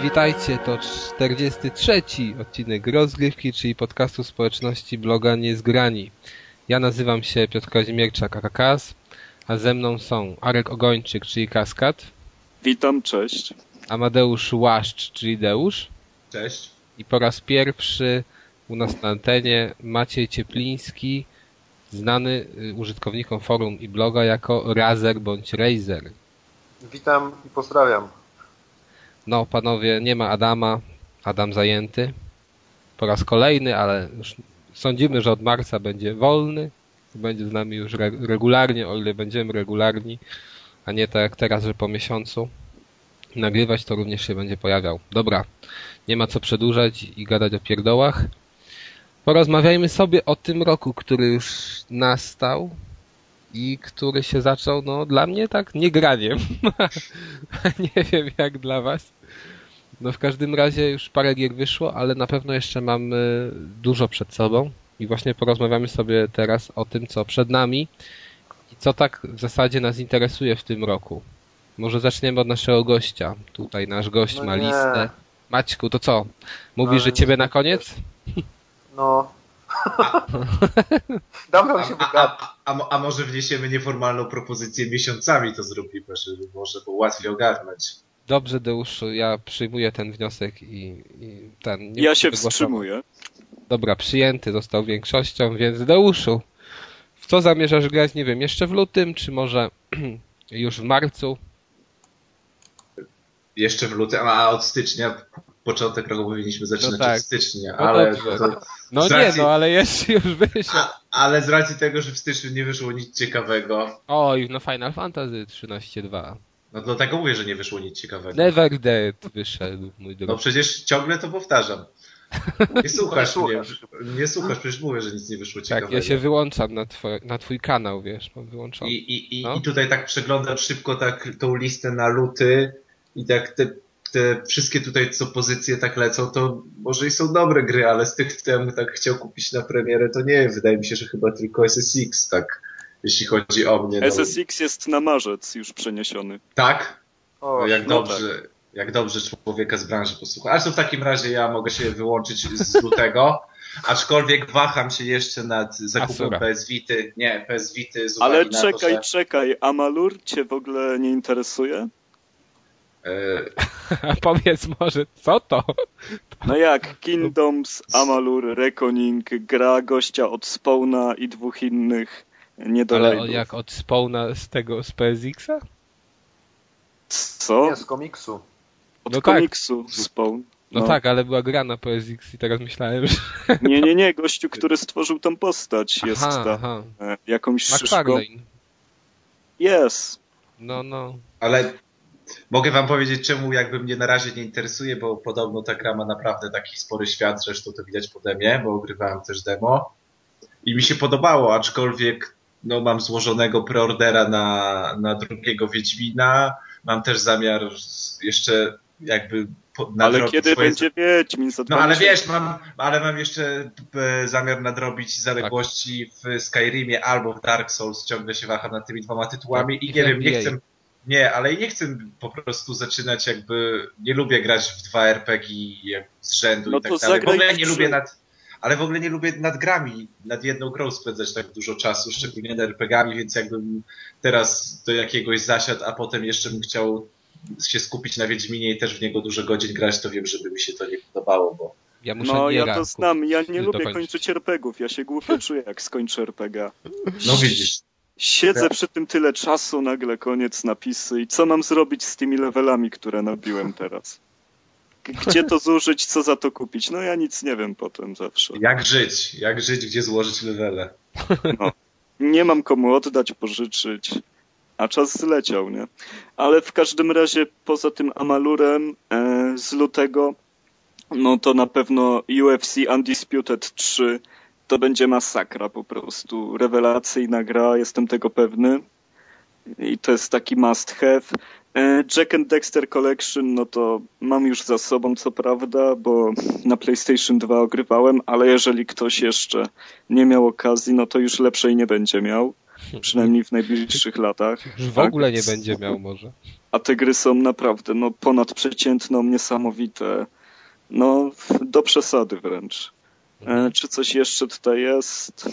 Cześć, witajcie, to 43 odcinek rozgrywki, czyli podcastu społeczności bloga Niezgrani. Ja nazywam się Piotr Kazimierczak, Akakas, a ze mną są Arek Ogończyk, czyli Kaskad. Witam, cześć. Amadeusz Łaszcz, czyli Deusz. Cześć. I po raz pierwszy u nas na antenie Maciej Ciepliński, znany y, użytkownikom forum i bloga jako Razer bądź Razer. Witam i pozdrawiam. No, panowie, nie ma Adama. Adam zajęty. Po raz kolejny, ale sądzimy, że od marca będzie wolny. Będzie z nami już re regularnie, o ile będziemy regularni, a nie tak jak teraz, że po miesiącu nagrywać, to również się będzie pojawiał. Dobra, nie ma co przedłużać i gadać o pierdołach. Porozmawiajmy sobie o tym roku, który już nastał i który się zaczął, no dla mnie tak nie graniem. nie wiem jak dla was. No w każdym razie już parę gier wyszło, ale na pewno jeszcze mamy dużo przed sobą i właśnie porozmawiamy sobie teraz o tym, co przed nami i co tak w zasadzie nas interesuje w tym roku. Może zaczniemy od naszego gościa. Tutaj nasz gość No ma nie. listę. Maćku, to co? Mówisz, No, że ciebie na koniec? No. Dawno A, się a, a, a, a może wniesiemy nieformalną propozycję miesiącami to zrobimy, żeby może było łatwiej ogarnąć. Dobrze, Deuszu, ja przyjmuję ten wniosek i, i ten. nie Ja się wstrzymuję. Dobra, przyjęty został większością, więc Deuszu, w co zamierzasz grać, nie wiem, jeszcze w lutym, czy może już w marcu? Jeszcze w lutym, a od stycznia, początek roku powinniśmy zaczynać No tak. od stycznia, No ale, to, No Z nie, racji- no ale jeszcze już wyszło. a, ale z racji tego, że w styczniu nie wyszło nic ciekawego, Oj, no Final Fantasy 13.2. no dlatego mówię, że nie wyszło nic ciekawego. Never Dead wyszedł, mój No drogi. przecież ciągle to powtarzam. Nie słuchasz Nie mnie, słuchasz. nie słuchasz, przecież mówię, że nic nie wyszło ciekawego. Tak, ja się wyłączam na, twoje, na twój kanał, wiesz, mam wyłączony. I, i, i, No. I tutaj tak przeglądam szybko tak tą listę na luty i tak te, te wszystkie tutaj co pozycje tak lecą, to może i są dobre gry, ale z tych, które bym tak chciał kupić na premierę, to nie wydaje mi się, że chyba tylko SSX, tak, jeśli chodzi o mnie. No, SSX jest na marzec już przeniesiony. Tak? O, No, jak no dobrze, jak dobrze człowieka z branży posłucha. Ale to w takim razie ja mogę się wyłączyć z lutego. Aczkolwiek waham się jeszcze nad zakupem Asura. PS Vity. Nie, PS Vity z Ale na czekaj, to, że, czekaj, a Malur cię w ogóle nie interesuje? e, powiedz może, co to? No jak Kingdoms, Amalur, Reckoning, gra gościa od Spawna i dwóch innych Ale o, jak od spawna z tego, z PSX-a? Co? Nie, z komiksu. Od No tak. komiksu Spawn. No, tak, ale była gra na PSX i teraz myślałem, że... Nie, nie, nie, gościu, który stworzył tą postać jest Aha, ta, aha. e, jakąś szyszką. Jest. No, no. Ale mogę wam powiedzieć, czemu jakby mnie na razie nie interesuje, bo podobno ta gra ma naprawdę taki spory świat, zresztą to widać pode mnie, bo ogrywałem też demo. I mi się podobało, aczkolwiek no, mam złożonego preordera na, na drugiego Wiedźmina. Mam też zamiar jeszcze jakby Ale kiedy swoje... będzie Wiedźmin No ale 20 wiesz, mam, ale mam jeszcze e, zamiar nadrobić zaległości w Skyrimie albo w Dark Souls. Ciągle się waham nad tymi dwoma tytułami Tak, i nie wiem, nie chcę. Nie, ale nie chcę po prostu zaczynać jakby. Nie lubię grać w dwa RPG jak z rzędu No i to tak dalej. W ogóle w nie lubię nad. Ale w ogóle nie lubię nad grami, nad jedną grą spędzać tak dużo czasu, szczególnie nad RPGami, więc jakbym teraz do jakiegoś zasiadł, a potem jeszcze bym chciał się skupić na Wiedźminie i też w niego dużo godzin grać, to wiem, żeby mi się to nie podobało, bo Ja muszę No, ja to znam. Ja nie lubię dokończyć. kończyć RPGów. Ja się głupio czuję, jak skończę RPG. no widzisz. Siedzę Tak. przy tym tyle czasu, nagle koniec napisy i co mam zrobić z tymi levelami, które nabiłem teraz? Gdzie to zużyć, co za to kupić? No ja nic nie wiem potem zawsze. Jak żyć? Jak żyć, gdzie złożyć levele? Nie mam komu oddać, pożyczyć, a czas zleciał, nie? Ale w każdym razie poza tym Amalurem e, z lutego, no to na pewno UFC Undisputed 3 to będzie masakra po prostu. Rewelacyjna gra, jestem tego pewny. I to jest taki must have. E, Jack and Dexter Collection, no to mam już za sobą, co prawda, bo na PlayStation 2 ogrywałem, ale jeżeli ktoś jeszcze nie miał okazji, no to już lepszej nie będzie miał. Przynajmniej w najbliższych latach. Już w ogóle nie będzie miał może. a te gry są naprawdę no, ponadprzeciętną, niesamowite. No, do przesady wręcz. E, czy coś jeszcze tutaj jest?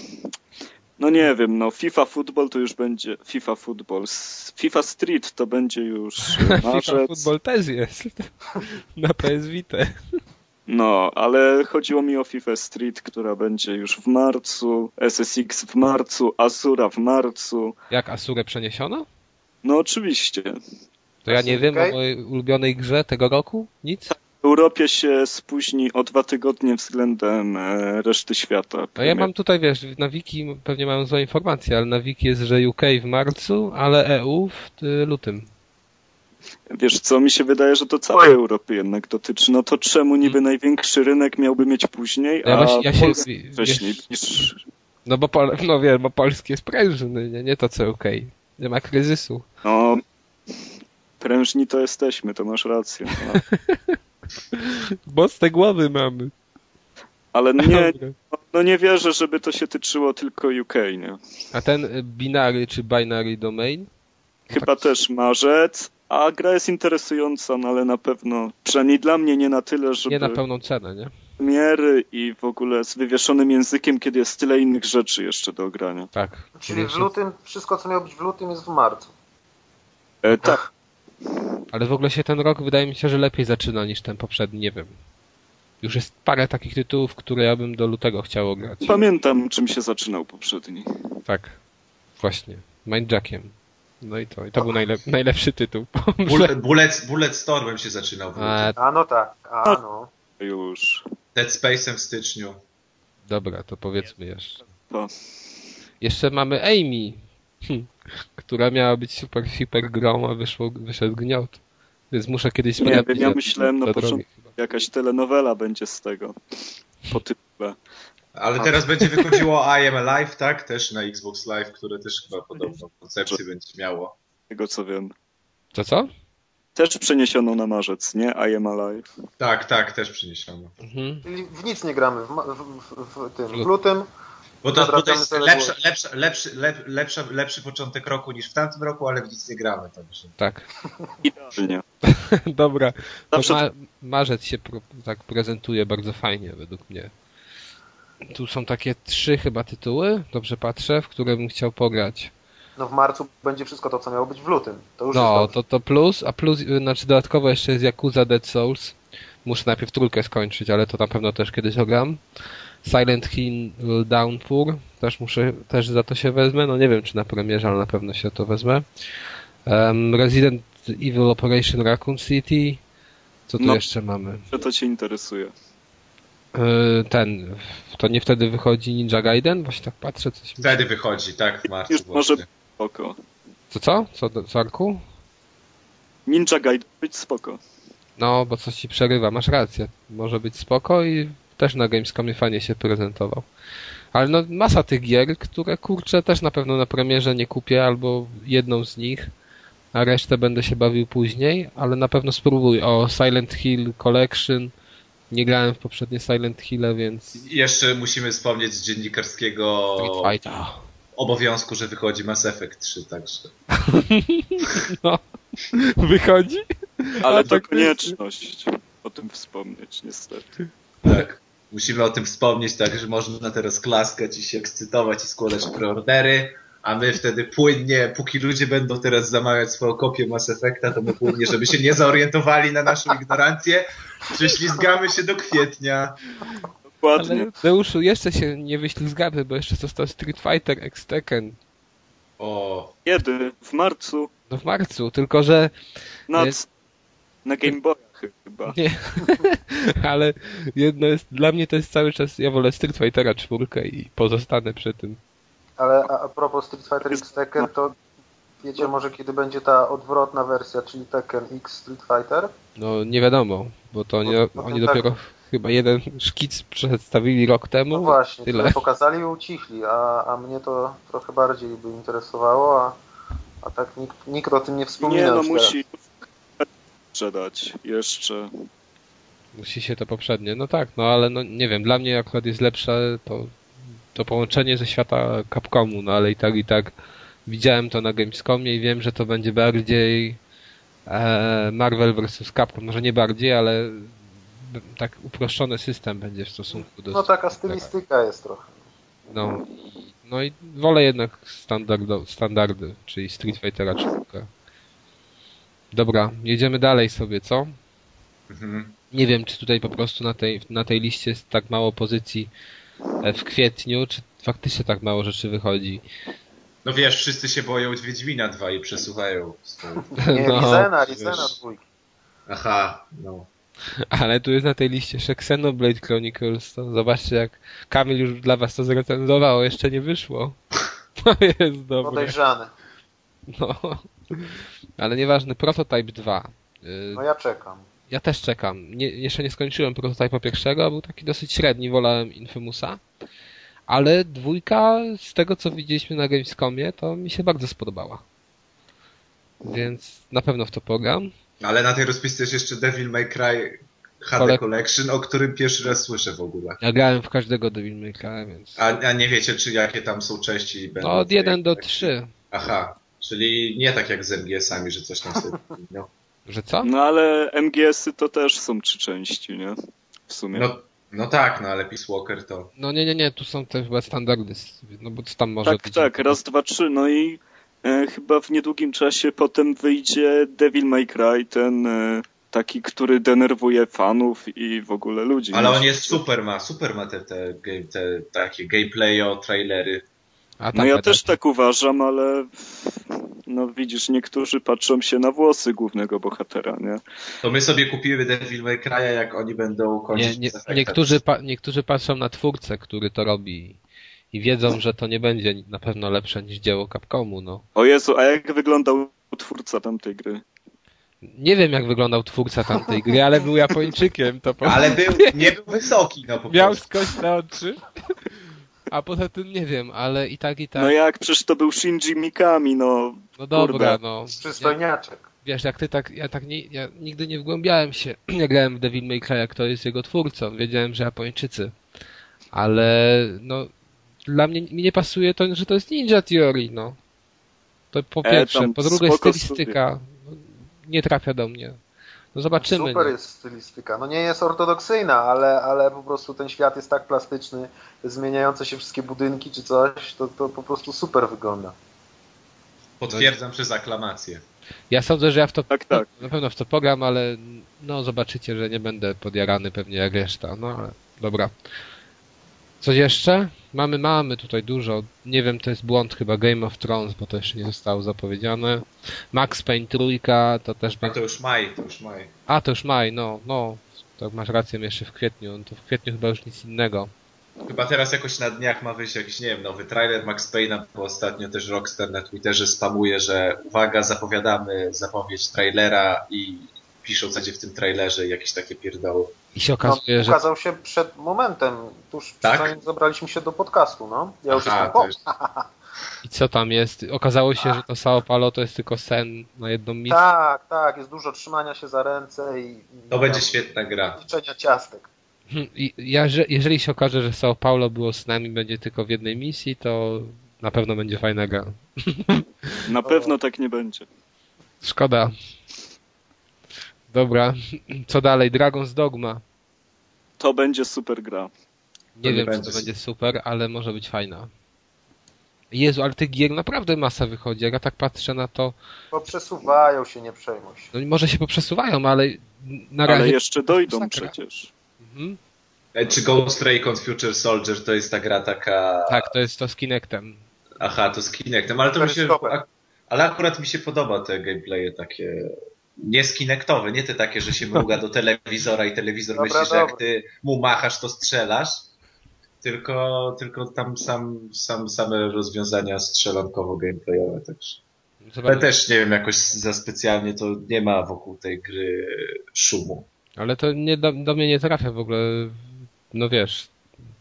No nie wiem, no FIFA Football to już będzie FIFA Football. FIFA Street to będzie już FIFA marzec. Football też jest. Na PS Vita. No, ale chodziło mi o FIFA Street, która będzie już w marcu, SSX w marcu, Azura w marcu. Jak Asurę przeniesiono? No oczywiście. To ja nie wiem Okej. o mojej ulubionej grze tego roku? Nic? Europie się spóźni o dwa tygodnie względem e, reszty świata. No ja mam tutaj, wiesz, na wiki pewnie mają złe informacje, ale na wiki jest, że UK w marcu, ale EU w y, lutym. Wiesz co, mi się wydaje, że to całej Europy jednak dotyczy. No to czemu niby największy rynek miałby mieć później, Ja a właśnie- ja się- Polska wiesz- wcześniej niż... No bo, Pol- no wiem, bo polski jest prężny, nie, nie to co UK. Nie ma kryzysu. No, prężni to jesteśmy, to masz rację. No. Bo z tej głowy mamy. Ale nie, no, no nie wierzę, żeby to się tyczyło tylko UK, nie? A ten y, binary czy binary domain? Chyba Tak. też marzec, a gra jest interesująca, no ale na pewno, przynajmniej dla mnie nie na tyle, żeby Nie na pełną cenę, nie? premiery i w ogóle z wywieszonym językiem, kiedy jest tyle innych rzeczy jeszcze do ogrania. Tak. Czyli w lutym, wszystko co miało być w lutym jest w marcu. E, tak, Ale w ogóle się ten rok wydaje mi się, że lepiej zaczyna niż ten poprzedni, nie wiem. Już jest parę takich tytułów, które ja bym do lutego chciał grać. pamiętam czym się zaczynał poprzedni. Tak. Właśnie. Mindjackiem. No i to, i to był najlep najlepszy tytuł. Bull, bullet, bullet Stormem się zaczynał. A. A no tak, a no. Już. Dead Space'em w styczniu. dobra, to powiedzmy jeszcze. To. Jeszcze mamy Amy, która miała być super, super grą, a wyszło, wyszedł gniot. Więc muszę kiedyś Nie wiem, ja myślałem na początku-. Jakaś telenowela będzie z tego. Po tytule. Ale teraz będzie wychodziło I Am Alive, tak? Też na Xbox Live, które też chyba podobną koncepcję będzie miało. tego co wiem. To co? Też przeniesiono na marzec, nie? I am alive. Tak, tak, też przyniesiono. Mhm. Czyli w nic nie gramy w, w, w, w tym, W w lutym. Bo to, bo to jest lepszy, lepszy, lepszy, lep, lepszy, lepszy początek roku niż w tamtym roku, ale w nic nie gramy. Także. Tak. Dobra. To ma, marzec się pro, tak prezentuje bardzo fajnie według mnie. Tu są takie trzy chyba tytuły, dobrze patrzę, w które bym chciał pograć. No w marcu będzie wszystko to, co miało być w lutym. To już No, jest to, to plus, a plus, znaczy dodatkowo jeszcze jest Yakuza Dead Souls. Muszę najpierw trójkę skończyć, ale to na pewno też kiedyś ogram. Silent Hill Downpour, też muszę, też za to się wezmę. No nie wiem, czy na premierze, ale na pewno się to wezmę. Um, Resident Evil Operation Raccoon City. Co tu No. jeszcze mamy? że to cię interesuje. Yy, ten, to nie wtedy wychodzi Ninja Gaiden? Właśnie tak patrzę, coś mi... Wtedy wychodzi, tak, w marcu Już może spoko. Co, co? Co, do- co Arku? Ninja Gaiden być spoko. No, bo coś ci przerywa, masz rację. Może być spoko i też na Gamescomie fajnie się prezentował. Ale no, masa tych gier, które kurczę też na pewno na premierze nie kupię, albo jedną z nich, a resztę będę się bawił później, ale na pewno spróbuj. O Silent Hill Collection. Nie grałem w poprzednie Silent Hill, więc Jeszcze musimy wspomnieć z dziennikarskiego obowiązku, że wychodzi Mass Effect 3, także. No, wychodzi? Ale to tak konieczność o tym wspomnieć, niestety. Tak. Musimy o tym wspomnieć, tak, że można teraz klaskać i się ekscytować i składać preordery, a my wtedy płynnie, póki ludzie będą teraz zamawiać swoją kopię Mass Effecta, to my płynnie, żeby się nie zorientowali na naszą ignorancję, prześlizgamy się do kwietnia. Dokładnie. Ale Deuszu, jeszcze się nie wyślizgamy, bo jeszcze został Street Fighter X Tekken. O, Kiedy? W marcu? No w marcu, tylko że Na, Jest- na Game Boya chyba. nie, ale jedno jest, dla mnie to jest cały czas, ja wolę Street Fightera czwórkę i pozostanę przy tym. Ale a, a propos Street Fighter X Tekken, to wiecie może kiedy będzie ta odwrotna wersja, czyli Tekken X Street Fighter? No nie wiadomo, bo to oni, oni tak. dopiero chyba jeden szkic przedstawili rok temu. No właśnie, tyle. pokazali i ucichli, a, a mnie to trochę bardziej by interesowało, a, a tak nikt, nikt o tym nie wspomina Nie, no musi sprzedać jeszcze. Musi się to poprzednie. No tak, no ale no nie wiem, dla mnie akurat jest lepsze to, to połączenie ze świata Capcomu, no ale i tak i tak widziałem to na Gamescomie i wiem, że to będzie bardziej e, Marvel vs. Capcom. Może nie bardziej, ale tak uproszczony system będzie w stosunku do... No taka stylistyka jest trochę. No, i- no i wolę jednak standardo, standardy, czyli Street Fightera 4. Dobra, jedziemy dalej sobie, co? Mhm. Nie wiem, czy tutaj po prostu na tej, na tej liście jest tak mało pozycji e, w kwietniu, czy faktycznie tak mało rzeczy wychodzi. No wiesz, wszyscy się boją Wiedźmina 2 i przesuwają. swoje- Nie, No, Rizena, wiesz. Rizena dwójki. Aha, no. Ale tu jest na tej liście jeszcze Xenoblade Chronicles, to zobaczcie jak Kamil już dla was to zrecenzował, jeszcze nie wyszło. To jest dobre. Podejrzane. No. Ale nieważne, Prototype 2. Y, No ja czekam. Ja też czekam. Nie, jeszcze nie skończyłem prototypa pierwszego, był taki dosyć średni, wolałem Infamousa. Ale dwójka, z tego co widzieliśmy na Gamescomie, to mi się bardzo spodobała. Więc na pewno w to program. Ale na tej rozpisce jest jeszcze Devil May Cry HD Kole- Collection, o którym pierwszy raz słyszę w ogóle. Ja grałem w każdego Devil May Cry, więc... A, a nie wiecie, czy jakie tam są części? będą No od tej- 1 do 3. Aha, czyli nie tak jak z MGS-ami, że coś tam sobie... No, Że co? No ale MGS-y to też są trzy części, nie? W sumie. no, no tak, no ale Peace Walker to... No nie, nie, nie, tu są te chyba standardy. No bo co tam może tak, być? tak, raz, dwa, trzy. No i e, chyba w niedługim czasie potem wyjdzie Devil May Cry, ten e, taki, który denerwuje fanów i w ogóle ludzi. Ale on jest super, ma super ma te, te, game, te takie gameplayo, trailery. A No ja też tak uważam, ale no widzisz, niektórzy patrzą się na włosy głównego bohatera, nie? To my sobie kupimy Devil May Cry'a, jak oni będą kończyć Nie, nie, niektórzy, pa, niektórzy patrzą na twórcę, który to robi i wiedzą, że to nie będzie na pewno lepsze niż dzieło Capcomu, no. O Jezu, a jak wyglądał twórca tamtej gry? Nie wiem jak wyglądał twórca tamtej gry, ale był Japończykiem, to po... Ale był, nie był wysoki, no po miał prostu. skość na oczy. A poza tym nie wiem, ale i tak i tak. No jak, przecież to był Shinji Mikami, no. No dobra, kurde. no. Ja, Przystojniaczek. wiesz, jak ty tak, ja tak nie, ja nigdy nie wgłębiałem się, jak grałem w Devil May Cry, jak to jest jego twórcą. Wiedziałem, że Japończycy. Ale, no, dla mnie, mi nie pasuje to, że to jest Ninja Theory, no. To po E, pierwsze. po drugie, stylistyka nie trafia do mnie. No zobaczymy. Super no. jest stylistyka. No nie jest ortodoksyjna, ale, ale po prostu ten świat jest tak plastyczny, zmieniające się wszystkie budynki czy coś, to, to po prostu super wygląda. Potwierdzam przez aklamację. Ja sądzę, że ja w to Tak, tak. na pewno w to pogram, ale no zobaczycie, że nie będę podjarany pewnie jak reszta. No ale dobra. Coś jeszcze? Mamy, mamy tutaj dużo. Nie wiem, to jest błąd chyba Game of Thrones, bo to jeszcze nie zostało zapowiedziane. Max Payne trójka, to też A to już maj, to już maj. A, to już maj, no, no. To masz rację, jeszcze w kwietniu. To w kwietniu chyba już nic innego. Chyba teraz jakoś na dniach ma wyjść jakiś, nie wiem, nowy trailer Max Payne'a, bo ostatnio też Rockstar na Twitterze spamuje, że uwaga, zapowiadamy zapowiedź trailera i piszą co w tym trailerze jakieś takie pierdoły. I się No, okazuje, że... ukazał się przed momentem, tuż Tak? zanim zabraliśmy się do podcastu, no. Ja już Aha, jestem jest- I co tam jest? Okazało się, że to Sao Paulo to jest tylko sen na jedną misję. Tak, tak, jest dużo trzymania się za ręce i... To będzie świetna gra. Liczenia ciastek. Hmm, I ja, że- jeżeli się okaże, że Sao Paulo było z nami będzie tylko w jednej misji, to na pewno będzie fajna gra. Na pewno tak nie będzie. Szkoda. Dobra, co dalej? Dragon's Dogma. To będzie super gra. Nie To nie wiem, czy to będzie super, ale może być fajna. Jezu, ale tych gier naprawdę masa wychodzi. Jak ja tak patrzę na to, Bo przesuwają się, nie przejmuj się. no może się poprzesuwają, ale na razie... Ale jeszcze dojdą przecież. Mhm. E, Czy Ghost Recon Future Soldier to jest ta gra taka... Tak, to jest to z Kinectem. Aha, to z Kinectem, ale to mi się... Ale akurat mi się podoba te gameplaye takie... Nie skinektowe, nie te takie, że się mruga do telewizora i telewizor Dobra, myśli, że jak dobra. ty mu machasz, to strzelasz. Tylko, tylko tam sam, sam, same rozwiązania strzelankowo gameplayowe także. Ale Zobacz, też nie wiem, jakoś za specjalnie to nie ma wokół tej gry szumu. ale to nie do, do mnie nie trafia w ogóle. No wiesz,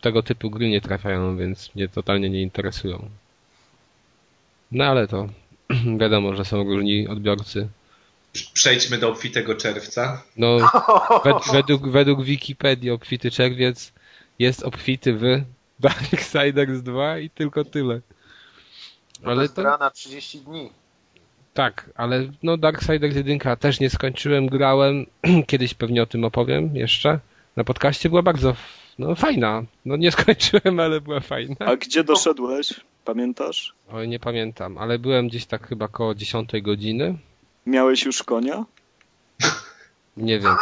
tego typu gry nie trafiają, więc mnie totalnie nie interesują. No ale to wiadomo, że są różni odbiorcy. Przejdźmy do obfitego czerwca. No, wed, według, według Wikipedii obfity czerwiec jest obfity w Darksiders 2 i tylko tyle. Ale Ale jest to gra na 30 dni. Tak, ale no Darksiders 1 też nie skończyłem, grałem, kiedyś pewnie o tym opowiem jeszcze. Na podcaście była bardzo no, fajna. No nie skończyłem, ale była fajna. A gdzie doszedłeś? Pamiętasz? Oj, nie pamiętam, ale byłem gdzieś tak chyba koło 10 godziny. Miałeś już konia? Nie wiem.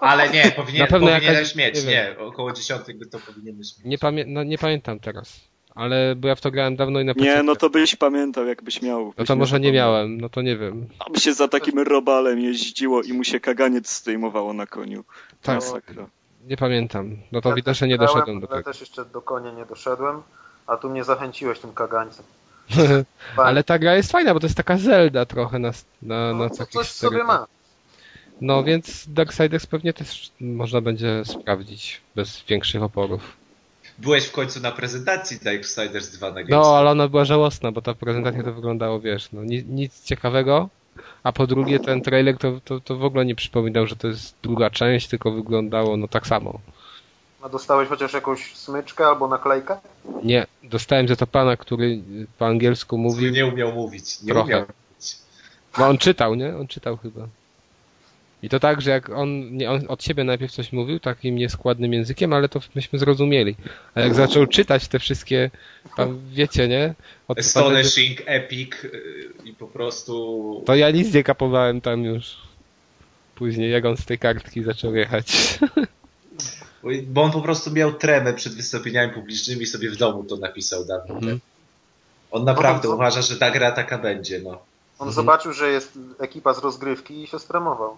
Ale nie, powinien, Na pewno powinieneś jakaś- mieć, nie nie, około 10 to powinieneś mieć. Nie, pamię no, nie pamiętam teraz. Ale bo ja w to grałem dawno i na Nie, PC. no to byś pamiętał, jakbyś miał. No to może nie miałem, no to nie wiem. Aby się za takim robalem jeździło i mu się kaganiec zdejmowało na koniu. Tak, Masakra. nie pamiętam. No to Ja że nie grałem, doszedłem do tego. też jeszcze do konia nie doszedłem, a tu mnie zachęciłeś tym kagańcem. Ale ta gra jest fajna, bo to jest taka Zelda trochę na, na, na no, to takich coś w sobie sterytach. ma. No więc Darksiders pewnie też można będzie sprawdzić bez większych oporów. Byłeś w końcu na prezentacji Darksiders 2 na No, ale ona była żałosna, bo ta prezentacja to wyglądało, wiesz, no nic, nic ciekawego. A po drugie ten trailer to, to, to w ogóle nie przypominał, że to jest druga część, tylko wyglądało no tak samo. A dostałeś chociaż jakąś smyczkę albo naklejkę? Nie, dostałem za to pana, który po angielsku Mówił, mówił. nie umiał mówić. Nie Trochę. umiał mówić. No on czytał, nie? On czytał chyba. I to tak, że jak on, nie, on od siebie najpierw coś mówił takim nieskładnym językiem, ale to myśmy zrozumieli. A jak zaczął czytać te wszystkie, tam wiecie, nie? Od Astonishing, epic y, i po prostu... To ja nic nie kapowałem tam już. Później jak on z tej kartki zaczął jechać. Bo on po prostu miał tremę przed wystąpieniami publicznymi i sobie w domu to napisał dawno. Mhm. On naprawdę co? uważa, że ta gra taka będzie, no. On Mhm. zobaczył, że jest ekipa z rozgrywki i się stremował.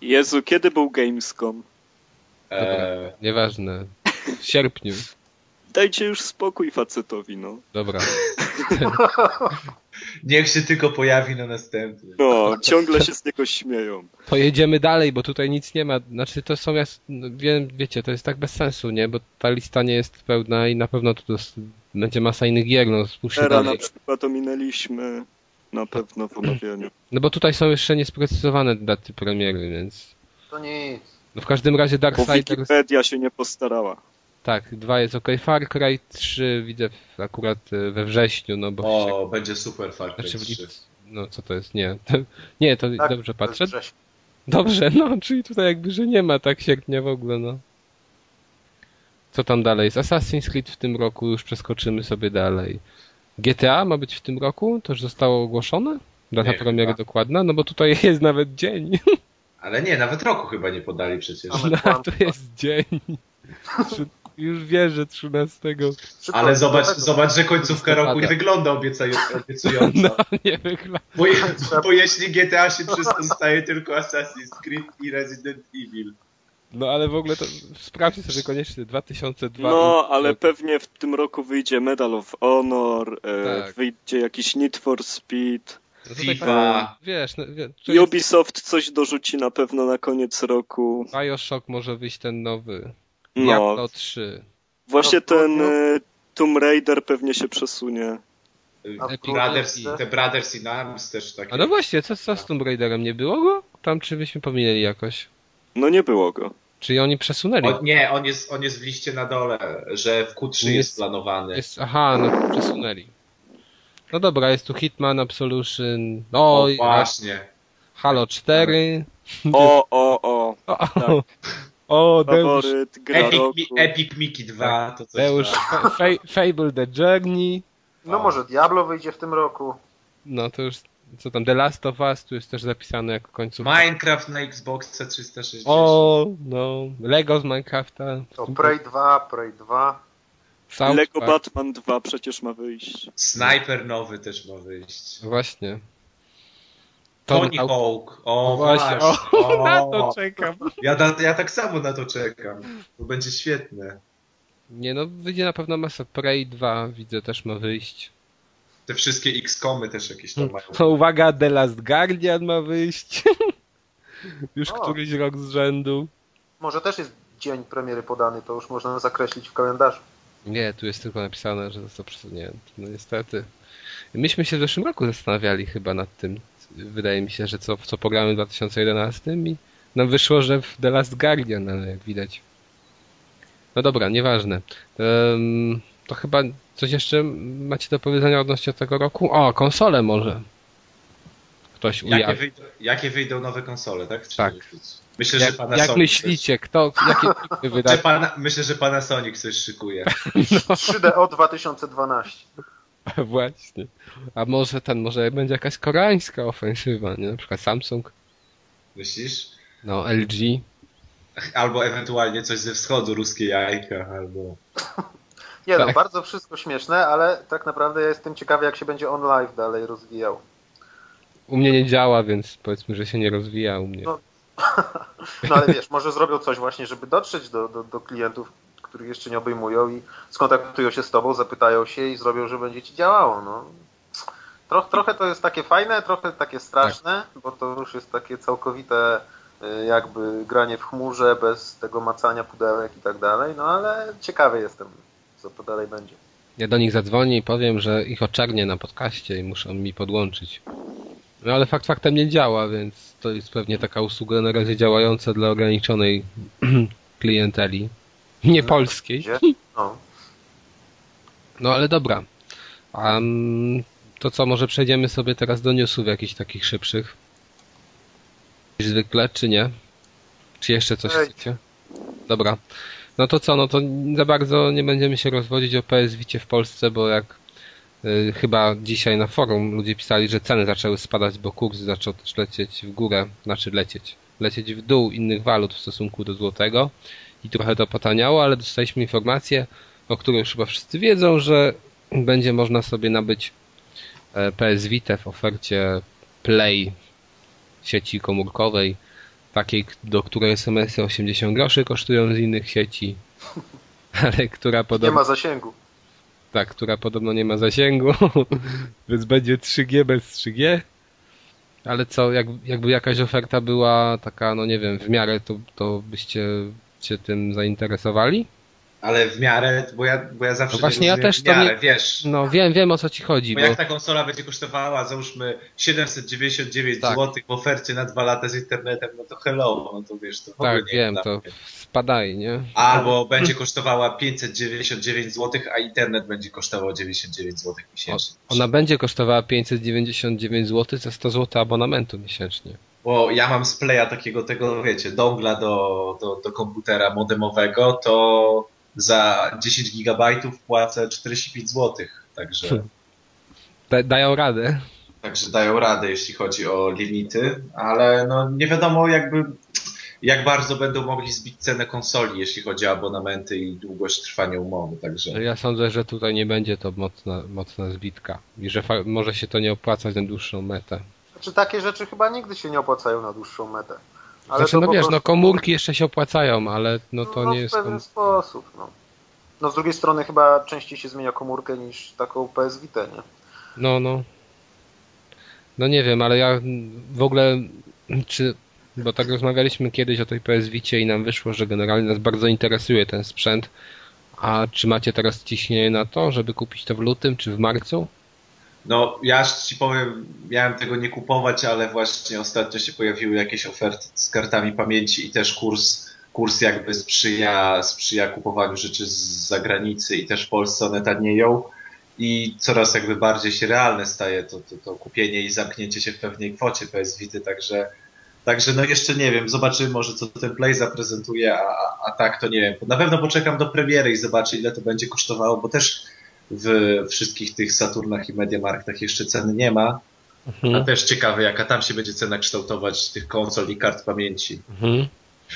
Jezu, kiedy był Gamescom? Eee, Nieważne. W sierpniu. Dajcie już spokój facetowi, no. Dobra. niech się tylko pojawi na następnym. No, ciągle się z niego śmieją. Pojedziemy dalej, bo tutaj nic nie ma. Znaczy to są, jas... no, wie, wiecie, to jest tak bez sensu, nie? Bo ta lista nie jest pełna i na pewno tu dos... będzie masa innych gier, no spójrzcie Era na dalej. przykład ominęliśmy na pewno w omawianiu. No bo tutaj są jeszcze niesprecyzowane daty premiery, więc... To nic. No w każdym razie Bo Darksiders... Wikipedia się nie postarała. Tak, dwa jest ok. Far Cry 3 widzę akurat e, we wrześniu, no bo... w O, będzie super Far Cry Znaczy w 3. lips... No co to jest? Nie. Nie, to Tak, dobrze to patrzę. wrzesień. Dobrze, no, czyli tutaj jakby, że nie ma tak sierpnia w ogóle, no. Co tam dalej? Z Assassin's Creed w tym roku już przeskoczymy sobie dalej. GTA ma być w tym roku? To już zostało ogłoszone? Data Nie, premiery chyba. dokładna? No bo tutaj jest nawet dzień. Ale nie, nawet roku chyba nie podali przecież. No, to jest dzień. Już wierzę 13. Szybko Ale do zobacz, zobacz, że końcówka roku nie wygląda obiecująco. No, nie wygląda. Bo, je, bo jeśli GTA się przystaje tylko Assassin's Creed i Resident Evil. No ale w ogóle to sprawdźcie sobie koniecznie 2002. No, ale pewnie w tym roku wyjdzie Medal of Honor, e, Tak. wyjdzie jakiś Need for Speed. No FIFA. tak, Wiesz, no, wie- to jest Ubisoft coś dorzuci na pewno na koniec roku. Bioshock może wyjść ten nowy. No, Diablo 3. właśnie No, ten no. e, Tomb Raider pewnie się przesunie. A Epic Brothers, jest- te Brothers in Arms też takie. A no właśnie, co, co z Tomb Raiderem? Nie było go? Tam czy byśmy pominęli jakoś? No nie było go. Czyli oni przesunęli? O, nie, on jest, on jest w liście na dole, że w Q3 jest, Jest- planowany. Jest, aha, no przesunęli. No dobra, jest tu Hitman Absolution. O, O, i- właśnie. Halo 4. O, o, o. O, Tak. O Deusz, Faworyt, gra Epic, roku. Mi, Epic Mickey 2, to coś Deusz. Fa- Fa- Fable The Journey. No O. może Diablo wyjdzie w tym roku. No to już, co tam, The Last of Us, tu jest też zapisane jako końcówka. Minecraft na Xboxa 360. O, no, Lego z Minecrafta. To Prey 2, Prey 2. South Lego Park. Batman 2 przecież ma wyjść. Sniper nowy też ma wyjść. Właśnie. Tony Hawk. Hawk. O, No właśnie, właśnie. o, na O. to czekam. Ja, na, ja tak samo na to czekam. To będzie świetne. Nie no, wyjdzie na pewno masa. Prey 2 widzę też ma wyjść. Te wszystkie X-komy też jakieś tam mają. No, uwaga, The Last Guardian ma wyjść. Już O. któryś rok z rzędu. Może też jest dzień premiery podany, to już można zakreślić w kalendarzu. Nie, tu jest tylko napisane, że został przesunięty. No niestety. Myśmy się w zeszłym roku zastanawiali chyba nad tym. Wydaje mi się, że co, co pogramy w 2011 i nam wyszło, że w The Last Guardian, ale jak widać. No dobra, nieważne. To chyba coś jeszcze macie do powiedzenia odnośnie tego roku? O, konsole może. ktoś Jakie ujawni. wyjdą, jakie wyjdą nowe konsole, tak? Czy- Tak. Myślę, że Jak, Panasonic jak myślicie, kto, jakie wyda? pana, myślę, że Panasonic coś szykuje. 3DO 2012. Właśnie. A może ten, może będzie jakaś koreańska ofensywa, nie? Na przykład Samsung, Myślisz? no LG. Albo ewentualnie coś ze wschodu, ruskie jajka, albo... Nie no, Tak. bardzo wszystko śmieszne, ale tak naprawdę ja jestem ciekawy, jak się będzie on live dalej rozwijał. U mnie nie działa, więc powiedzmy, że się nie rozwija u mnie. No. No ale wiesz, może zrobią coś właśnie, żeby dotrzeć do, do, do klientów, których jeszcze nie obejmują i skontaktują się z tobą, zapytają się i zrobią, że będzie ci działało. No. Troch, trochę to jest takie fajne, trochę takie straszne, bo to już jest takie całkowite y, jakby granie w chmurze bez tego macania pudełek i tak dalej, no ale ciekawy jestem, co to dalej będzie. Ja do nich zadzwonię i powiem, że ich oczernię na podcaście i muszą mi podłączyć. No ale fakt faktem nie działa, więc to jest pewnie taka usługa na razie działająca dla ograniczonej klienteli. Nie polskiej. No. No ale dobra. Mm, to co, może przejdziemy sobie teraz do newsów jakichś takich szybszych? Jak zwykle, czy nie? Czy jeszcze coś Ej. chcecie? Dobra. No to co, no to za bardzo nie będziemy się rozwodzić o PS Vicie w Polsce, bo jak y, chyba dzisiaj na forum ludzie pisali, że ceny zaczęły spadać, bo kurs zaczął też lecieć w górę, znaczy lecieć, lecieć w dół innych walut w stosunku do złotego i trochę to potaniało, ale dostaliśmy informację, o której już chyba wszyscy wiedzą, że będzie można sobie nabyć e, PS Vita w ofercie Play sieci komórkowej, takiej, do której SMS-y 80 groszy kosztują z innych sieci, ale która Nie podobno, ma zasięgu. tak, która podobno nie ma zasięgu, więc będzie 3G bez 3G. Ale co, jak, jakby jakaś oferta była taka, no nie wiem, w miarę, to, to byście się tym zainteresowali? Ale w miarę, bo ja, bo ja zawsze No właśnie, nie ja też w to miarę, wiesz. No wiem, wiem o co ci chodzi, Bo bo jak ta konsola będzie kosztowała, załóżmy 799 Tak. zł w ofercie na dwa lata z internetem, no to hello, no to wiesz, to w ogóle tak, nie wiem, to spadaj, nie? Albo będzie kosztowała 599 zł, a internet będzie kosztował 99 zł miesięcznie. Ona będzie kosztowała 599 zł za 100 zł abonamentu miesięcznie. Bo ja mam z Playa takiego tego, wiecie, dongla do, do, do komputera modemowego, to za 10 gigabajtów płacę 45 zł. Także, Hmm. Da, dają radę. także dają radę, jeśli chodzi o limity, ale no nie wiadomo jakby jak bardzo będą mogli zbić cenę konsoli, jeśli chodzi o abonamenty i długość trwania umowy. Także Ja sądzę, że tutaj nie będzie to mocna, mocna zbitka i że może się to nie opłacać na dłuższą metę. Znaczy takie rzeczy chyba nigdy się nie opłacają na dłuższą metę. Ale znaczy, no wiesz, prostu- no komórki jeszcze się opłacają, ale no to no, nie w jest... pewien Kom- sposób. No. no z drugiej strony chyba częściej się zmienia komórkę niż taką PS Vita, nie? no, no. No nie wiem, ale ja w ogóle, czy... Bo tak rozmawialiśmy kiedyś o tej PS Vicie i nam wyszło, że generalnie nas bardzo interesuje ten sprzęt. A czy macie teraz ciśnienie na to, żeby kupić to w lutym czy w marcu? No, ja ci powiem, miałem tego nie kupować, ale właśnie ostatnio się pojawiły jakieś oferty z kartami pamięci i też kurs, kurs jakby sprzyja, sprzyja kupowaniu rzeczy z zagranicy i też w Polsce one tanieją i coraz jakby bardziej się realne staje to, to, to kupienie i zamknięcie się w pewnej kwocie PS Vity, także Także no jeszcze nie wiem, zobaczymy może co ten Play zaprezentuje, a, a tak to nie wiem. Na pewno poczekam do premiery i zobaczę ile to będzie kosztowało, bo też w wszystkich tych Saturnach i Mediamarktach jeszcze ceny nie ma. A Mhm. też ciekawe jaka tam się będzie cena kształtować tych konsol i kart pamięci. Mhm.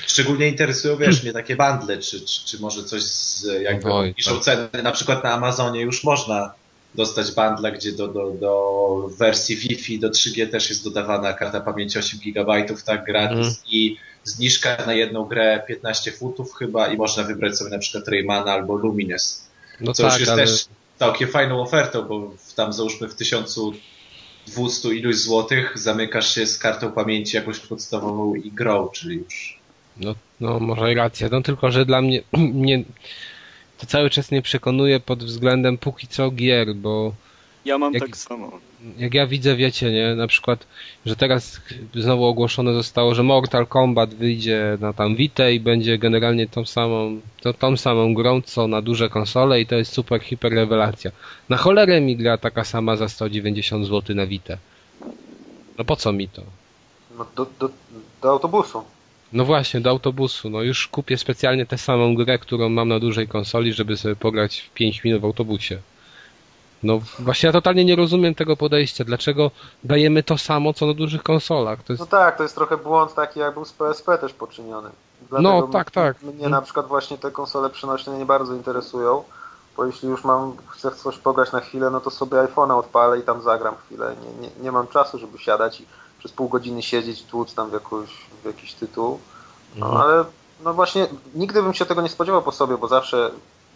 Szczególnie interesują, wiesz, mnie takie bundle, czy, czy, czy może coś z jakby Oj, niższą tak. cenę. Na przykład na Amazonie już można dostać bundle, gdzie do, do, do wersji Wi-Fi do 3G też jest dodawana karta pamięci 8 GB, tak gratis Mhm. i zniżka na jedną grę 15 funtów chyba i można wybrać sobie na przykład Raymana albo Lumines. No Co tak, już jest ale... też całkiem fajną ofertą, bo tam załóżmy w 1200 iluś złotych zamykasz się z kartą pamięci jakąś podstawową i grą, czyli już No, no może i racja. No tylko, że dla mnie to cały czas nie przekonuje pod względem póki co gier, bo Ja mam Jak- tak samo. jak ja widzę, wiecie, nie, na przykład, że teraz znowu ogłoszone zostało, że Mortal Kombat wyjdzie na tam Vita i będzie generalnie tą samą, to, tą samą grą, co na duże konsole i to jest super, hiper rewelacja. Na cholerę mi gra taka sama za 190 zł na Vita. No po co mi to? No, do, do, do autobusu. No właśnie, do autobusu. No już kupię specjalnie tę samą grę, którą mam na dużej konsoli, żeby sobie pograć w 5 minut w autobusie. No właśnie ja totalnie nie rozumiem tego podejścia. Dlaczego dajemy to samo, co na dużych konsolach? Jest... No tak, to jest trochę błąd taki, jak był z PSP też poczyniony. No, tak, tak. Mnie na przykład właśnie te konsole przenośne nie bardzo interesują, bo jeśli już mam, chcę coś pograć na chwilę, no to sobie iPhone'a odpalę i tam zagram chwilę. Nie, nie, nie mam czasu, żeby siadać i przez pół godziny siedzieć, tłuc tam w, jakąś, w jakiś tytuł. No Mhm. ale no właśnie nigdy bym się tego nie spodziewał po sobie, bo zawsze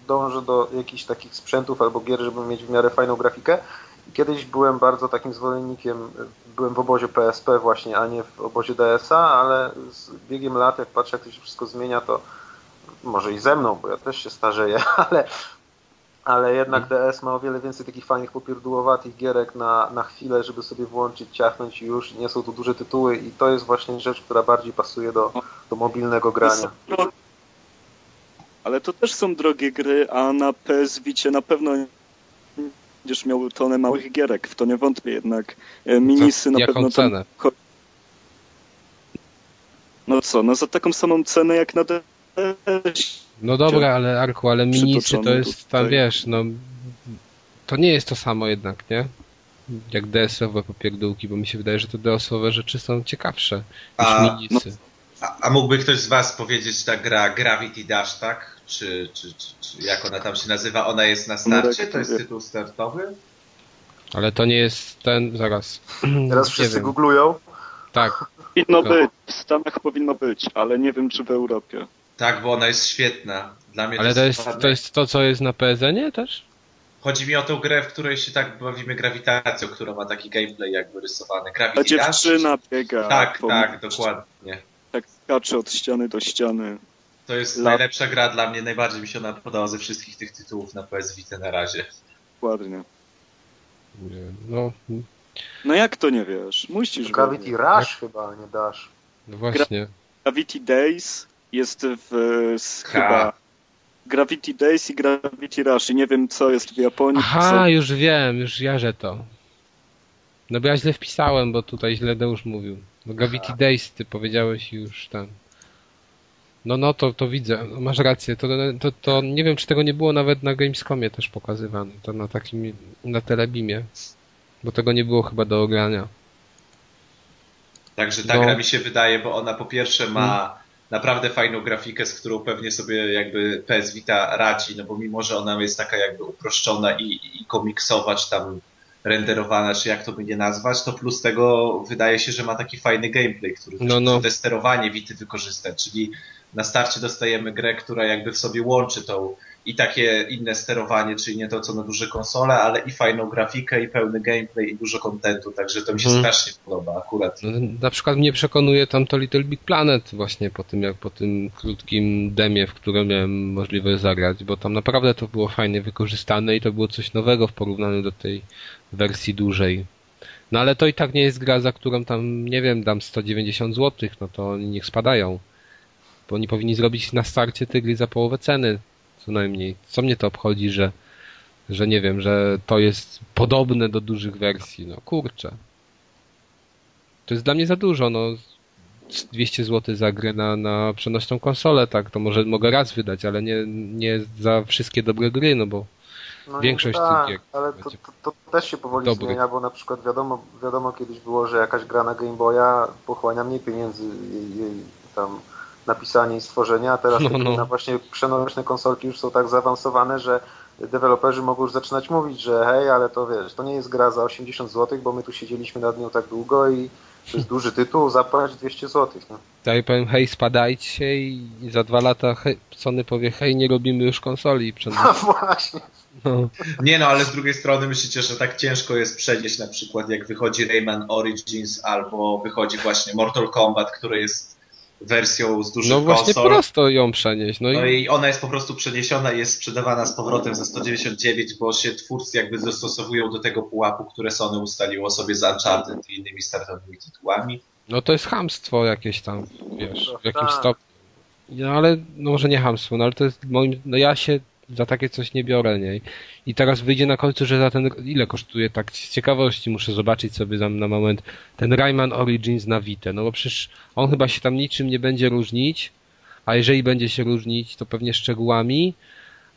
dążę do jakichś takich sprzętów albo gier, żeby mieć w miarę fajną grafikę. Kiedyś byłem bardzo takim zwolennikiem, byłem w obozie PSP właśnie, a nie w obozie DSA, ale z biegiem lat, jak patrzę, jak to się wszystko zmienia, to może i ze mną, bo ja też się starzeję, ale, ale jednak DS ma o wiele więcej takich fajnych popierdółowatych gierek na, na chwilę, żeby sobie włączyć, ciachnąć i już nie są to duże tytuły i to jest właśnie rzecz, która bardziej pasuje do, do mobilnego grania. Ale to też są drogie gry, a na PS Vicie na pewno będziesz miał tonę małych gierek, w to nie wątpię jednak. E, Minisy na Jaką pewno tam... cenę? No co, no za taką samą cenę jak na DS. No dobra, ale Arku, ale minisy to jest tam, wiesz, no... To nie jest to samo jednak, nie? Jak DS-owe popierdółki, bo mi się wydaje, że te DS-owe rzeczy są ciekawsze niż A, minisy. A, a mógłby ktoś z Was powiedzieć, ta gra Gravity Dash, tak? Czy, czy, czy, czy jak ona tam się nazywa? Ona jest na starcie? To jest tytuł startowy? Ale to nie jest ten, zaraz. Teraz Nie wszyscy wiem. googlują. Tak, Powinno No. być, w Stanach powinno być, ale nie wiem czy w Europie. Tak, bo ona jest świetna. Dla mnie ale to jest, to jest to, co jest na PSN-ie też? Chodzi mi o tą grę, w której się tak bawimy grawitacją, która ma taki gameplay jakby rysowany. Ta Gravity Dash? dziewczyna biega. Tak, tak, dokładnie. Tak skacze od ściany do ściany. To jest Lat- najlepsza gra dla mnie, najbardziej mi się ona podoba ze wszystkich tych tytułów na PS Vita na razie. Dokładnie. Nie, No, No jak to nie wiesz? Musisz Gravity. Rush chyba, a nie Dash. no właśnie. Gravity Days jest w z, chyba Gravity Days i Gravity Rush i nie wiem co jest w Japonii. Aha, co... już wiem, już jarzę to. No bo ja źle wpisałem, bo tutaj źle Deusz mówił. No Gravity Days ty powiedziałeś już tam. No no to, to widzę, no, masz rację. To, to, to nie wiem czy tego nie było nawet na Gamescomie też pokazywane. To na takim, na Telebimie. Bo tego nie było chyba do ogrania. Także ta No. gra mi się wydaje, bo ona po pierwsze ma naprawdę fajną grafikę, z którą pewnie sobie jakby PS Vita radzi, no bo mimo, że ona jest taka jakby uproszczona i, i komiksowa, czy tam renderowana, czy jak to by nie nazwać, to plus tego wydaje się, że ma taki fajny gameplay, który No, no, te sterowanie Vity wykorzysta, czyli na starcie dostajemy grę, która jakby w sobie łączy tą i takie inne sterowanie, czyli nie to co na duże konsole, ale i fajną grafikę, i pełny gameplay, i dużo kontentu, także to mi się Mhm. strasznie podoba akurat. No, na przykład mnie przekonuje tam to Little Big Planet właśnie po tym, jak po tym krótkim demie, w którym miałem możliwość zagrać, bo tam naprawdę to było fajnie wykorzystane i to było coś nowego w porównaniu do tej wersji dłużej. No ale to i tak nie jest gra, za którą tam, nie wiem, dam 190 zł, no to oni niech spadają. Bo oni powinni zrobić na starcie gry za połowę ceny, co najmniej. Co mnie to obchodzi, że, że nie wiem, że to jest podobne do dużych wersji, no kurczę. To jest dla mnie za dużo, no. 200 zł za grę na, na przenośną konsolę, tak, to może mogę raz wydać, ale nie, nie za wszystkie dobre gry, no bo No Większość tak, tych ale to, to, to też się powoli dobrych. zmienia, bo na przykład wiadomo, wiadomo kiedyś było, że jakaś gra na Game Boya pochłania mniej pieniędzy jej, jej tam napisanie i stworzenie, a teraz No, no. na właśnie przenośne konsolki już są tak zaawansowane, że deweloperzy mogą już zaczynać mówić, że hej, ale to wiesz, to nie jest gra za 80 zł, bo my tu siedzieliśmy nad nią tak długo i to jest duży tytuł, zapłać 200 zł. No. tak jak powiem, hej, spadajcie i za dwa lata hej, Sony powie, hej, nie robimy już konsoli no przenośnej. właśnie. No. Nie no, ale z drugiej strony myślicie, że tak ciężko jest przenieść na przykład jak wychodzi Rayman Origins albo wychodzi właśnie Mortal Kombat, który jest wersją z dużych no właśnie konsol. prosto ją przenieść, no No i i ona jest po prostu przeniesiona i jest sprzedawana z powrotem za 199, bo się twórcy jakby dostosowują do tego pułapu, które Sony ustaliło sobie z Uncharted i innymi startowymi tytułami. no to jest hamstwo jakieś tam, wiesz, w jakimś Tak. stopniu. No ale, no może nie hamstwo, no ale to jest moim, no ja się za takie coś nie biorę, nie? I teraz wyjdzie na końcu, że za ten, ile kosztuje, tak z ciekawości muszę zobaczyć sobie tam na moment, ten Rayman Origins na Vita, no bo przecież on chyba się tam niczym nie będzie różnić, a jeżeli będzie się różnić, to pewnie szczegółami,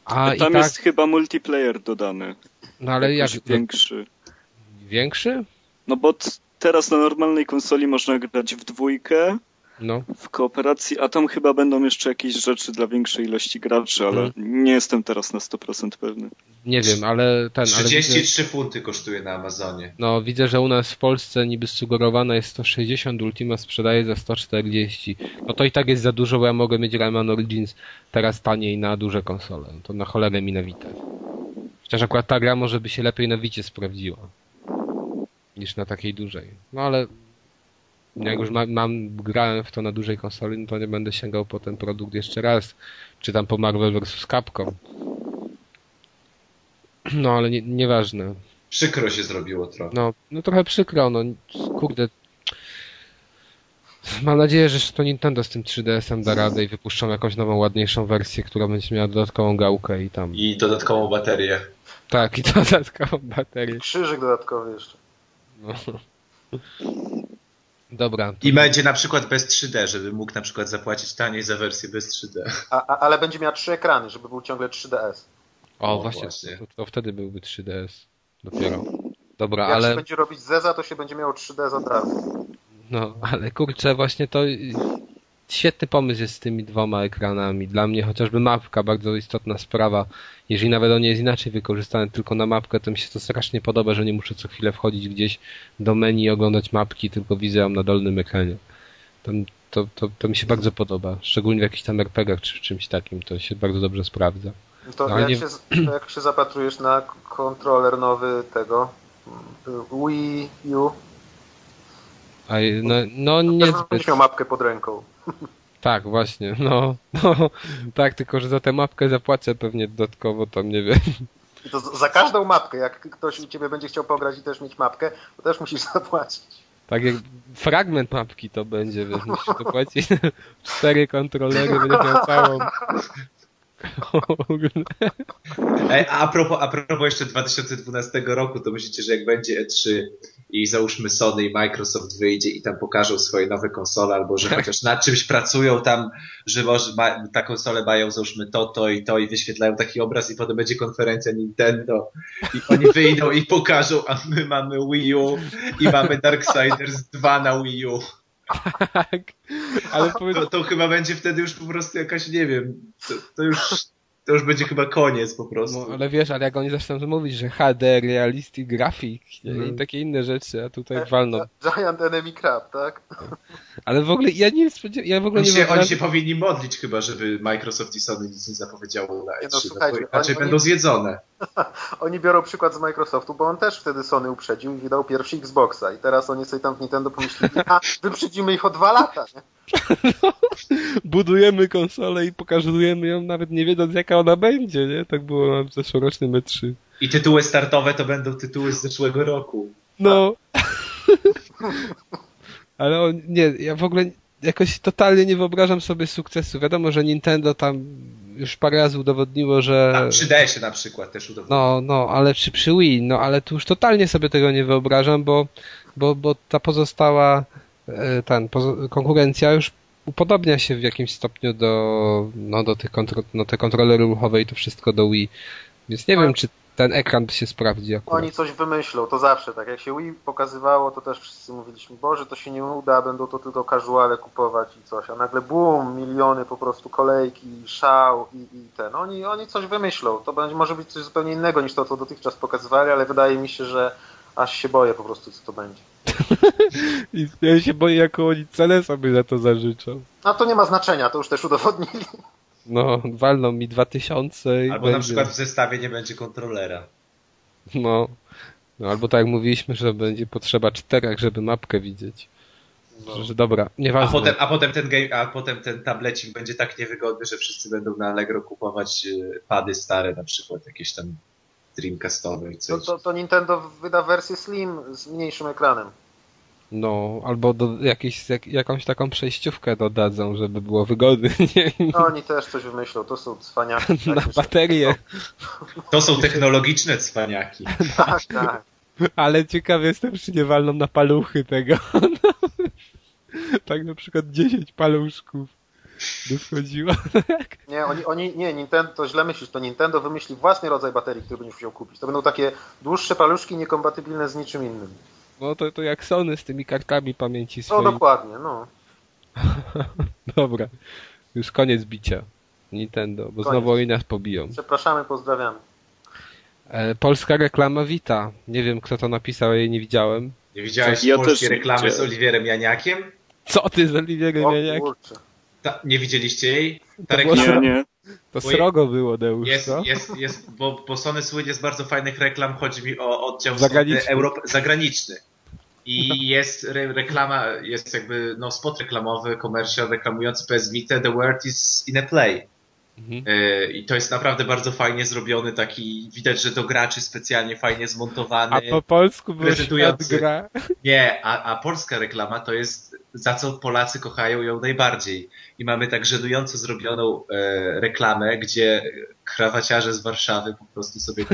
a Tam i tak, jest chyba multiplayer dodany. no ale jak, większy. większy? No bo teraz na normalnej konsoli można grać w dwójkę, No, w kooperacji, a tam chyba będą jeszcze jakieś rzeczy dla większej ilości graczy, ale Mhm. nie jestem teraz na 100% pewny. nie wiem, ale ten, ale widzę, 33 funty kosztuje na Amazonie. no widzę, że u nas w Polsce niby sugerowane jest 160, Ultima sprzedaje za 140. No to i tak jest za dużo, bo ja mogę mieć Rayman Origins teraz taniej na duże konsole. To na cholerę mi na Vita. Chociaż akurat ta gra może by się lepiej na Vicie sprawdziła. Niż na takiej dużej. No ale jak już mam, mam grałem w to na dużej konsoli, no to nie będę sięgał po ten produkt jeszcze raz. Czy tam po Marvel vs. Capcom. No ale nie, nieważne. Przykro się zrobiło trochę. No, no trochę przykro, no kurde. Mam nadzieję, że to Nintendo z tym 3DS-em da radę i wypuszczą jakąś nową, ładniejszą wersję, która będzie miała dodatkową gałkę i tam. I dodatkową baterię. Tak, i dodatkową baterię. Krzyżyk dodatkowy jeszcze. No. Dobra. I będzie na przykład bez 3D, żeby mógł na przykład zapłacić taniej za wersję bez 3D. A, a, ale będzie miała trzy ekrany, żeby był ciągle 3DS. O, O, właśnie, właśnie. To, to wtedy byłby 3DS. Dopiero. Dobra, Jak się ale. będzie robić Zeza, to się będzie miało 3D od razu. No, ale kurczę, właśnie to świetny pomysł jest z tymi dwoma ekranami. Dla mnie chociażby mapka, bardzo istotna sprawa. Jeżeli nawet on jest inaczej wykorzystany tylko na mapkę, to mi się to strasznie podoba, że nie muszę co chwilę wchodzić gdzieś do menu i oglądać mapki, tylko widzę ją na dolnym ekranie. To, to, to, to mi się bardzo podoba. Szczególnie w jakichś tam RPGach czy w czymś takim, to się bardzo dobrze sprawdza. To No, jak, nie- się, to jak się zapatrujesz na kontroler nowy tego Wii U, A, no, no nie zbyt. mapkę pod ręką. Tak, właśnie, no, no, tak, tylko że za tę mapkę zapłacę pewnie dodatkowo, tam nie wiem. I to za każdą mapkę, jak ktoś u ciebie będzie chciał pograć i też mieć mapkę, to też musisz zapłacić. Tak jak fragment mapki to będzie, wiesz, musisz dopłacić cztery kontrolery, będziesz miał całą. Ej, a propos, a propos jeszcze 2012 roku, to myślicie, że jak będzie E3 i załóżmy Sony i Microsoft wyjdzie i tam pokażą swoje nowe konsole, albo że chociaż nad czymś pracują tam, że może ma, ta konsole mają załóżmy to, to i to i wyświetlają taki obraz i potem będzie konferencja Nintendo i oni wyjdą i pokażą, a my mamy Wii U i mamy Darksiders 2 na Wii U. tak, ale powiedz, To, to chyba będzie wtedy już po prostu jakaś, nie wiem, to, to już to już będzie chyba koniec po prostu. no, ale wiesz, ale jak oni zaczną mówić, że HD, realistic graphic nie? i Mhm. takie inne rzeczy, a tutaj walną. Giant Enemy Crab, tak? Ale w ogóle ja nie spodziewałem, ja w ogóle Oni nie się, oni się powinni modlić chyba, żeby Microsoft i Sony nic nie zapowiedziało na Nie E3, no, no, słuchajcie, bo inaczej oni- będą zjedzone. Oni biorą przykład z Microsoftu, bo on też wtedy Sony uprzedził i wydał pierwszy Xboxa. I teraz oni sobie tam w Nintendo pomyśleli, a wyprzedzimy ich o dwa lata, nie? budujemy konsolę i pokazujemy ją nawet nie wiedząc jaka ona będzie, nie? Tak było na zeszłorocznym E3. I tytuły startowe to będą tytuły z zeszłego roku. No. Ale on, nie, ja w ogóle jakoś totalnie nie wyobrażam sobie sukcesu. Wiadomo, że Nintendo tam już parę razy udowodniło, że... A przy DS-ie na przykład też udowodniono. No, no, ale czy przy Wii? No, ale tu już totalnie sobie tego nie wyobrażam, bo, bo, bo ta pozostała e, ten, konkurencja już upodobnia się w jakimś stopniu do, no, do tych kontro, no, te kontrolery ruchowe i to wszystko do Wii. Więc nie Ale- wiem, czy ten ekran się sprawdzi akurat. Oni coś wymyślą, to zawsze tak. Jak się Wii pokazywało, to też wszyscy mówiliśmy, Boże, to się nie uda, będą to tylko casuale kupować i coś. A nagle bum, miliony po prostu kolejki, szał i, i ten. Oni, oni coś wymyślą. To będzie, może być coś zupełnie innego niż to, co dotychczas pokazywali, ale wydaje mi się, że aż się boję po prostu, co to będzie. I ja się boję, jaką oni cenę sobie za to zażyczą. A to nie ma znaczenia, to już też udowodnili. No, walną mi 2000 i Albo na będzie. przykład w zestawie nie będzie kontrolera. No. no, albo tak jak mówiliśmy, że będzie potrzeba czterech, żeby mapkę widzieć. No. Że dobra, A nieważne. potem, a, potem ten game, a potem ten tablecik będzie tak niewygodny, że wszyscy będą na Allegro kupować y, pady stare, na przykład jakieś tam Dreamcastowe i To, coś. to, to Nintendo wyda wersję Slim z mniejszym ekranem. No, albo do jak, jakąś taką przejściówkę dodadzą, żeby było wygodnie. No, oni też coś wymyślą, to są cwaniaki. Na tak, baterię. To są technologiczne cwaniaki. Tak, tak. Ale ciekawy jestem, czy nie walną na paluchy tego. tak na przykład 10 paluszków by wchodziło. Nie, oni, oni, nie, Nintendo, to źle myślisz, to Nintendo wymyśli własny rodzaj baterii, który będziesz musiał kupić. To będą takie dłuższe paluszki niekompatybilne z niczym innym. No to, to jak Sony z tymi kartami pamięci No swoimi. dokładnie, no. Dobra, już koniec bicia. Nintendo, bo Koniec. znowu oni nas pobiją. Przepraszamy, pozdrawiamy. E, polska reklama Vita. Nie wiem kto to napisał, ja jej nie widziałem. Nie widziałeś Ja polskiej reklamy z. Oliwierem Janiakiem? Co ty z Oliwierem O Janiak? kurczę. Ta, nie widzieliście jej? Ta reklama Nie, nie. To Bo- srogo było, Deusz, jest, co? jest, jest bo, bo Sony słynie z bardzo fajnych reklam, chodzi mi o oddział Zagraniczny. Zagraniczny. I jest re reklama, jest jakby no, spot reklamowy, commercial reklamujący PS Vita, The World is in a Play. Mhm. Yy, I to jest naprawdę bardzo fajnie zrobiony, taki widać, że do graczy specjalnie fajnie zmontowany. A po polsku było gra. Nie, a, a polska reklama to jest za co Polacy kochają ją najbardziej. I mamy tak żenująco zrobioną e, reklamę, gdzie krawaciarze z Warszawy po prostu sobie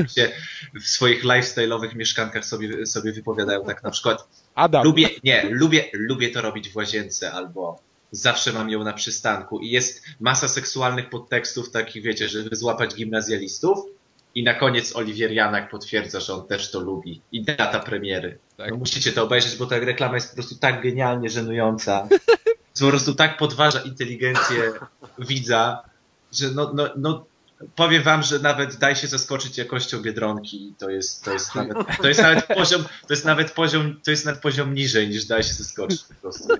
w swoich lifestyle'owych mieszkankach sobie, sobie wypowiadają tak na przykład Adam. lubię, nie, lubię, lubię to robić w łazience albo zawsze mam ją na przystanku i jest masa seksualnych podtekstów takich, wiecie, żeby złapać gimnazjalistów i na koniec Oliwier Janak potwierdza, że on też to lubi i data premiery. Tak. No musicie to obejrzeć, bo ta reklama jest po prostu tak genialnie żenująca. Po prostu tak podważa inteligencję widza, że no, no, no powiem wam, że nawet daj się zaskoczyć jakością Biedronki i to jest, to jest nawet, to jest nawet poziom, to jest nawet poziom, to jest nawet poziom niżej niż daj się zaskoczyć po prostu.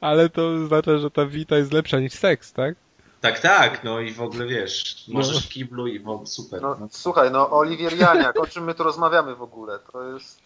Ale to oznacza, że ta Vita jest lepsza niż seks, tak? Tak, tak, no i w ogóle wiesz, możesz w kiblu i w ogóle super. No, No. słuchaj, no Oliwier Janiak, o czym my tu rozmawiamy w ogóle? To jest...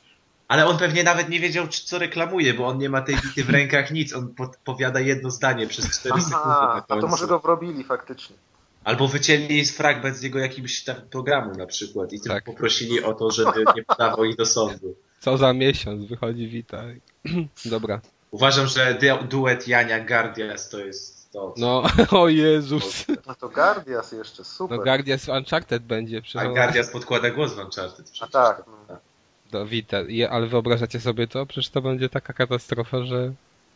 Ale on pewnie nawet nie wiedział, czy- co reklamuje, bo on nie ma tej bity w rękach nic, on podpowiada jedno zdanie przez 4 sekundy. na Aha, a to może go wrobili faktycznie. Albo wycięli fragment z jego jakimś tam programu na przykład i tylko Tak. poprosili o to, żeby nie podawał ich do sądu. Co za miesiąc wychodzi Vita. Dobra. Uważam, że du- duet Jania Gardias to jest to. No, o Jezus. No to Gardias jeszcze, super. No Guardians Uncharted będzie A przecież. Gardias podkłada głos w Uncharted A przecież. tak. No. Do Vita. Ale wyobrażacie sobie to? Przecież to będzie taka katastrofa, że...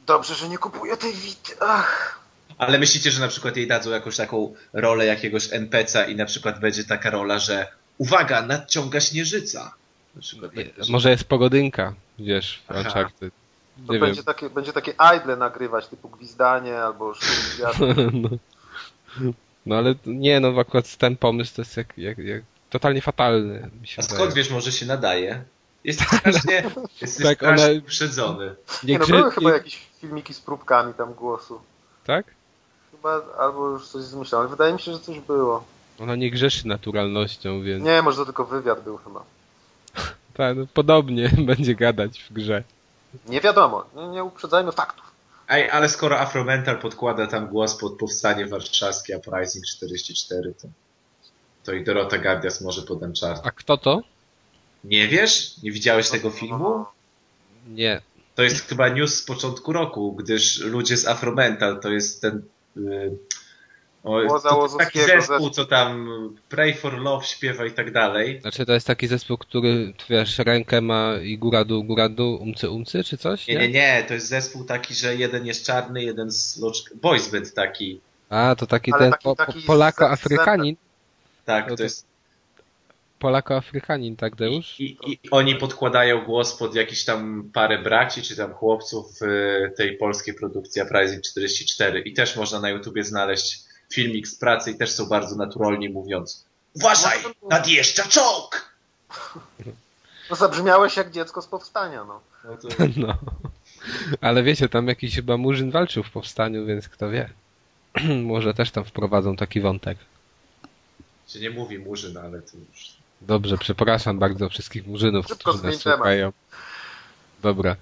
Dobrze, że nie kupuję tej Vity. Ach. Ale myślicie, że na przykład jej dadzą jakąś taką rolę jakiegoś NPC'a i na przykład będzie taka rola, że uwaga, nadciąga śnieżyca. Na przykład że- Może jest pogodynka, wiesz, w. Uncharted. To Nie będzie, wiem. takie, będzie takie idle nagrywać, typu gwizdanie albo. No. no ale nie, no akurat ten pomysł to jest jak, jak, jak totalnie fatalny. Mi się A wydaje. skąd wiesz, może się nadaje? Jest strasznie, jest Tak, strasznie ona- uprzedzony. Nie no, grze... były chyba jakieś filmiki z próbkami tam głosu. Tak? Chyba, albo już coś zmyślałem. Wydaje mi się, że coś było. Ona nie grzeszy naturalnością, więc... Nie, może to tylko wywiad był chyba. Tak, no, podobnie będzie gadać w grze. Nie wiadomo, nie, nie uprzedzajmy faktów. Ej, ale skoro Afromental podkłada tam głos pod powstanie warszawskie Uprising 44, to, to i Dorota Gardias może pod Uncharted. A kto to? Nie wiesz? Nie widziałeś tego filmu? Nie. To jest chyba news z początku roku, gdyż ludzie z Afromental to jest ten. Yy, o, to, to taki zespół, co tam Pray for Love śpiewa i tak dalej. Znaczy to jest taki zespół, który, wiesz, rękę ma i góra dół, góra dół, umcy, umcy, czy coś? Nie, nie, nie, to jest zespół taki, że jeden jest czarny, jeden z loczk... Boys band taki. A, to taki Ale ten taki- po, taki Polako-Afrykanin. Tak, No to to- jest. Polako-Afrykanin, tak, Deusz? I, i, I oni podkładają głos pod jakiś tam parę braci, czy tam chłopców w tej polskiej produkcji Uprising 44. I też można na YouTubie znaleźć filmik z pracy i też są bardzo naturalni mówiąc Uważaj! Nadjeżdża czołg! No zabrzmiałeś jak dziecko z powstania, no. No to No. Ale wiecie, tam jakiś chyba Murzyn walczył w powstaniu, więc kto wie. Może też tam wprowadzą taki wątek. się nie mówi murzyn, ale to już... Dobrze, przepraszam bardzo wszystkich murzynów, Szybko którzy nas słuchają. Dobra.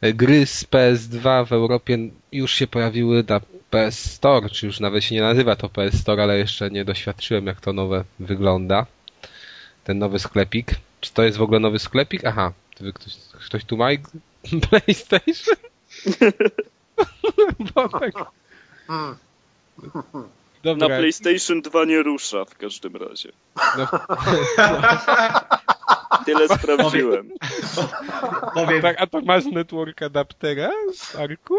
E, Gry z PS2 w Europie już się pojawiły na PS Store, czy już nawet się nie nazywa to PS Store, ale jeszcze nie doświadczyłem jak to nowe wygląda. Ten nowy sklepik. Czy to jest w ogóle nowy sklepik? Aha, Ty, ktoś, ktoś tu ma PlayStation? Bo tak... Hmm. Na Dobra, PlayStation 2 nie rusza w każdym razie. no, Tyle sprawdziłem. Powiem, tak, a to masz network adaptera, Arku?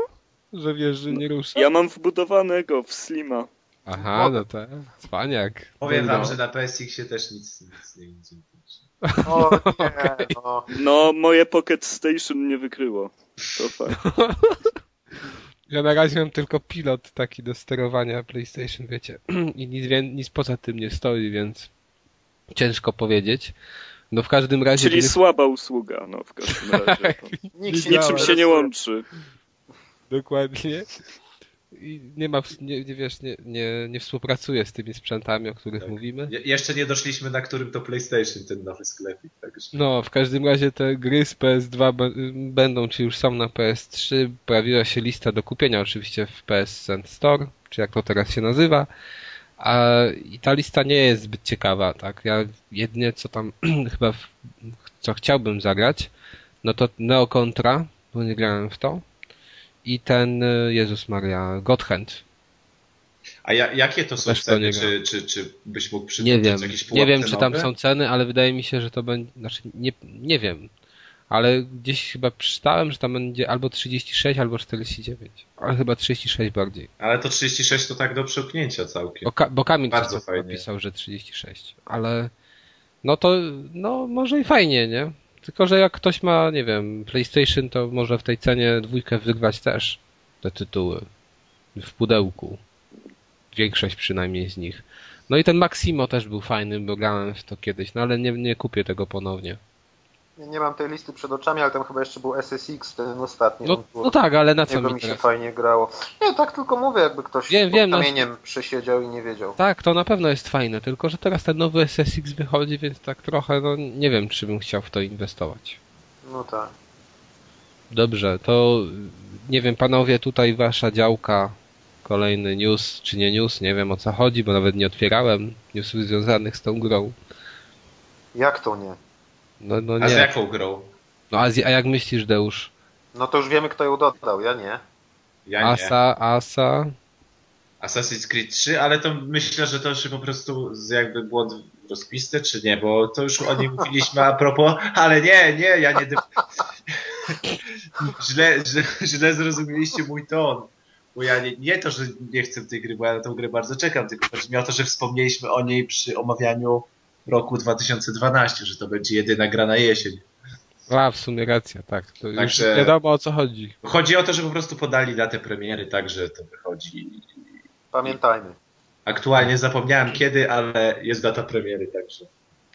Że wiesz, że nie rusza? Ja mam wbudowanego w Slima. Aha, no tak, cwaniak. powiem No. wam, że na PSX-ie też nic, nic nie idzie. O nie, no. No, moje Pocket Station nie wykryło. To fakt. Ja na razie mam tylko pilot taki do sterowania PlayStation, wiecie. I nic, nic poza tym nie stoi, więc ciężko powiedzieć. No w każdym razie... Czyli nie- słaba usługa, no w każdym razie. To Nikt. Niczym się nie łączy. Dokładnie. I nie ma, nie, nie wiesz, nie, nie, nie współpracuje z tymi sprzętami, o których Tak. mówimy. Je jeszcze nie doszliśmy, na którym to PlayStation, ten nowy sklepik. Także. No, w każdym razie te gry z PS2 b- będą, czy już są na PS3. Pojawiła się lista do kupienia oczywiście w PS Store, czy jak to teraz się nazywa. A, I ta lista nie jest zbyt ciekawa, tak? Ja jedynie co tam chyba, w, co chciałbym zagrać, no to Neo Contra, bo nie grałem w to. I ten, y, Jezus Maria, God Hand. A ja, jakie to są Też ceny? nie Czy, czy, czy byś mógł Nie przytoczyć wiem, jakiś nie wiem czy tam są ceny, ale wydaje mi się, że to będzie, znaczy nie, nie wiem, ale gdzieś chyba przeczytałem, że tam będzie albo 36, albo 49, ale chyba 36 bardziej. Ale to 36 to tak do przełknięcia całkiem. Bo, bo Kamil Bardzo napisał, że 36, ale no to, no może i fajnie, nie? Tylko, że jak ktoś ma, nie wiem, PlayStation, to może w tej cenie dwójkę wygrywać też te tytuły w pudełku. Większość przynajmniej z nich. No i ten Maximo też był fajny, bo grałem w to kiedyś, no ale nie, nie kupię tego ponownie. Nie, mam tej listy przed oczami, ale tam chyba jeszcze był SSX, ten ostatni. No, no tak, ale na co mi mi się fajnie grało. Nie, tak tylko mówię, jakby ktoś Wiem, pod wiem, no- kamieniem przesiedział i nie wiedział. Tak, to na pewno jest fajne, tylko że teraz ten nowy SSX wychodzi, więc tak trochę, no nie wiem, czy bym chciał w to inwestować. No tak. Dobrze, to nie wiem, panowie, tutaj wasza działka, kolejny news, czy nie news, nie wiem o co chodzi, bo nawet nie otwierałem newsów związanych z tą grą. Jak to nie? No, no A z nie. jaką grą? No a, z- a jak myślisz, Deusz? No to już wiemy, kto ją dodał, ja nie. Ja nie. Asa, Asa, Assassin's Creed 3, ale to myślę, że to już po prostu jakby błąd w rozpisce, czy nie, bo to już o nim mówiliśmy a propos, ale nie, nie, ja nie... źle, źle, źle zrozumieliście mój ton. Bo ja nie, nie to, że nie chcę tej gry, bo ja na tę grę bardzo czekam, tylko chodzi mi o to, że wspomnieliśmy o niej przy omawianiu roku 2012, że to będzie jedyna gra na jesień. a w sumie racja, tak. To już Także- wiadomo o co chodzi. Chodzi o to, że po prostu podali datę premiery, tak, że to wychodzi. Pamiętajmy. Aktualnie zapomniałem kiedy, ale jest data premiery, także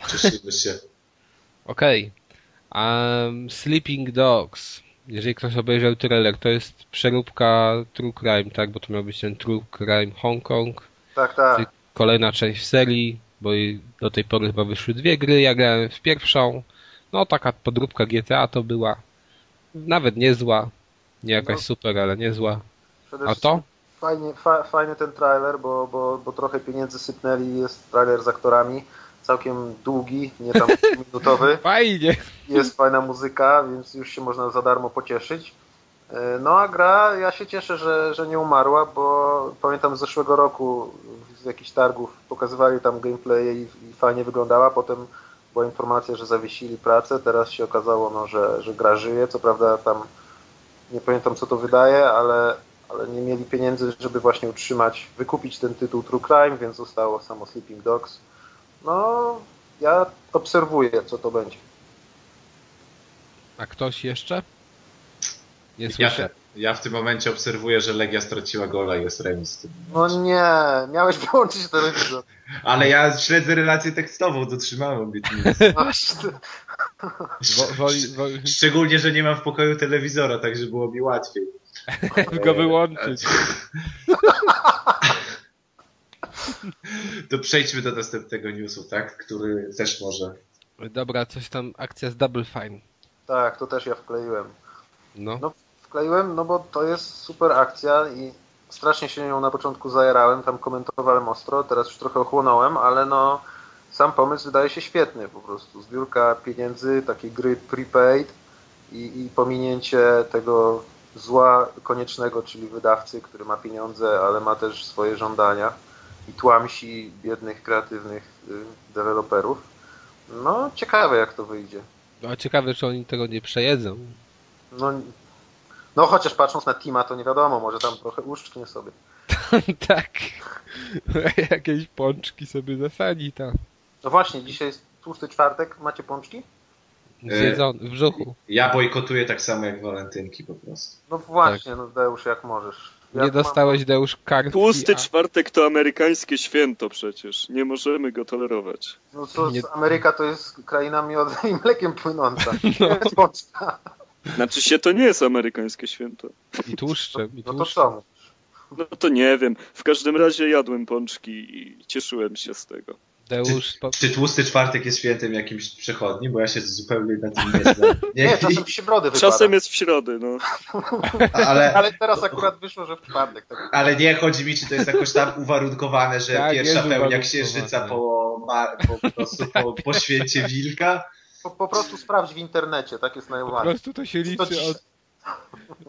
cieszymy się. Okej. Um, Sleeping Dogs. Jeżeli ktoś obejrzał trailer, to jest przeróbka True Crime, tak? Bo to miał być ten True Crime Hong Kong. Tak, tak. Kolejna część serii, bo i do tej pory chyba wyszły dwie gry. Ja grałem w pierwszą. No taka podróbka GTA to była. Nawet niezła. Nie jakaś No. super, ale niezła. A to? Fajnie, fa, fajny ten trailer, bo, bo, bo trochę pieniędzy sypnęli. Jest trailer z aktorami. Całkiem długi, nie tam minutowy. Fajnie! Jest fajna muzyka, więc już się można za darmo pocieszyć. E, No a gra, ja się cieszę, że, że nie umarła, bo pamiętam z zeszłego roku z jakichś targów pokazywali tam gameplay i, i fajnie wyglądała. Potem była informacja, że zawiesili pracę. Teraz się okazało, no, że, że gra żyje. Co prawda tam nie pamiętam co to wydaje, ale, ale nie mieli pieniędzy, żeby właśnie utrzymać, wykupić ten tytuł True Crime, więc zostało samo Sleeping Dogs. No, ja obserwuję, co to będzie. A ktoś jeszcze? Nie Ja, słyszę. te, ja w tym momencie obserwuję, że Legia straciła gola i jest remis. No nie, miałeś wyłączyć telewizor. Ale ja śledzę relację tekstową, dotrzymałem woli, Szczególnie, że nie mam w pokoju telewizora, także było mi łatwiej. go wyłączyć. To przejdźmy do następnego newsu, tak? Który też może. Dobra, coś tam, akcja z Double Fine. Tak, to też ja wkleiłem. No. No, wkleiłem, no bo to jest super akcja i strasznie się nią na początku zajerałem, tam komentowałem ostro, teraz już trochę ochłonąłem, ale no sam pomysł wydaje się świetny po prostu. Zbiórka pieniędzy, takiej gry prepaid i, i pominięcie tego zła koniecznego, czyli wydawcy, który ma pieniądze, ale ma też swoje żądania i tłamsi biednych, kreatywnych y, deweloperów. No, ciekawe jak to wyjdzie. No, a ciekawe, czy oni tego nie przejedzą. No, no chociaż patrząc na Tima, to nie wiadomo, może tam trochę uszczknie sobie. tak. Jakieś pączki sobie zasadzi tam. No właśnie, dzisiaj jest tłusty czwartek, macie pączki? Zjedzony, w brzuchu. Ja bojkotuję tak samo jak walentynki po prostu. No właśnie, no Deusz, jak możesz. Ja Nie tu mam- dostałeś, Deusz, kartki. Tłusty a- czwartek to amerykańskie święto przecież. Nie możemy go tolerować. No to Nie- Ameryka to jest kraina miodem i mlekiem płynąca. No. Nie jest pączka. Znaczy się to nie jest amerykańskie święto. I tłuszczem, i No to co? No to nie wiem. W każdym razie jadłem pączki i cieszyłem się z tego. Deusz, po... Czy tłusty czwartek jest świętem jakimś przechodnim? Bo ja się zupełnie na tym nie znam. Nie, czasem się brody wypada. Czasem jest w środę, no. ale, Ale teraz akurat wyszło, że w czwartek. Tak. ale nie chodzi mi, czy to jest jakoś tam uwarunkowane, że Tak, pierwsza pełnia księżyca po, po, po, prostu po, po święcie wilka. Po, po prostu sprawdź w internecie, tak jest po najłatwiej. prostu to się To liczy od,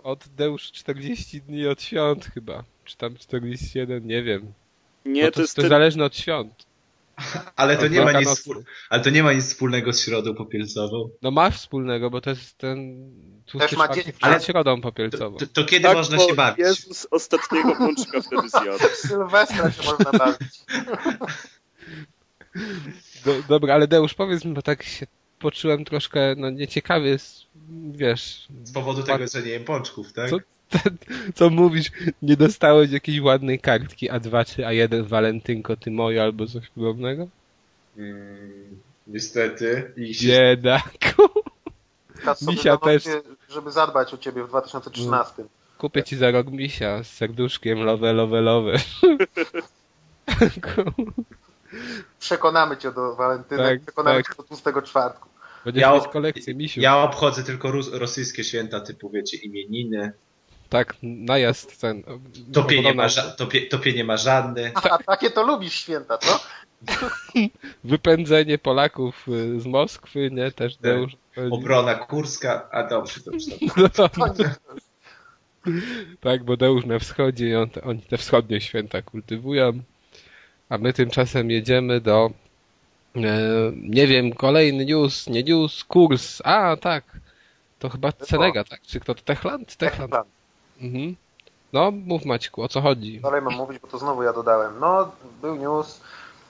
od Deusz 40 dni od świąt chyba. Czy tam 41, nie wiem. Nie, No to to, jest to ten... zależne od świąt. Ale to nie ma nic, wspól- ale to nie ma nic wspólnego z środą popielcową. No ma wspólnego, bo to jest ten tłusty Też ma przed ale- środą To, popielcową. to, to kiedy Tak, można bo się bawić? Jezus ostatniego pączka wtedy zjadł. Sylwestra się można bawić. Do, dobra, ale Deusz, powiedz mi, bo tak się poczułem troszkę, no nieciekawy, wiesz, Z powodu tego, że nie jem pączków, tak? Co? co mówisz, nie dostałeś jakiejś ładnej kartki A2 czy A1 walentynko ty moje albo coś podobnego? Mm, niestety. I się Biedaku. Misia też. żeby zadbać o ciebie w 2013. Kupię ci za rok misia z serduszkiem love, love, love. Przekonamy cię do Walentynek, Tak, przekonamy tak. cię do tłustego czwartku. Będziesz Ja- mieć kolekcję misiu. Ja obchodzę tylko rosyjskie święta, typu wiecie, imieniny. Tak, najazd ten. Topie nie, ma ża- topie, topie nie ma żadny. A takie to lubisz święta, co? Wypędzenie Polaków y, z Moskwy, nie? Też Tak. Deusz. Obrona kurska. A dobrze, dobrze. dobrze. No, tak, bo Deusz na wschodzie i on, oni te wschodnie święta kultywują. A my tymczasem jedziemy do nie wiem, kolejny news, nie news, kurs. A, tak. To chyba Cenega, tak? Czy kto to? Techland? Techland. Plan. Mhm. No, mów Maćku, o co chodzi? Dalej mam mówić, bo to znowu ja dodałem. No, był news,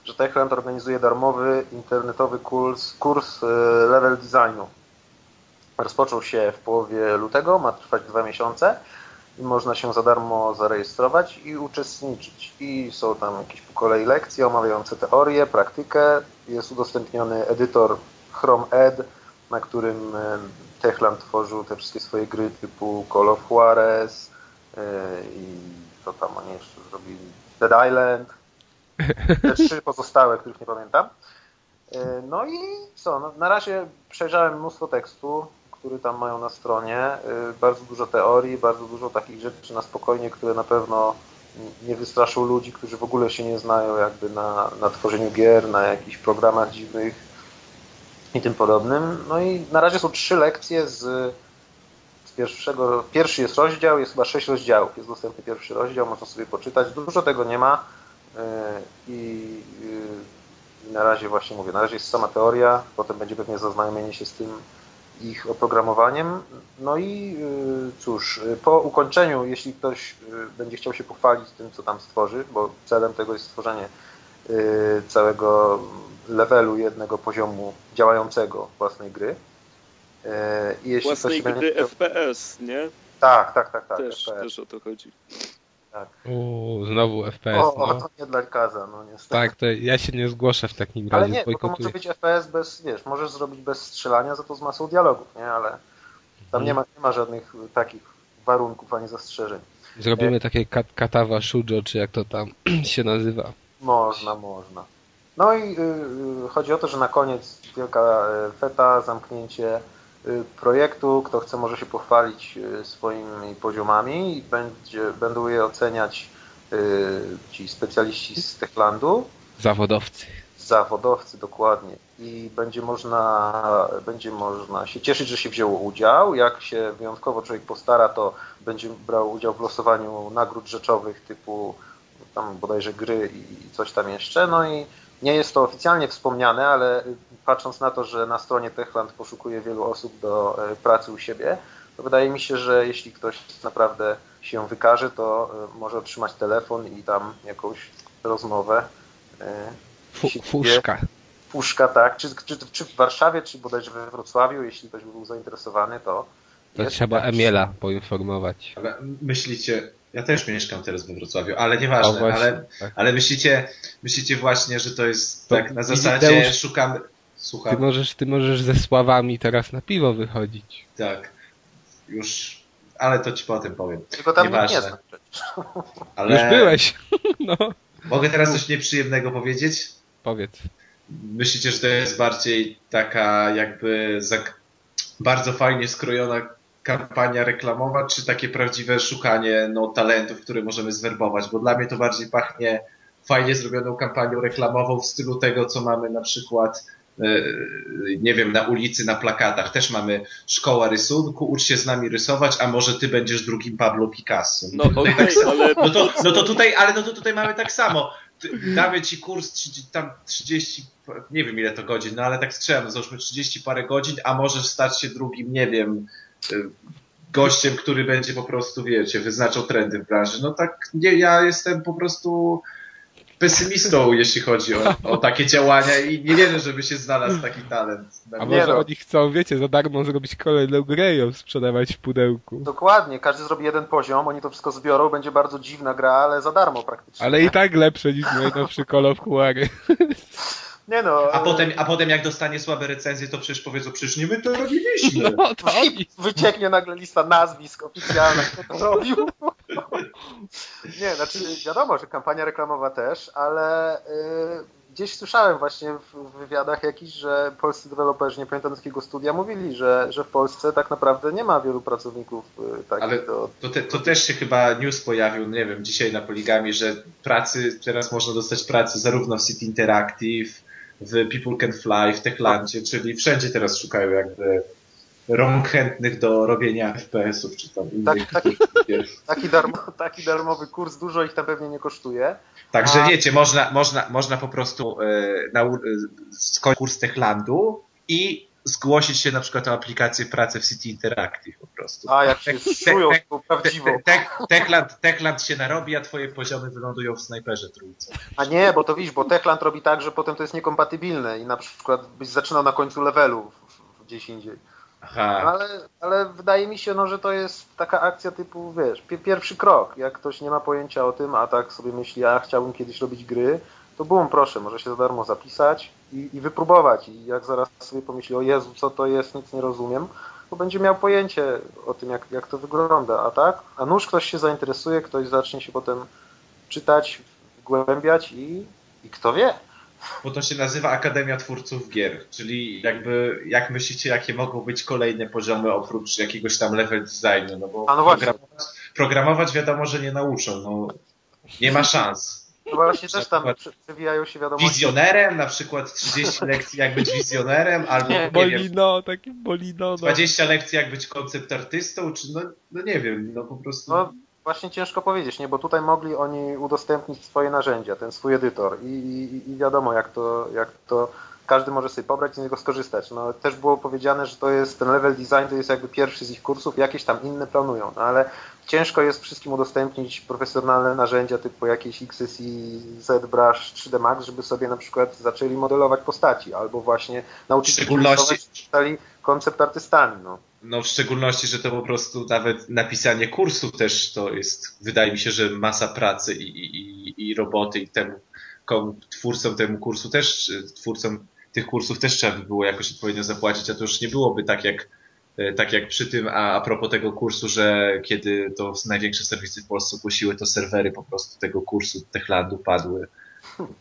że Techland organizuje darmowy internetowy kurs, kurs e, level designu. Rozpoczął się w połowie lutego, ma trwać dwa miesiące i można się za darmo zarejestrować i uczestniczyć. I są tam jakieś po kolei lekcje omawiające teorię, praktykę. Jest udostępniony edytor Chrome Ed, na którym e, Techland tworzył te wszystkie swoje gry typu Call of Juarez e, i co tam oni jeszcze zrobili? Dead Island. Te trzy pozostałe, których nie pamiętam. E, No i co? No, na razie przejrzałem mnóstwo tekstu, który tam mają na stronie. E, Bardzo dużo teorii, bardzo dużo takich rzeczy na spokojnie, które na pewno nie wystraszą ludzi, którzy w ogóle się nie znają jakby na, na tworzeniu gier, na jakichś programach dziwnych i tym podobnym. No i na razie są trzy lekcje z, pierwszego. Pierwszy jest rozdział, jest chyba sześć rozdziałów. Jest dostępny pierwszy rozdział, można sobie poczytać. Dużo tego nie ma. Yy, I yy, na razie właśnie mówię, na razie jest sama teoria, potem będzie pewnie zaznajomienie się z tym ich oprogramowaniem. No i yy, cóż, po ukończeniu, jeśli ktoś yy, będzie chciał się pochwalić tym, co tam stworzy, bo celem tego jest stworzenie yy, całego levelu jednego poziomu działającego własnej gry. I jeśli Własnej gry będzie... FPS, nie? Tak, tak, tak, tak. Też, FPS. też o to chodzi. Uuu, znowu FPS, O, o, no. to nie dla Kaza, no niestety. Tak, to ja się nie zgłoszę w takim Ale razie, nie, bo to może bojkotuję. być FPS bez, wiesz, możesz zrobić bez strzelania, za to z masą dialogów, nie? Ale tam nie ma, nie ma żadnych takich warunków ani zastrzeżeń. Zrobimy takie kat katawa shujo, czy jak to tam się nazywa. Można, można. No i y, y, chodzi o to, że na koniec wielka y, feta, zamknięcie projektu. Kto chce może się pochwalić y, swoimi poziomami i będzie, będą je oceniać y, ci specjaliści z Techlandu. Zawodowcy. Zawodowcy, dokładnie. I będzie można, będzie można się cieszyć, że się wzięło udział. Jak się wyjątkowo człowiek postara, to będzie brał udział w losowaniu nagród rzeczowych typu tam bodajże gry i coś tam jeszcze. No i nie jest to oficjalnie wspomniane, ale patrząc na to, że na stronie Techland poszukuje wielu osób do e, pracy u siebie, to wydaje mi się, że jeśli ktoś naprawdę się wykaże, to e, może otrzymać telefon i tam jakąś rozmowę. E, fuszka. Fuszka, tak. Czy, czy, czy w Warszawie, czy bodajże we Wrocławiu, jeśli ktoś by był zainteresowany, to. To trzeba Emiela poinformować. Ale myślicie, ja też mieszkam teraz we Wrocławiu, ale nieważne, właśnie, ale, tak. ale myślicie, myślicie właśnie, że to jest to tak na zasadzie szukamy. Słucham. Ty możesz, ty możesz ze sławami teraz na piwo wychodzić. Tak. Już, ale to ci potem powiem. Tylko tam nieważne. nie jest. Ale... Już byłeś. No. Mogę teraz coś nieprzyjemnego powiedzieć? Powiedz. Myślicie, że to jest bardziej taka jakby bardzo fajnie skrojona kampania reklamowa, czy takie prawdziwe szukanie no, talentów, które możemy zwerbować? Bo dla mnie to bardziej pachnie fajnie zrobioną kampanią reklamową w stylu tego, co mamy na przykład e, nie wiem, na ulicy, na plakatach. Też mamy szkoła rysunku, ucz się z nami rysować, a może ty będziesz drugim Pablo Picasso. No, okay, tak ale... no, to, no to tutaj, ale no to tutaj mamy tak samo. Damy ci kurs 30, tam 30, nie wiem ile to godzin, no ale tak strzelam, załóżmy 30 parę godzin, a możesz stać się drugim, nie wiem, gościem, który będzie po prostu, wiecie, wyznaczał trendy w branży. No tak, nie, ja jestem po prostu pesymistą, jeśli chodzi o, o takie działania i nie wierzę, żeby się znalazł taki talent. A może no. oni chcą, wiecie, za darmo zrobić kolejną grę ją sprzedawać w pudełku. Dokładnie, każdy zrobi jeden poziom, oni to wszystko zbiorą, będzie bardzo dziwna gra, ale za darmo praktycznie. Ale i tak lepsze niż najnowszy Call of Juarez. Nie no. A potem, a potem jak dostanie słabe recenzje, to przecież powiedzą, przecież nie my to robiliśmy. No, to Wycieknie nagle lista nazwisk oficjalnych, kto to robił. nie, znaczy wiadomo, że kampania reklamowa też, ale yy, gdzieś słyszałem właśnie w wywiadach jakiś, że polscy deweloperzy, nie pamiętam jakiego studia, mówili, że, że w Polsce tak naprawdę nie ma wielu pracowników y, takich Ale do... To, te, to też się chyba news pojawił, nie wiem, dzisiaj na Poligami, że pracy, teraz można dostać pracy zarówno w City Interactive, w People Can Fly, w Techlandzie, czyli wszędzie teraz szukają jakby rąk chętnych do robienia FPS-ów, czy tam innych. Tak, taki, taki, darmo, taki darmowy kurs, dużo ich tam pewnie nie kosztuje. Także A... wiecie, można, można, można po prostu e, na, e, skończyć kurs Techlandu i zgłosić się na przykład o aplikację pracy w City Interactive po prostu. A, jak się szują te, prawdziwą. Te, te, Techland, Techland się narobi, a twoje poziomy wylądują w snajperze trójce. A nie, bo to widzisz, bo Techland robi tak, że potem to jest niekompatybilne i na przykład byś zaczynał na końcu levelu gdzieś indziej. Aha. Ale, ale wydaje mi się, no, że to jest taka akcja typu, wiesz, pierwszy krok. Jak ktoś nie ma pojęcia o tym, a tak sobie myśli, a chciałbym kiedyś robić gry, to bum, proszę, może się za darmo zapisać i, i wypróbować. I jak zaraz sobie pomyśli, o Jezu, co to jest, nic nie rozumiem, to będzie miał pojęcie o tym, jak, jak to wygląda. A tak? A nuż ktoś się zainteresuje, ktoś zacznie się potem czytać, wgłębiać i, i kto wie. Bo to się nazywa Akademia Twórców Gier, czyli jakby, jak myślicie, jakie mogą być kolejne poziomy oprócz jakiegoś tam level designu, no bo no programować, programować wiadomo, że nie nauczą, no nie ma szans. No właśnie też tam przewijają się wiadomości. Wizjonerem, na przykład 30 lekcji jak być wizjonerem, albo nie, nie bolino, wiem, takim bolino. No. 20 lekcji jak być koncept artystą, czy no, no nie wiem, no po prostu... No, właśnie ciężko powiedzieć, nie, bo tutaj mogli oni udostępnić swoje narzędzia, ten swój edytor i, i, i wiadomo jak to, jak to każdy może sobie pobrać i z niego skorzystać. No, też było powiedziane, że to jest ten level design, to jest jakby pierwszy z ich kursów, jakieś tam inne planują, no, ale ciężko jest wszystkim udostępnić profesjonalne narzędzia typu jakieś XSI, ZBrush, 3D Max, żeby sobie na przykład zaczęli modelować postaci, albo właśnie nauczyć się stali koncept artystami. No. no w szczególności, że to po prostu nawet napisanie kursu też to jest, wydaje mi się, że masa pracy i, i, i roboty i temu twórcom temu kursu też, twórcom tych kursów też trzeba by było jakoś odpowiednio zapłacić, a to już nie byłoby tak jak, tak jak przy tym, a, a propos tego kursu, że kiedy to największe serwisy w Polsce ogłosiły, to serwery po prostu tego kursu Techlandu padły.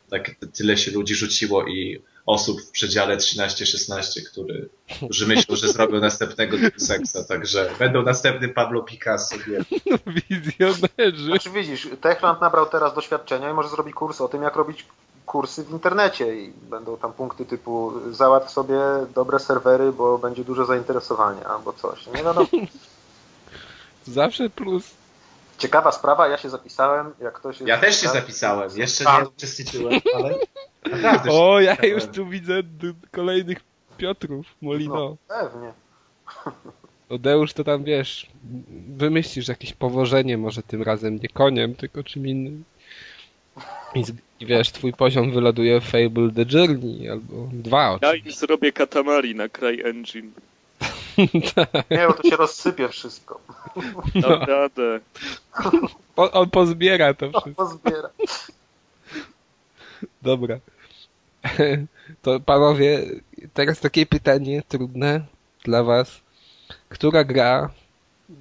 Tak tyle się ludzi rzuciło i osób w przedziale 13-16, który, którzy myślą, że zrobią następnego seksa, także będą następnym Pablo Picasso. Nie? Wizjonerzy. Znaczy widzisz, Techland nabrał teraz doświadczenia i może zrobi kurs o tym, jak robić kursy w internecie i będą tam punkty typu załatw sobie dobre serwery, bo będzie dużo zainteresowania albo coś. Nie wiadomo. Zawsze plus. Ciekawa sprawa, ja się zapisałem, jak ktoś jest Ja też się ciekawy- zapisałem, jeszcze A. nie uczestniczyłem, ale naprawdę O, ja zapisałem. już tu widzę kolejnych Piotrów, Molino. No, pewnie. Odeusz to tam wiesz, wymyślisz jakieś powożenie, może tym razem nie koniem, tylko czym innym. I, z- i wiesz, twój poziom wyloduje w Fable The Journey, albo dwa Ja im zrobię Katamari na Cry Engine. Nie, bo to się rozsypie wszystko. Radę. Po, on pozbiera to wszystko. Pozbiera. Dobra. To panowie, teraz takie pytanie trudne dla was. Która gra,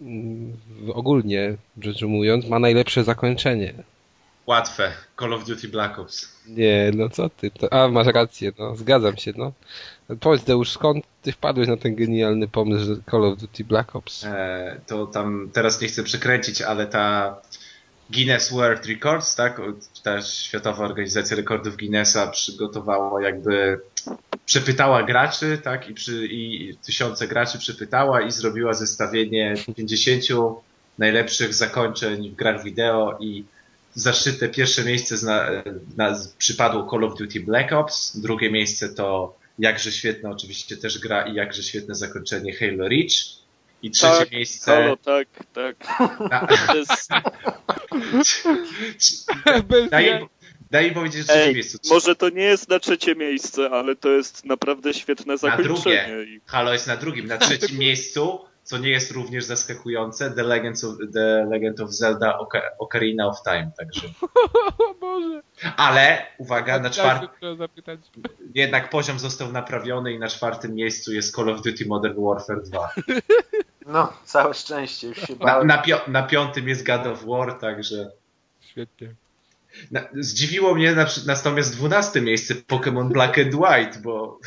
mm, ogólnie rzecz ujmując, ma najlepsze zakończenie? Łatwe. Call of Duty Black Ops. Nie, no co ty? To, a, masz rację, no, zgadzam się, no. Powiedz, Deusz, skąd ty wpadłeś na ten genialny pomysł, że Call of Duty Black Ops? E, to tam teraz nie chcę przekręcić, ale ta Guinness World Records, tak? Ta światowa organizacja rekordów Guinnessa przygotowała jakby przepytała graczy, tak? I, przy, i tysiące graczy przepytała i zrobiła zestawienie 50 najlepszych zakończeń w grach wideo i zaszczytne pierwsze miejsce zna, na, przypadło Call of Duty Black Ops, drugie miejsce to jakże świetne oczywiście też gra i jakże świetne zakończenie Halo Reach i trzecie Tak, miejsce Halo, tak, tak. na, Bez daj, im powiedzieć, że trzecie ej, miejsce. może to nie jest na trzecie miejsce, ale to jest naprawdę świetne zakończenie. drugie. I Halo jest na drugim, na trzecim miejscu, co nie jest również zaskakujące, The Legend of, The Legend of Zelda Oca- Ocarina of Time, także. O Boże. Ale, uwaga, na czwartym, jednak poziom został naprawiony i na czwartym miejscu jest Call of Duty Modern Warfare 2. No, całe szczęście, już się Na, bałem. na, pio- na piątym jest God of War, także. Świetnie. Na, zdziwiło mnie na, natomiast dwunaste miejsce Pokémon Black and White, bo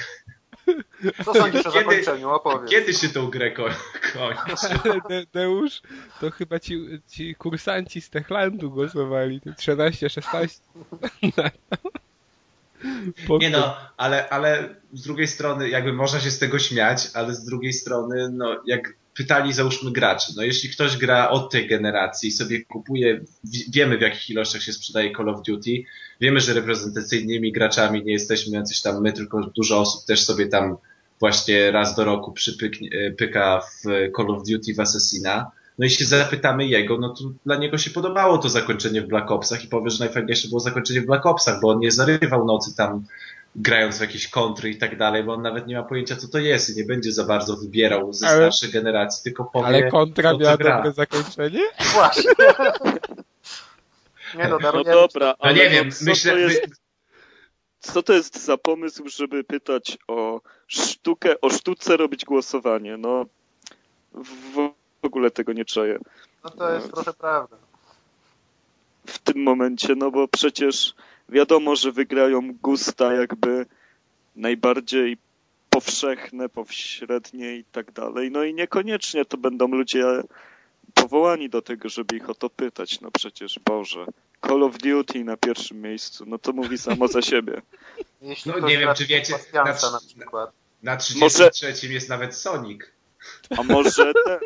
Co sądzisz o Kiedy- zakończeniu? Opowiedz. kiedy się tą grę ko- kończy? Ale De, Deusz, to chyba ci, ci kursanci z Techlandu głosowali. te 13, 16. Nie no, ale, ale z drugiej strony jakby można się z tego śmiać, ale z drugiej strony no jak pytali załóżmy graczy, no jeśli ktoś gra od tej generacji i sobie kupuje, wi- wiemy w jakich ilościach się sprzedaje Call of Duty, wiemy, że reprezentacyjnymi graczami nie jesteśmy jacyś tam my, tylko dużo osób też sobie tam właśnie raz do roku przypyknie, pyka w Call of Duty w Assassina. No i się zapytamy jego, no to dla niego się podobało to zakończenie w Black Opsach i powie, że najfajniejsze było zakończenie w Black Opsach, bo on nie zarywał nocy tam grając w jakieś kontry i tak dalej, bo on nawet nie ma pojęcia co to jest i nie będzie za bardzo wybierał ze Ale- starszych generacji, tylko powie, Ale kontra miała gra. dobre zakończenie? Właśnie. Nie no, no dobra, No ale nie wiem, no, co, myślę, to jest, co to jest za pomysł, żeby pytać o sztukę, o sztuce robić głosowanie? No w w ogóle tego nie czaję No to jest trochę prawda. w tym momencie, no bo przecież wiadomo, że wygrają gusta jakby najbardziej powszechne, powśrednie i tak dalej. No i niekoniecznie to będą ludzie powołani do tego, żeby ich o to pytać. No przecież, Boże, Call of Duty na pierwszym miejscu, no to mówi samo za siebie. Jeśli No nie wiem, czy wiecie, na- na przykład. na 33 jest nawet Sonic. A może ten,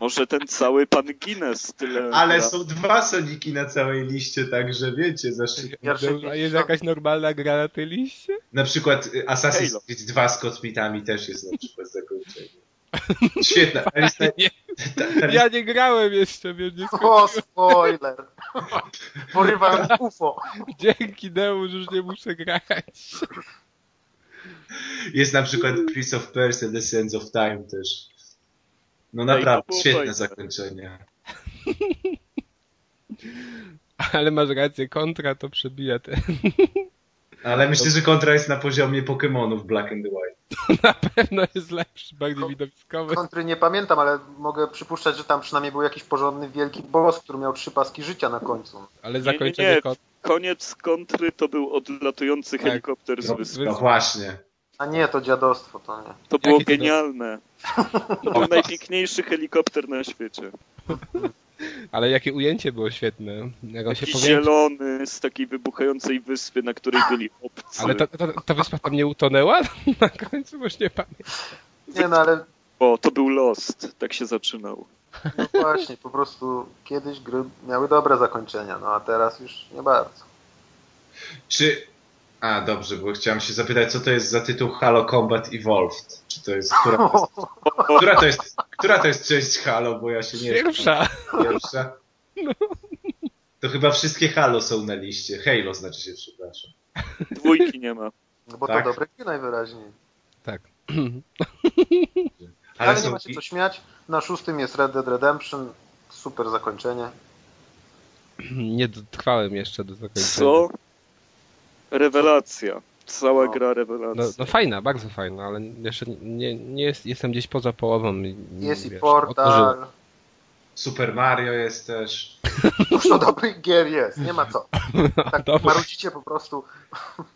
może ten cały pan Guinness tyle... Ale gra. są dwa Soniki na całej liście, także wiecie, zaszczyt. Pierwszy Deusz, A jest jakaś normalna gra na tej liście? Na przykład y, Assassin's Halo. Creed 2 z kosmitami też jest na przykład zakończenie. Świetna. Ta ta, ta ja nie grałem jeszcze, więc nie O, spoiler! Porywam UFO. Dzięki Deusz, już nie muszę grać. Jest na przykład Prince of Persia The Sands of Time też. No Ej, naprawdę, to było świetne fajne. zakończenie. Ale masz rację, kontra to przebija te. Ale myślę, że kontra jest na poziomie Pokémonów Black and White. Na pewno jest lepszy, bardziej widowiskowy. Kontry nie pamiętam, ale mogę przypuszczać, że tam przynajmniej był jakiś porządny wielki boss, który miał trzy paski życia na końcu. Ale nie, zakończenie nie. kontra. Koniec kontry to był odlatujący Tak. helikopter z No, wyspy. no właśnie. A nie, to dziadostwo, to nie. To było Jaki genialne. To był najpiękniejszy helikopter na świecie. Ale jakie ujęcie było świetne. Jak on się zielony z takiej wybuchającej wyspy, na której byli obcy. Ale ta, ta, ta wyspa tam nie utonęła na końcu? Bo już nie pamiętam. Nie no, ale O, to był Lost, tak się zaczynał. no właśnie, po prostu kiedyś gry miały dobre zakończenia, no a teraz już nie bardzo. Czy... A, dobrze, bo chciałem się zapytać, co to jest za tytuł Halo Combat Evolved? Czy to jest... Która to jest, która to jest, która to jest część Halo, bo ja się nie... Pierwsza. Pierwsza? To chyba wszystkie Halo są na liście. Halo znaczy się, przepraszam. Dwójki nie ma. No bo Tak. to dobre gry najwyraźniej. Tak. Ale, Ale nie są... macie co śmiać. Na szóstym jest Red Dead Redemption. Super zakończenie. Nie dotrwałem jeszcze do zakończenia. Co? Rewelacja. Cała No. gra No, rewelacja. no fajna, bardzo fajna, ale jeszcze nie, nie jest, jestem gdzieś poza połową. i- Jest i wiesz, Portal. otworzyłem. Super Mario jest też. Dużo dobrych gier jest, nie ma co. Tak Dobra. marudzicie po prostu.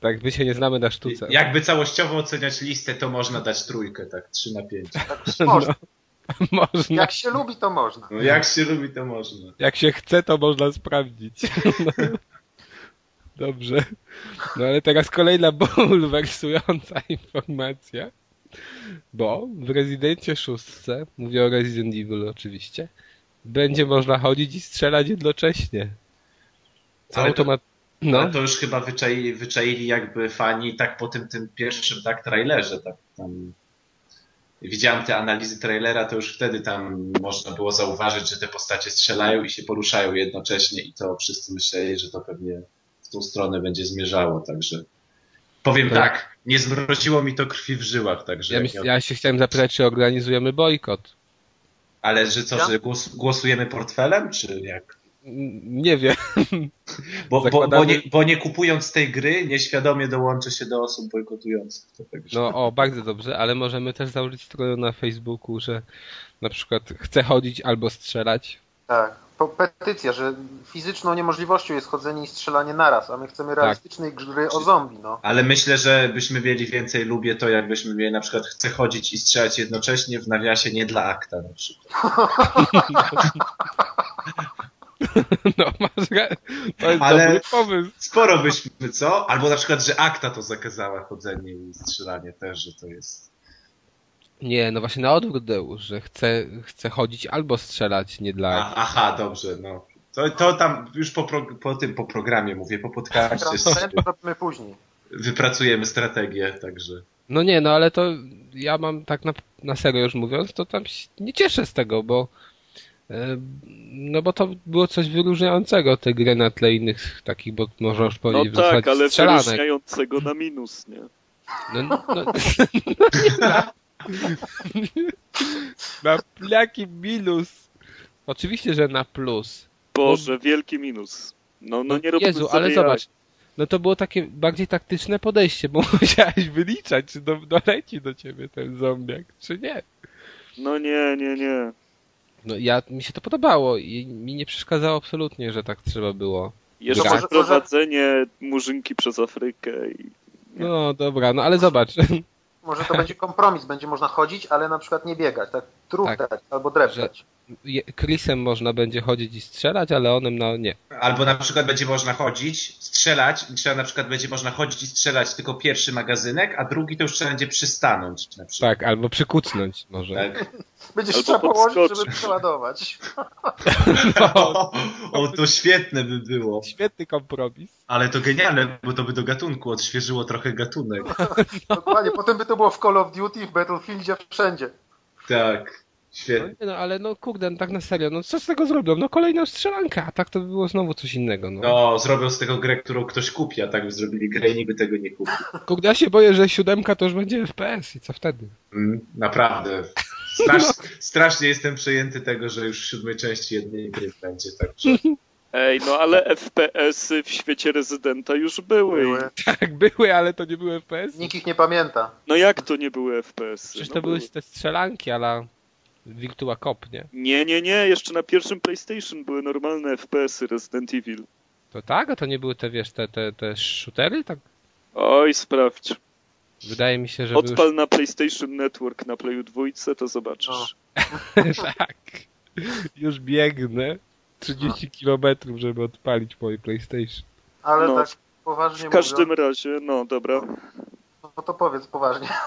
Tak, my się nie znamy na sztuce. Jakby całościowo oceniać listę, to można dać trójkę, tak, 3 na 5. Tak można. Można. Jak się lubi, to można. No, jak się lubi, to można. Jak się chce, to można sprawdzić. No. Dobrze. No ale teraz kolejna bulwersująca informacja. Bo w Rezydencie 6, mówię o Resident Evil oczywiście, będzie można chodzić i strzelać jednocześnie. Co Ale to- automat... No, Ale to już chyba wyczaili, wyczaili jakby fani tak po tym, tym pierwszym tak trailerze, tak tam widziałem te analizy trailera, to już wtedy tam można było zauważyć, że te postacie strzelają i się poruszają jednocześnie i to wszyscy myśleli, że to pewnie w tą stronę będzie zmierzało, także powiem Tak. tak, nie zmroziło mi to krwi w żyłach, także ja, myśl, ja się chciałem zapytać, czy organizujemy bojkot. ale że co, Ja? że głos, głosujemy portfelem, czy jak? Nie wiem. Bo, bo, bo, nie, bo nie kupując tej gry, nieświadomie dołączę się do osób bojkotujących. No o, bardzo dobrze, ale możemy też założyć stronę na Facebooku, że na przykład chcę chodzić albo strzelać. Tak. Po, petycja, że fizyczną niemożliwością jest chodzenie i strzelanie naraz, a my chcemy Tak. realistycznej gry o zombie, no. Ale myślę, że byśmy mieli więcej lubię to, jakbyśmy mieli na przykład chcę chodzić i strzelać jednocześnie w nawiasie nie dla akta na przykład. No masz ra- to jest Ale- dobry pomysł. Sporo byśmy, co? Albo na przykład, że akta to zakazała chodzenie i strzelanie też, że to jest. Nie, no właśnie na odwrót Deusz, że chcę, chcę chodzić albo strzelać, nie dla... A, aha, dobrze, no. To, to tam już po, pro, po tym, po programie mówię, po podcaście robimy później. wypracujemy strategię, także. No nie, no ale to ja mam tak na, na serio już mówiąc, to tam się nie cieszę z tego, bo e, no bo to było coś wyróżniającego te gry na tle innych takich, bo można już No powiedzieć, w tak, ale strzelanek. wyróżniającego na minus, nie? No, no, no, na jaki minus? Oczywiście, że na plus. Boże, wielki minus. No, no nie róbmy Jezu, ale zobacz. No to było takie bardziej taktyczne podejście, bo musiałeś wyliczać, czy do, doleci do ciebie ten zombiak, czy nie. No nie, nie, nie. No ja, mi się to podobało i mi nie przeszkadzało absolutnie, że tak trzeba było. Jeszcze prowadzenie murzynki przez Afrykę i... No dobra, no ale zobacz. Może to będzie kompromis, będzie można chodzić, ale na przykład nie biegać, tak? Truchtać albo dreptać. Chrisem można będzie chodzić i strzelać, ale onem no nie. Albo na przykład będzie można chodzić, strzelać, i trzeba na przykład będzie można chodzić i strzelać tylko pierwszy magazynek, a drugi to już trzeba będzie przystanąć na przykład. Tak, albo przykucnąć może. Tak. Będziesz trzeba położyć, żeby przeładować. No, O, to świetne by było. świetny kompromis. Ale to genialne, bo to by do gatunku odświeżyło trochę gatunek. Dokładnie, potem by to było w Call of Duty, w Battlefieldzie, wszędzie. Tak, No, świetnie. nie, no ale no kurde, no, tak na serio, no co z tego zrobią? No kolejna strzelanka, a tak to by było znowu coś innego. No. No, zrobią z tego grę, którą ktoś kupi, a tak by zrobili grę i niby tego nie kupi. Kurde, ja się boję, że siódemka to już będzie FPS i co wtedy? Mm, naprawdę. Strasz, strasznie jestem przejęty tego, że już w siódmej części jednej gry będzie, także... Ej, no ale FPS-y w świecie rezydenta już były. Były. Tak, były, ale to nie były FPS. Nikt ich nie pamięta. No jak to nie były FPS-y? Przecież no to były były. te strzelanki, ale Virtua Cop, nie? Nie, nie, nie, jeszcze na pierwszym PlayStation były normalne FPS-y Resident Evil. To tak, a to nie były te, wiesz, te, te, te shootery? Tak, Oj, sprawdź. wydaje mi się, że. Odpal na PlayStation Network na Playu dwójce, to zobaczysz. tak. Już biegnę 30 kilometrów, żeby odpalić moje PlayStation. Ale No, tak poważnie W każdym mówiąc, razie, no dobra. no to powiedz poważnie.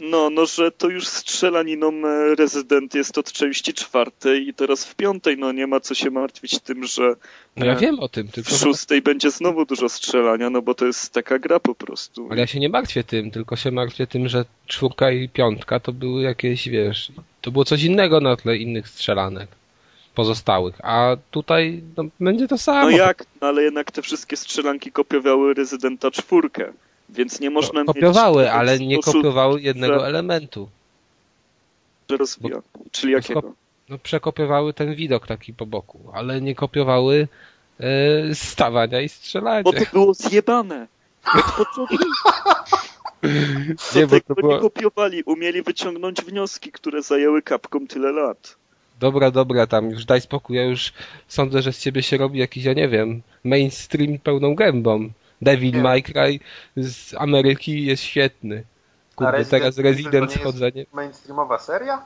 No, no, że to już strzelaniną e, rezydent jest od części czwartej i teraz w piątej, no nie ma co się martwić tym, że No ja e, wiem o tym, tylko... w szóstej będzie znowu dużo strzelania, no bo to jest taka gra po prostu. Ale ja się nie martwię tym, tylko się martwię tym, że czwórka i piątka to były jakieś, wiesz, to było coś innego na tle innych strzelanek pozostałych, a tutaj no, będzie to samo. No jak? No ale jednak te wszystkie strzelanki kopiowały rezydenta czwórkę, więc nie można No, mieć... kopiowały, tego ale nie kopiowały jednego że- elementu. Że rozwija. Czyli bo jakiego? No przekopiowały ten widok taki po boku, ale nie kopiowały e, stawania i strzelania. Bo to było zjebane. Od początku Nie, bo to nie było... kopiowali, umieli wyciągnąć wnioski, które zajęły kapkom tyle lat. Dobra, dobra, tam już daj spokój, ja już sądzę, że z ciebie się robi jakiś, ja nie wiem, mainstream pełną gębą. Devil Nie. May Cry z Ameryki jest świetny. A Kurde, Resident teraz Evil to Resident nie jest- schodzenie. Mainstreamowa seria?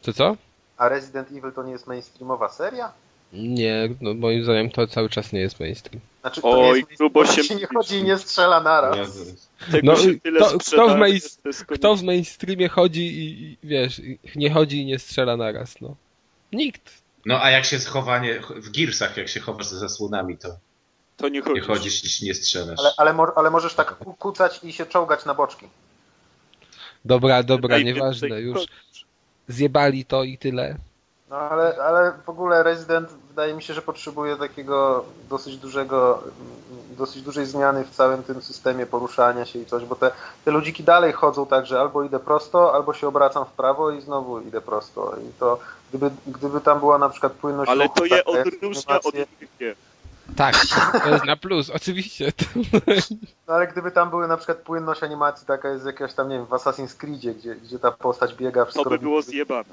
Co, co? A Resident Evil to nie jest mainstreamowa seria? Nie, no moim zdaniem to cały czas nie jest mainstream. Znaczy, to Oj, nie jest grubo mainstream, się bo nie chodzi i nie strzela naraz. No, się tyle kto- kto w main- Kto w mainstreamie chodzi i, i wiesz, i nie chodzi i nie strzela naraz, no. Nikt. No a jak się schowanie w Gearsach, jak się chowasz za zasłonami, to To nie nie chodzi. chodzisz i nie strzelasz. Ale, ale, ale możesz tak ku- kucać i się czołgać na boczki. Dobra, dobra, nieważne, już zjebali to i tyle. No ale, ale w ogóle Resident wydaje mi się, że potrzebuje takiego dosyć dużego, dosyć dużej zmiany w całym tym systemie poruszania się i coś, bo te, te ludziki dalej chodzą tak, że albo idę prosto, albo się obracam w prawo i znowu idę prosto. I to gdyby, gdyby tam była na przykład płynność Ale ruchu, to je taka odróżnia od innych. Tak, to jest na plus, oczywiście. No ale gdyby tam były na przykład płynność animacji taka jest jakaś tam, nie wiem, w Assassin's Creedzie, gdzie, gdzie ta postać biega, To wszystko by robi- było zjebane.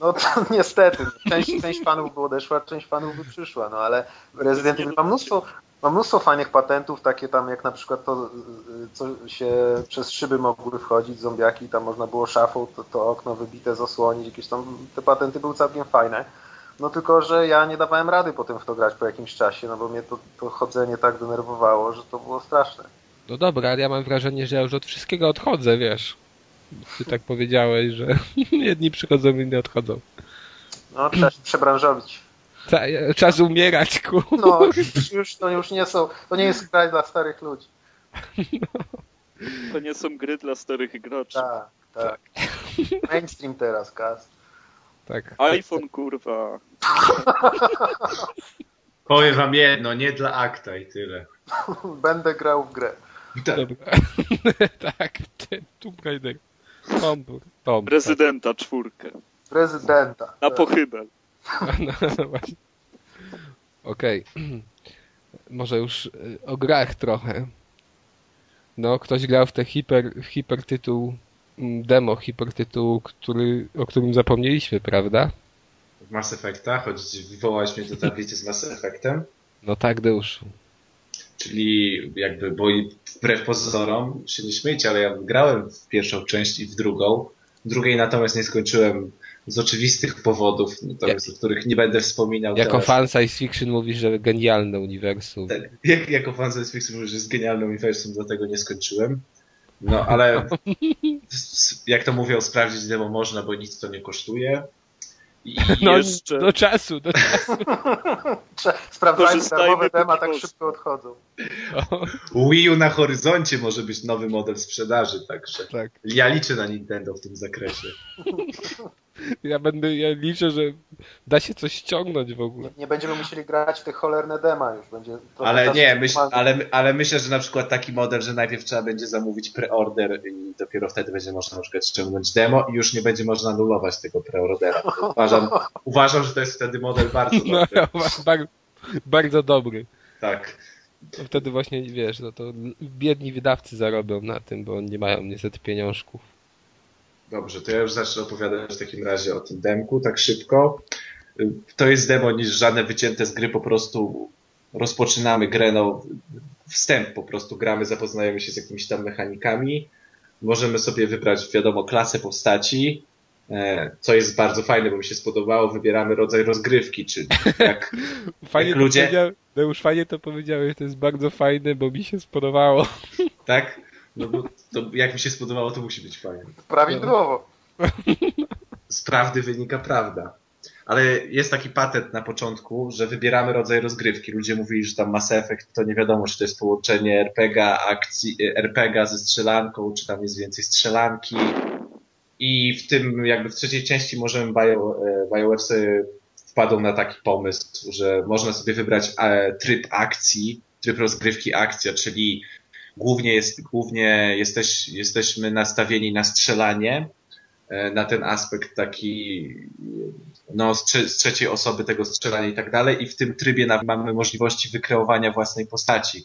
No to niestety, część, część fanów by odeszła, część fanów by przyszła, no ale Resident Evil ma mnóstwo, ma mnóstwo fajnych patentów, takie tam jak na przykład to, co się przez szyby mogły wchodzić, zombiaki, tam można było szafą to, to okno wybite zasłonić, jakieś tam, te patenty były całkiem fajne. No tylko, że ja nie dawałem rady potem w to grać po jakimś czasie, no bo mnie to, to chodzenie tak denerwowało, że to było straszne. No dobra, ale ja mam wrażenie, że ja już od wszystkiego odchodzę, wiesz. Ty tak powiedziałeś, że jedni przychodzą, inni odchodzą. No trzeba się przebranżowić. Ta, czas umierać, ku. No już to już nie są, to nie jest kraj dla starych ludzi. To nie są gry dla starych graczy. Tak, tak. Mainstream teraz, Kaz. Tak. iPhone, kurwa. Powiem wam jedno, nie dla akta i tyle. Będę grał w grę. Tak. Dobra. tak, Tomb Raider. Tomb, Tomb, Rezydenta czwórkę. Prezydenta. Na Tak. pochybel. tak. No, no właśnie. Okej. Może już y, o grach trochę. No, ktoś grał w te hiper, hipertytuł, mm, demo hipertytułu, który, o którym zapomnieliśmy, prawda? Mass Effecta, choć wywołałeś mnie do tablicy z Mass Effectem, No tak, Deuszu. czyli jakby, bo i wbrew pozorom się nie śmiejcie, ale ja grałem w pierwszą część i w drugą. Drugiej natomiast nie skończyłem z oczywistych powodów, natomiast o których nie będę wspominał Jako teraz. fan science fiction mówisz, że genialne uniwersum. Tak, jak, jako fan science fiction mówię, że jest genialnym uniwersum, dlatego nie skończyłem. No, ale jak to mówią, sprawdzić demo można, bo nic to nie kosztuje. I No, jeszcze- do czasu, do czasu. Sprawdzając darmowe dema, tak szybko odchodzą. Wii U na horyzoncie może być nowy model sprzedaży, także Tak. ja liczę na Nintendo w tym zakresie. Ja będę, ja liczę, że da się coś ściągnąć w ogóle. Nie będziemy musieli grać w te cholerne dema już. Będzie Ale nie, myśl, ale, ale myślę, że na przykład taki model, że najpierw trzeba będzie zamówić preorder i dopiero wtedy będzie można na przykład ściągnąć demo i już nie będzie można anulować tego preordera. Uważam, uważam, że to jest wtedy model bardzo No, dobry. bar, bardzo dobry. Tak. To Wtedy właśnie, wiesz, no to biedni wydawcy zarobią na tym, bo nie mają niestety pieniążków. Dobrze, to ja już zacznę opowiadać w takim razie o tym demku, tak szybko. To jest demo niż żadne wycięte z gry, po prostu rozpoczynamy grę, no wstęp po prostu gramy, zapoznajemy się z jakimiś tam mechanikami. Możemy sobie wybrać, wiadomo, klasę postaci e, co jest bardzo fajne, bo mi się spodobało, wybieramy rodzaj rozgrywki, czyli jak, Fajnie jak ludzie, No już fajnie to powiedziałeś, to jest bardzo fajne, bo mi się spodobało. tak? No bo to jak mi się spodobało, to musi być fajne. Prawidłowo. z prawdy wynika prawda. Ale jest taki patent na początku, że wybieramy rodzaj rozgrywki. Ludzie mówili, że tam Mass Effect to nie wiadomo, czy to jest połączenie RPG, akcji, RPG ze strzelanką, czy tam jest więcej strzelanki. I w tym, jakby w trzeciej części możemy Bio, e, BioWare sobie wpadł na taki pomysł, że można sobie wybrać e, tryb akcji, tryb rozgrywki akcja, czyli głównie jest, głównie jesteś, jesteśmy nastawieni na strzelanie, e, na ten aspekt taki no, z, trze- z trzeciej osoby tego strzelania i tak dalej i w tym trybie mamy możliwości wykreowania własnej postaci.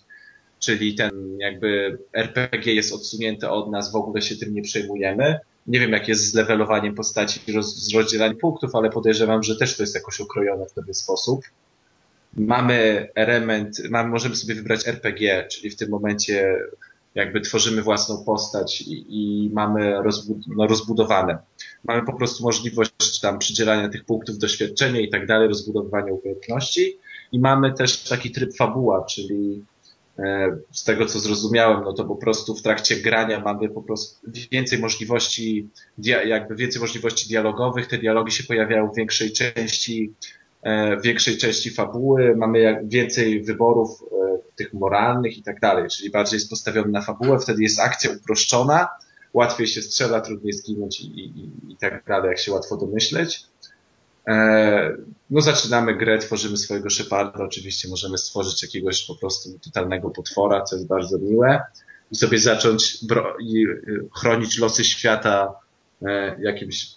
Czyli ten jakby RPG jest odsunięty od nas, w ogóle się tym nie przejmujemy. Nie wiem jak jest z levelowaniem postaci, z rozdzielaniem punktów, ale podejrzewam, że też to jest jakoś okrojone w pewien sposób. Mamy element, mamy, możemy sobie wybrać RPG, czyli w tym momencie jakby tworzymy własną postać i, i mamy rozbud no, rozbudowane. Mamy po prostu możliwość tam przydzielania tych punktów doświadczenia i tak dalej, rozbudowywania umiejętności i mamy też taki tryb fabuła, czyli e, z tego co zrozumiałem, no to po prostu w trakcie grania mamy po prostu więcej możliwości, jakby więcej możliwości dialogowych. Te dialogi się pojawiają w większej części, w większej części fabuły. Mamy więcej wyborów e, tych moralnych i tak dalej, czyli bardziej jest postawiony na fabułę. Wtedy jest akcja uproszczona, łatwiej się strzela, trudniej zginąć i, i, i tak dalej, jak się łatwo domyśleć. E, No zaczynamy grę, tworzymy swojego Sheparda, oczywiście możemy stworzyć jakiegoś po prostu totalnego potwora, co jest bardzo miłe i sobie zacząć chronić losy świata e, jakimś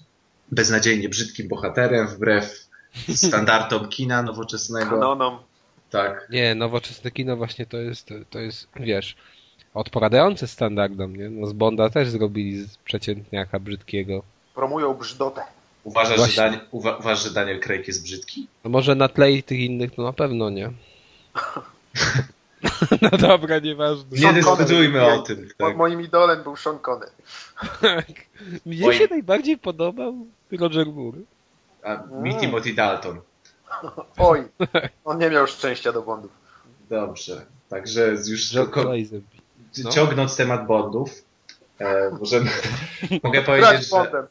beznadziejnie brzydkim bohaterem, wbrew standardom kina nowoczesnego. Kanonom. Tak, Nie, nowoczesne kino właśnie to jest, to jest, wiesz, odpowiadające standardom, nie? No z Bonda też zrobili z przeciętniaka brzydkiego. Promują brzydotę. uważasz, że. Daniel, uwa- uważasz, że Daniel Craig jest brzydki? No może na tle tych innych, no na pewno nie. no dobra, nieważne. Nie dyskutujmy o tym. Tak. Moim idolem był Sean Connery. Mnie Oj. się najbardziej podobał Roger Moore. A mi Timothy Dalton. Oj, on nie miał szczęścia do Bondów. Dobrze. Także już Joe ko- Lazenby. No. ciągnąc temat Bondów, e, możemy, mogę powiedzieć, że,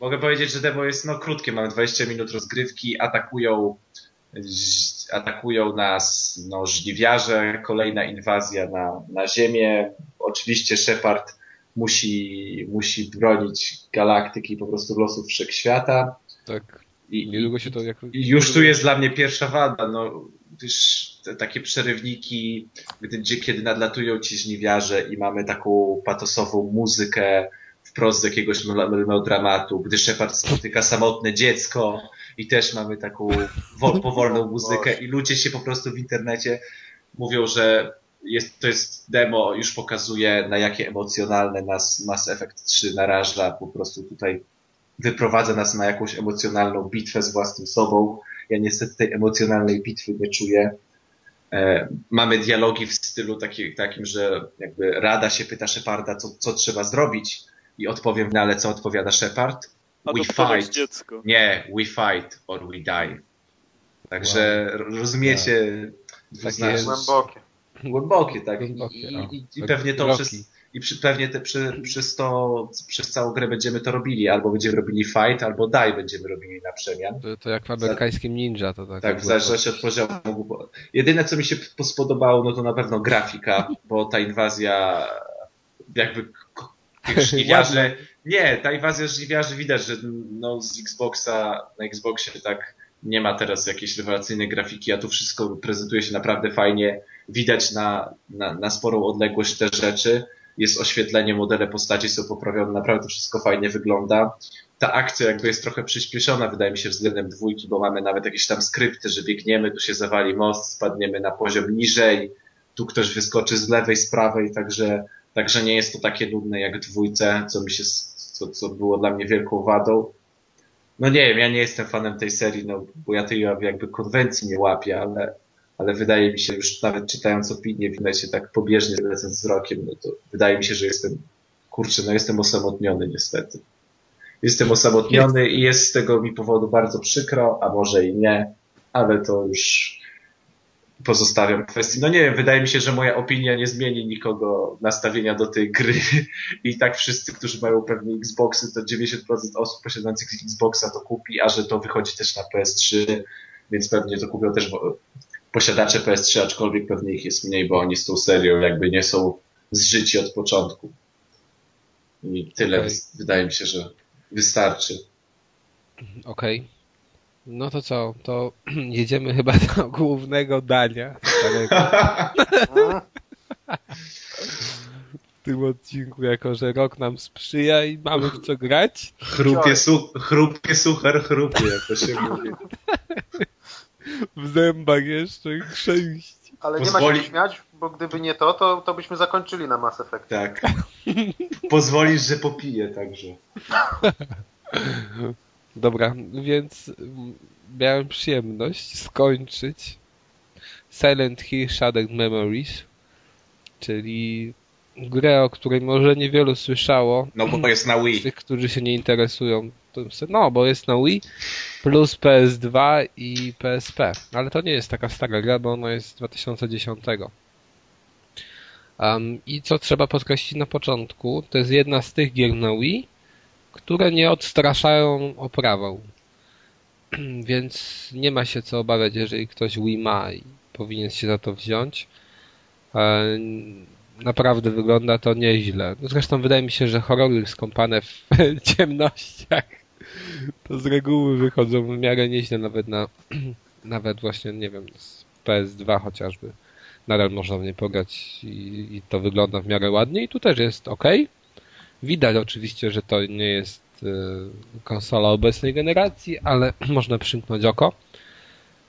mogę powiedzieć, że demo jest no, krótkie, mamy 20 minut rozgrywki, atakują atakują nas no, żniwiarze, kolejna inwazja na, na Ziemię. Oczywiście Shepard musi, musi bronić galaktyki, po prostu losów wszechświata. Tak. I, Niedługo się to jak... już tu jest dla mnie pierwsza wada, no, gdyż te, takie przerywniki, gdy, kiedy nadlatują ci żniwiarze i mamy taką patosową muzykę wprost z jakiegoś melo- melodramatu, gdy Shepard spotyka samotne dziecko i też mamy taką wo- powolną muzykę i ludzie się po prostu w internecie mówią, że jest, to jest demo, już pokazuje na jakie emocjonalne nas Mass Effect 3 naraża, po prostu tutaj wyprowadza nas na jakąś emocjonalną bitwę z własnym sobą. Ja niestety tej emocjonalnej bitwy nie czuję. E, mamy dialogi w stylu taki, takim, że jakby Rada się pyta Sheparda, co, co trzeba zrobić i odpowiem, no ale co odpowiada Shepard? We fight. dziecko. Nie, we fight or we die. Także ro- rozumiecie dwuznaczność. Głębokie. Głębokie, tak. Głębokie, I, i, i Tak pewnie to roki. przez, i przy, pewnie te, przy, przez to, przez całą grę będziemy to robili. Albo będziemy robili fight, albo die będziemy robili na przemian. To, to jak w amerykańskim ninja, to tak. Tak, w zależności od poziomu. Jedyne, co mi się spodobało, no to na pewno grafika, bo ta inwazja jakby tych żniwiarzy... Nie, ta inwazja żniwiarzy widać, że no z Xboxa, na Xboxie tak nie ma teraz jakiejś rewelacyjnej grafiki, a tu wszystko prezentuje się naprawdę fajnie. Widać na, na, na sporą odległość te rzeczy. Jest oświetlenie, modele postaci są poprawione, naprawdę wszystko fajnie wygląda. Ta akcja jakby jest trochę przyspieszona, wydaje mi się, względem dwójki, bo mamy nawet jakieś tam skrypty, że biegniemy, tu się zawali most, spadniemy na poziom niżej, tu ktoś wyskoczy z lewej, z prawej, także, także nie jest to takie nudne jak dwójce, co mi się, co, co było dla mnie wielką wadą. No nie wiem, ja nie jestem fanem tej serii, no bo ja tej jakby konwencji nie łapię, ale, ale wydaje mi się, już nawet czytając opinie w internecie tak pobieżnie lecąc wzrokiem, no to wydaje mi się, że jestem, kurczę, no jestem osamotniony niestety. jestem osamotniony i jest z tego mi powodu bardzo przykro, a może i nie, ale to już pozostawiam kwestii. No nie wiem, wydaje mi się, że moja opinia nie zmieni nikogo nastawienia do tej gry i tak wszyscy, którzy mają pewnie Xboxy, to 90% osób posiadających Xboxa to kupi, a że to wychodzi też na PS3, więc pewnie to kupią też posiadacze PS3, aczkolwiek pewnie ich jest mniej, bo oni z tą serią jakby nie są zżyci od początku. I tyle okay. wydaje mi się, że wystarczy. Okej. Okay. No to co? To jedziemy chyba do głównego dania. w tym odcinku, jako że rok nam sprzyja i mamy w co grać. Chrupie, su chrupie suchar, chrupie, jak to się mówi. W zębach jeszcze chrzęść. Ale Pozwoli... nie ma się śmiać, bo gdyby nie to, to, to byśmy zakończyli na Mass Effect. Tak. Pozwolisz, że popiję także. Dobra, więc miałem przyjemność skończyć Silent Hill Shattered Memories, czyli grę, o której może niewielu słyszało. No bo jest na Wii. Tych, którzy się nie interesują. No, bo jest na Wii plus PS2 i PSP. Ale to nie jest taka stara gra, bo ona jest z 2010. Um, I co trzeba podkreślić na początku, to jest jedna z tych gier na Wii, które nie odstraszają oprawą. Więc nie ma się co obawiać, jeżeli ktoś Wii ma i powinien się za to wziąć. E, naprawdę wygląda to nieźle. Zresztą wydaje mi się, że horrory skąpane w ciemnościach to z reguły wychodzą w miarę nieźle nawet na nawet właśnie, nie wiem, z PS2 chociażby. Nadal można w nie pograć i, i to wygląda w miarę ładnie i tu też jest ok. Widać oczywiście, że to nie jest y, konsola obecnej generacji, ale można przymknąć oko.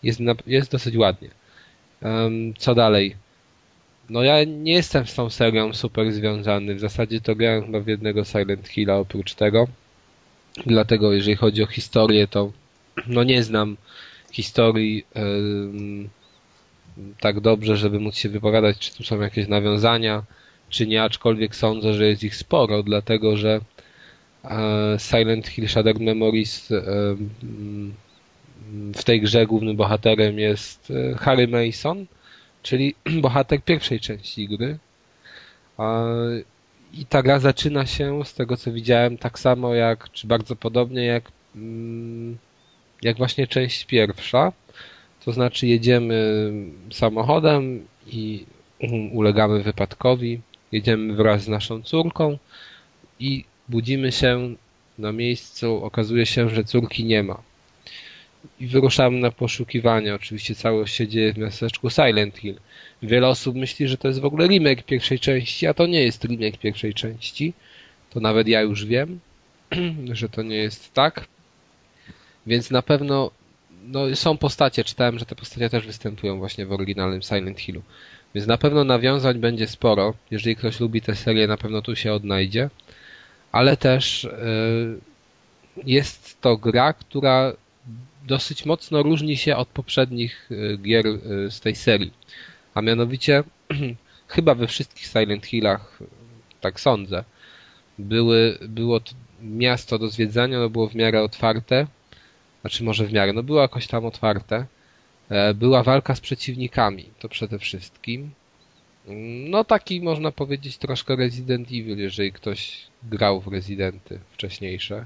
Jest, jest dosyć ładnie. Co dalej? No ja nie jestem z tą serią super związany. W zasadzie to grałem chyba w jednego Silent Hilla oprócz tego. Dlatego jeżeli chodzi o historię, to no nie znam historii tak dobrze, żeby móc się wypowiadać, czy tu są jakieś nawiązania czy nie, aczkolwiek sądzę, że jest ich sporo, dlatego że e, Silent Hill Shattered Memories mm, w tej grze głównym bohaterem jest e, Harry Mason, czyli bohater pierwszej części gry. I ta gra zaczyna się, z tego co widziałem, tak samo jak, czy bardzo podobnie jak, mm, jak właśnie część pierwsza. To znaczy jedziemy samochodem i ulegamy wypadkowi jedziemy wraz z naszą córką i budzimy się na miejscu, okazuje się, że córki nie ma. I wyruszamy na poszukiwania. Oczywiście całość się dzieje w miasteczku Silent Hill. Wiele osób myśli, że to jest w ogóle remake pierwszej części, a to nie jest remake pierwszej części. To nawet ja już wiem, że to nie jest tak. Więc na pewno no, są postacie, czytałem, że te postacie też występują właśnie w oryginalnym Silent Hillu. Więc na pewno nawiązań będzie sporo. Jeżeli ktoś lubi tę serię, na pewno tu się odnajdzie. Ale też yy, jest to gra, która dosyć mocno różni się od poprzednich yy, gier yy, z tej serii. A mianowicie chyba we wszystkich Silent Hillach, tak sądzę, były, było miasto do zwiedzania, no było w miarę otwarte, znaczy może w miarę, no było jakoś tam otwarte, E, była walka z przeciwnikami, to przede wszystkim. No taki można powiedzieć troszkę Resident Evil, jeżeli ktoś grał w Residenty wcześniejsze.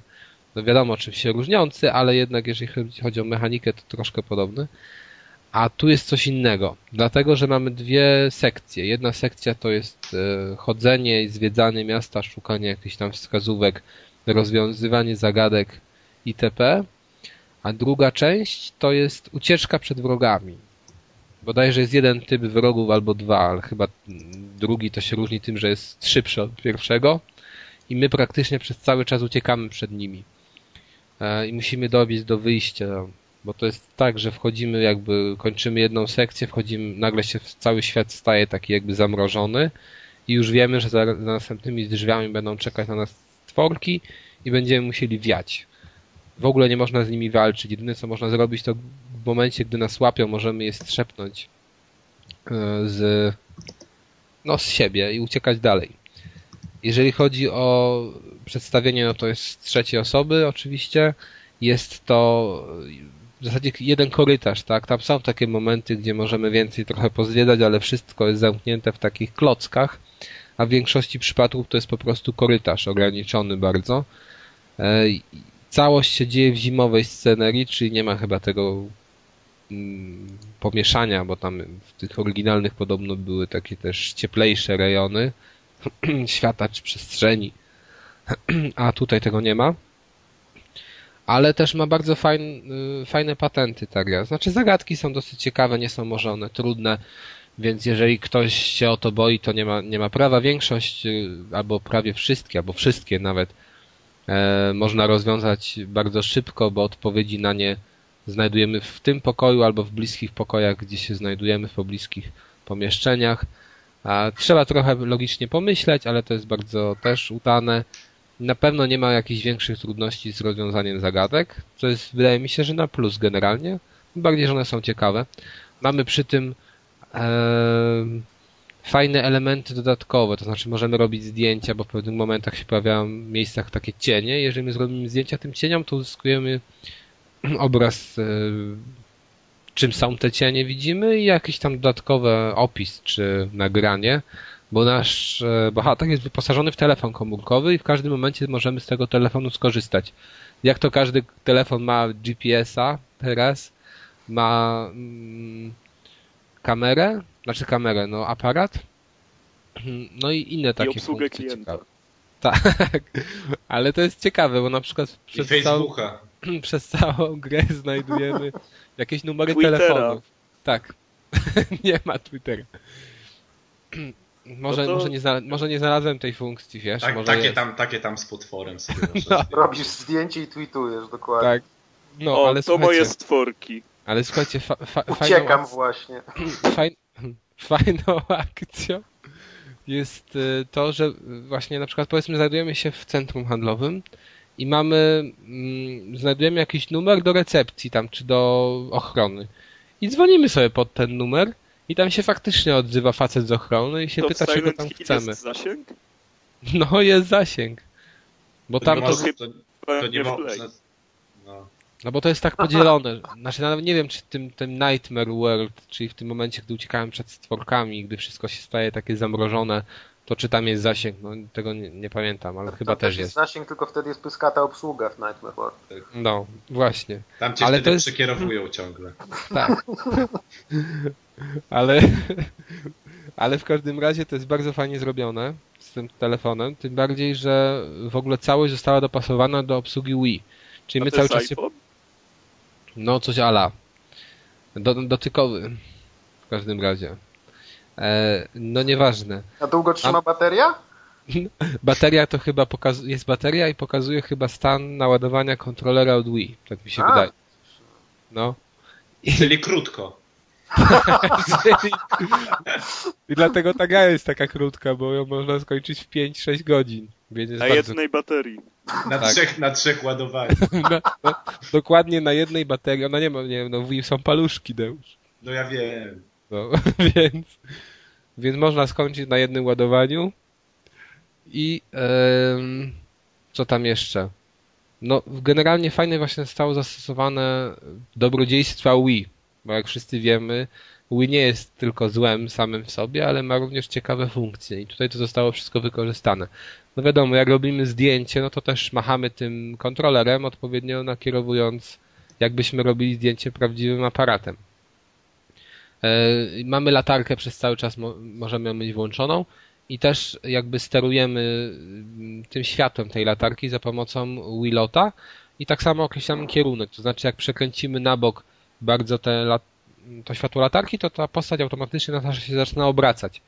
No wiadomo, się różniący, ale jednak jeżeli chodzi o mechanikę, to troszkę podobny. A tu jest coś innego, dlatego że mamy dwie sekcje. Jedna sekcja to jest e, chodzenie i zwiedzanie miasta, szukanie jakichś tam wskazówek, rozwiązywanie zagadek itp. A druga część to jest ucieczka przed wrogami. Bodajże jest jeden typ wrogów albo dwa, ale chyba drugi to się różni tym, że jest szybszy od pierwszego i my praktycznie przez cały czas uciekamy przed nimi. E, I musimy dobiec do wyjścia, bo to jest tak, że wchodzimy jakby, kończymy jedną sekcję, wchodzimy, nagle się cały świat staje taki jakby zamrożony i już wiemy, że za, za następnymi drzwiami będą czekać na nas stworki i będziemy musieli wiać w ogóle nie można z nimi walczyć. Jedyne co można zrobić to w momencie, gdy nas łapią, możemy je strzepnąć e, z, no, z siebie i uciekać dalej. Jeżeli chodzi o przedstawienie no to jest trzeciej osoby oczywiście. Jest to w zasadzie jeden korytarz, tak? Tam są takie momenty, gdzie możemy więcej trochę pozwiedzać, ale wszystko jest zamknięte w takich klockach, a w większości przypadków to jest po prostu korytarz ograniczony bardzo. E, całość się dzieje w zimowej scenerii, czyli nie ma chyba tego mm, pomieszania, bo tam w tych oryginalnych podobno były takie też cieplejsze rejony świata czy przestrzeni, a tutaj tego nie ma. Ale też ma bardzo y, fajne patenty ta gra. Znaczy zagadki są dosyć ciekawe, nie są może one trudne, więc jeżeli ktoś się o to boi, to nie ma, nie ma prawa. Większość, y, albo prawie wszystkie, albo wszystkie nawet, e, można rozwiązać bardzo szybko, bo odpowiedzi na nie znajdujemy w tym pokoju albo w bliskich pokojach, gdzie się znajdujemy, w pobliskich pomieszczeniach. Trzeba trochę logicznie pomyśleć, ale to jest bardzo też udane. Na pewno nie ma jakichś większych trudności z rozwiązaniem zagadek, co jest, wydaje mi się, że na plus generalnie. Bardziej, że one są ciekawe. Mamy przy tym e, fajne elementy dodatkowe, to znaczy możemy robić zdjęcia, bo w pewnych momentach się pojawiają w miejscach takie cienie. Jeżeli my zrobimy zdjęcia tym cieniom, to uzyskujemy obraz, e, czym są te cienie widzimy i jakiś tam dodatkowy opis czy nagranie, bo nasz e, bohater jest wyposażony w telefon komórkowy i w każdym momencie możemy z tego telefonu skorzystać. Jak to każdy telefon ma GPS-a teraz, ma mm, kamerę, znaczy kamerę, no aparat, no i inne takie I obsługę funkcje klienta. ciekawe. Tak, ale to jest ciekawe, bo na przykład I przez całą, Facebooka. przez całą grę znajdujemy jakieś numery Twittera. telefonów. Tak. nie ma Twittera. Może, No to- może, nie zna, może nie znalazłem tej funkcji, wiesz? Tak, może takie, jest. tam, takie tam z potworem sobie No. Robisz zdjęcie i tweetujesz, dokładnie. Tak. No, o, ale to słuchajcie, moje stworki. ale słuchajcie, fa, fa, Uciekam fajną, właśnie. faj, fajną akcją jest y, to, że właśnie na przykład powiedzmy znajdujemy się w centrum handlowym i mamy, mm, znajdujemy jakiś numer do recepcji tam, czy do ochrony. I dzwonimy sobie pod ten numer i tam się faktycznie odzywa facet z ochrony i się To pyta, czego tam chcemy. jest zasięg? No, jest zasięg. Bo To tam nie to, to, to nie. No. no bo to jest tak podzielone. Znaczy nawet nie wiem, czy w tym, tym Nightmare World, czyli w tym momencie, gdy uciekałem przed stworkami, gdy wszystko się staje takie zamrożone, to czy tam jest zasięg, no tego nie, nie pamiętam, ale chyba Tam też jest. zasięg, tylko wtedy jest pyskata obsługa w Nightmare World. No, właśnie. Tam cię Ale wtedy to jest- przekierowują ciągle. Tak. ale, ale w każdym razie to jest bardzo fajnie zrobione z tym telefonem, tym bardziej, że w ogóle całość została dopasowana do obsługi Wii. Czyli A my to cały jest czas się, no coś ala. Do, dotykowy. W każdym razie. E, no nieważne. A długo trzyma bateria? Bateria to chyba pokaz- jest bateria i pokazuje chyba stan naładowania kontrolera od Wii. Tak mi się A. wydaje. No. Czyli krótko. I dlatego ta gra jest taka krótka, bo ją można skończyć w 5-6 godzin. Więc jest Na bardzo... jednej baterii. Na, Tak. trzech, na trzech ładowaniach. na, no, dokładnie na jednej baterii. Ona nie ma, nie wiem, no w Wii są paluszki, Deusz. No ja wiem. No, więc, więc można skończyć na jednym ładowaniu. I em, co tam jeszcze? No, generalnie fajnie właśnie zostało zastosowane dobrodziejstwa Wii, bo jak wszyscy wiemy, Wii nie jest tylko złem samym w sobie, ale ma również ciekawe funkcje i tutaj to zostało wszystko wykorzystane. No wiadomo, jak robimy zdjęcie, no to też machamy tym kontrolerem odpowiednio nakierowując, jakbyśmy robili zdjęcie prawdziwym aparatem. E, Mamy latarkę przez cały czas, mo- możemy ją mieć włączoną i też jakby sterujemy mm, tym światłem tej latarki za pomocą Willota i tak samo określamy kierunek, to znaczy jak przekręcimy na bok bardzo te to światło latarki, to ta postać automatycznie na się zaczyna obracać.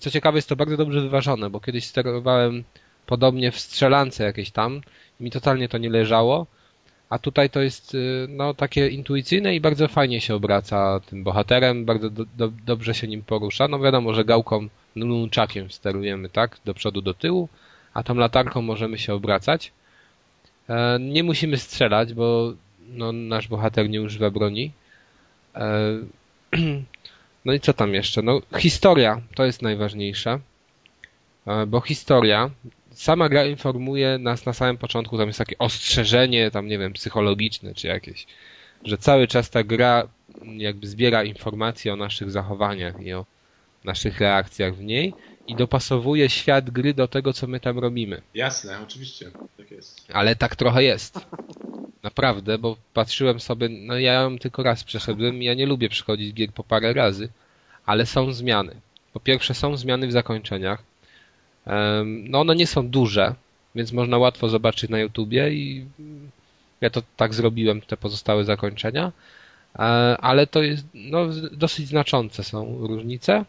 Co ciekawe, jest to bardzo dobrze wyważone, bo kiedyś sterowałem podobnie w strzelance jakieś tam i mi totalnie to nie leżało, a tutaj to jest y, no, takie intuicyjne i bardzo fajnie się obraca tym bohaterem, bardzo do, do, dobrze się nim porusza. No wiadomo, że gałką nunchakiem sterujemy, tak? Do przodu, do tyłu, a tą latarką możemy się obracać. E, nie musimy strzelać, bo no, nasz bohater nie używa broni. E, no i co tam jeszcze? No, historia to jest najważniejsze, e, bo historia sama gra informuje nas na samym początku, tam jest takie ostrzeżenie, tam nie wiem, psychologiczne czy jakieś, że cały czas ta gra jakby zbiera informacje o naszych zachowaniach i o naszych reakcjach w niej i dopasowuje świat gry do tego, co my tam robimy. Jasne, oczywiście, tak jest. Ale tak trochę jest. Naprawdę, bo patrzyłem sobie, no ja ją tylko raz przeszedłem i ja nie lubię przychodzić gier po parę razy, ale są zmiany. Po pierwsze są zmiany w zakończeniach. No one nie są duże, więc można łatwo zobaczyć na YouTubie i ja to tak zrobiłem, te pozostałe zakończenia, e, ale to jest, no dosyć znaczące są różnice,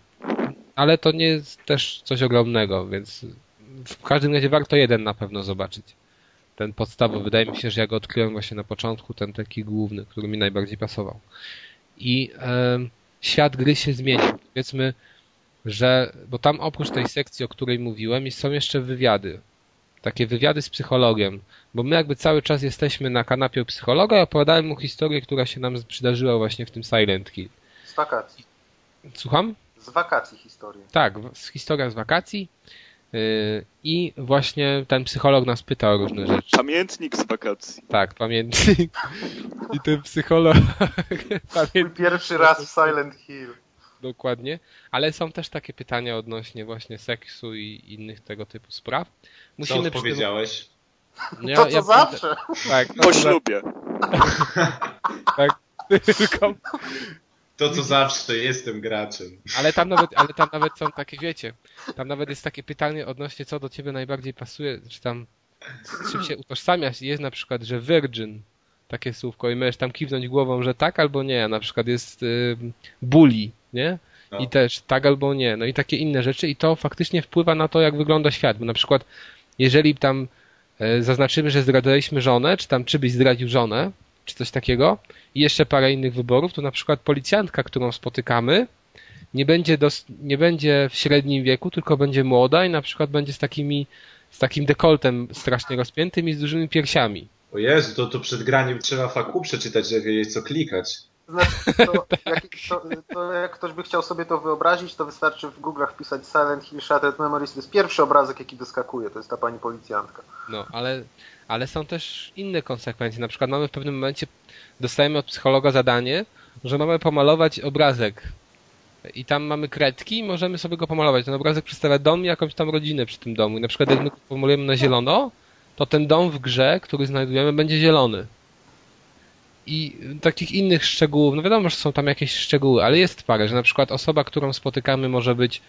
ale to nie jest też coś ogromnego, więc w każdym razie warto jeden na pewno zobaczyć. Ten podstawowy, wydaje mi się, że ja go odkryłem właśnie na początku, ten taki główny, który mi najbardziej pasował. I e, świat gry się zmienił. Powiedzmy, że, bo tam oprócz tej sekcji, o której mówiłem, są jeszcze wywiady. Takie wywiady z psychologiem, bo my jakby cały czas jesteśmy na kanapie u psychologa i opowiadałem mu historię, która się nam przydarzyła właśnie w tym Silent Hill. Z wakacji. Słucham? Z wakacji historii. Tak, historia z wakacji. Yy, I właśnie ten psycholog nas pyta o różne rzeczy. Pamiętnik z wakacji. Tak, pamiętnik. I ten psycholog. pamiętnik. Pierwszy raz w Silent Hill. Dokładnie. Ale są też takie pytania odnośnie właśnie seksu i innych tego typu spraw. Musimy Co odpowiedziałeś? No ja, to co ja, zawsze. Tak, no, po ślubie. tak, tylko to co zawsze, jestem graczem. Ale tam nawet, ale tam nawet są takie, wiecie, tam nawet jest takie pytanie odnośnie co do ciebie najbardziej pasuje, czy tam z czym się utożsamiasz. Jest na przykład, że virgin, takie słówko i możesz tam kiwnąć głową, że tak albo nie. Na przykład jest y, bully, nie? No. I też tak albo nie. No i takie inne rzeczy i to faktycznie wpływa na to, jak wygląda świat. Bo na przykład, jeżeli tam y, zaznaczymy, że zdradzaliśmy żonę, czy tam czy byś zdradził żonę, czy coś takiego i jeszcze parę innych wyborów, to na przykład policjantka, którą spotykamy, nie będzie, dos, nie będzie w średnim wieku, tylko będzie młoda i na przykład będzie z takimi z takim dekoltem strasznie rozpiętym i z dużymi piersiami. O Jezu, to, to przed graniem trzeba faku przeczytać, żeby wiedzieć co klikać. Znaczy, to, jak, to, to, jak ktoś by chciał sobie to wyobrazić, to wystarczy w Google'ach wpisać Silent Hill Shattered Memories. To jest pierwszy obrazek, jaki wyskakuje. To jest ta pani policjantka. No, ale, ale są też inne konsekwencje. Na przykład mamy w pewnym momencie, dostajemy od psychologa zadanie, że mamy pomalować obrazek. I tam mamy kredki i możemy sobie go pomalować. Ten obrazek przedstawia dom i jakąś tam rodzinę przy tym domu. I na przykład jak my pomalujemy na zielono, to ten dom w grze, który znajdujemy, będzie zielony i takich innych szczegółów, no wiadomo, że są tam jakieś szczegóły, ale jest parę, że na przykład osoba, którą spotykamy może być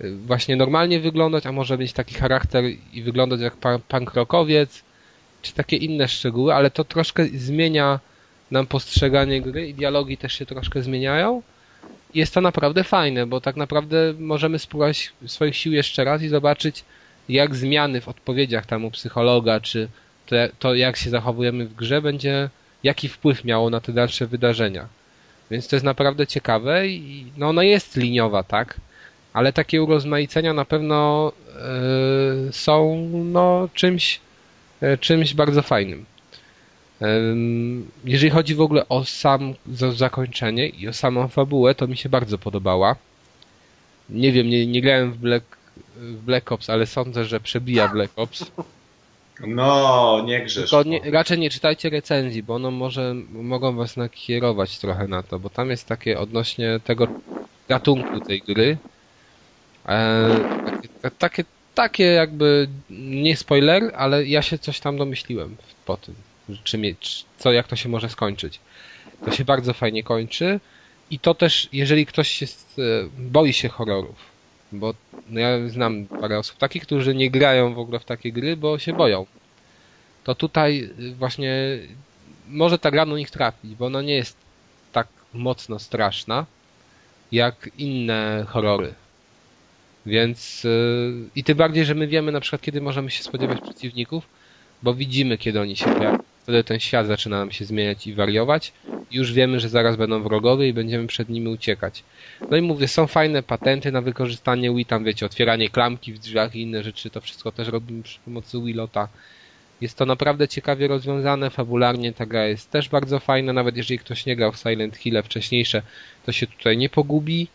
y, właśnie normalnie wyglądać, a może mieć taki charakter i wyglądać jak punk rockowiec, czy takie inne szczegóły, ale to troszkę zmienia nam postrzeganie gry i dialogi też się troszkę zmieniają. Jest to naprawdę fajne, bo tak naprawdę możemy spróbować swoich sił jeszcze raz i zobaczyć, jak zmiany w odpowiedziach tam u psychologa, czy to, to jak się zachowujemy w grze będzie jaki wpływ miało na te dalsze wydarzenia. Więc to jest naprawdę ciekawe i no ona jest liniowa, tak? Ale takie urozmaicenia na pewno yy, są no, czymś, yy, czymś bardzo fajnym. Yy, jeżeli chodzi w ogóle o sam zakończenie i o samą fabułę, to mi się bardzo podobała. Nie wiem, nie, nie grałem w Black, w Black Ops, ale sądzę, że przebija Black Ops. No, nie grzesz. Nie, raczej nie czytajcie recenzji, bo one może, mogą was nakierować trochę na to, bo tam jest takie odnośnie tego gatunku tej gry. E, takie, takie, takie jakby, nie spoiler, ale ja się coś tam domyśliłem po tym, czy mieć, co, jak to się może skończyć. To się bardzo fajnie kończy i to też, jeżeli ktoś się boi się horrorów, bo no ja znam parę osób takich, którzy nie grają w ogóle w takie gry, bo się boją. To tutaj właśnie może ta gra do nich trafić, bo ona nie jest tak mocno straszna jak inne horrory. Więc yy, i tym bardziej, że my wiemy na przykład kiedy możemy się spodziewać przeciwników, bo widzimy kiedy oni się pojawią. Wtedy ten świat zaczyna nam się zmieniać i wariować. Już wiemy, że zaraz będą wrogowie i będziemy przed nimi uciekać. No i mówię, są fajne patenty na wykorzystanie Wii, tam wiecie, otwieranie klamki w drzwiach i inne rzeczy, to wszystko też robimy przy pomocy Willota. Jest to naprawdę ciekawie rozwiązane, fabularnie ta gra jest też bardzo fajna, nawet jeżeli ktoś nie grał w Silent Hill wcześniejsze, to się tutaj nie pogubi.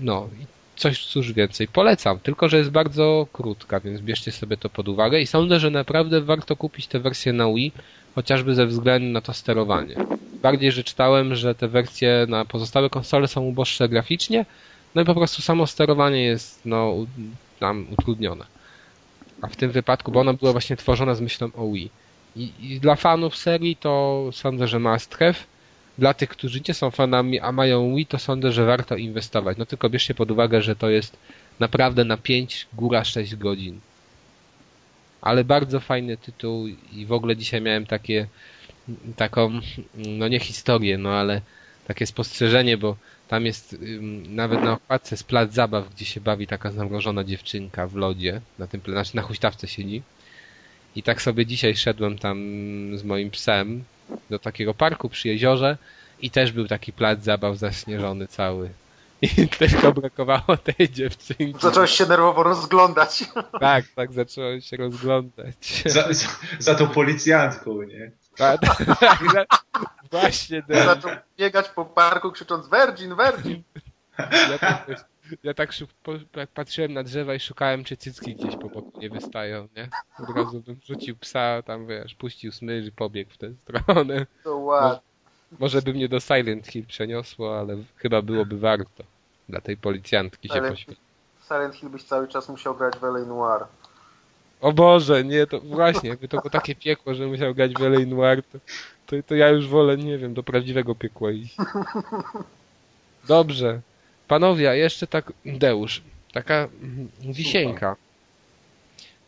No, coś cóż więcej. Polecam, tylko że jest bardzo krótka, więc bierzcie sobie to pod uwagę i sądzę, że naprawdę warto kupić tę wersję na Wii, chociażby ze względu na to sterowanie. Bardziej, że czytałem, że te wersje na pozostałe konsole są uboższe graficznie, no i po prostu samo sterowanie jest no, tam utrudnione. A w tym wypadku, bo ono było właśnie tworzone z myślą o Wii. I, i dla fanów serii to sądzę, że must have. Dla tych, którzy nie są fanami, a mają Wii, to sądzę, że warto inwestować. No tylko bierzcie pod uwagę, że to jest naprawdę na 5, góra 6 godzin. Ale bardzo fajny tytuł i w ogóle dzisiaj miałem takie taką, no nie historię, no ale takie spostrzeżenie, bo tam jest ym, nawet na okładce jest plac zabaw, gdzie się bawi taka zamrożona dziewczynka w lodzie, na tym znaczy na huśtawce siedzi. I tak sobie dzisiaj szedłem tam z moim psem do takiego parku przy jeziorze i też był taki plac zabaw zaśnieżony cały. I tylko brakowało tej dziewczynki. Zacząłeś się nerwowo rozglądać. Tak, tak zacząłem się rozglądać. Za, za, za tą policjantką, nie? Tak, Właśnie. ten- Zaczął biegać po parku krzycząc Virgin, Virgin. Ja tak, ja tak szybko jak patrzyłem na drzewa i szukałem, czy cycki gdzieś po boku nie wystają, nie? Od razu bym rzucił psa, tam wiesz, puścił smyż i pobiegł w tę stronę. To ładnie. Może by mnie do Silent Hill przeniosło, ale chyba byłoby warto. Dla tej policjantki się Ale- poświęcić. Silent Hill byś cały czas musiał grać w L.A. Noir. O Boże, nie, to właśnie, jakby to było takie piekło, że musiał grać w L.A. Noir, to, to, to ja już wolę, nie wiem, do prawdziwego piekła iść. Dobrze. Panowie, a jeszcze tak, Deusz, taka wisienka.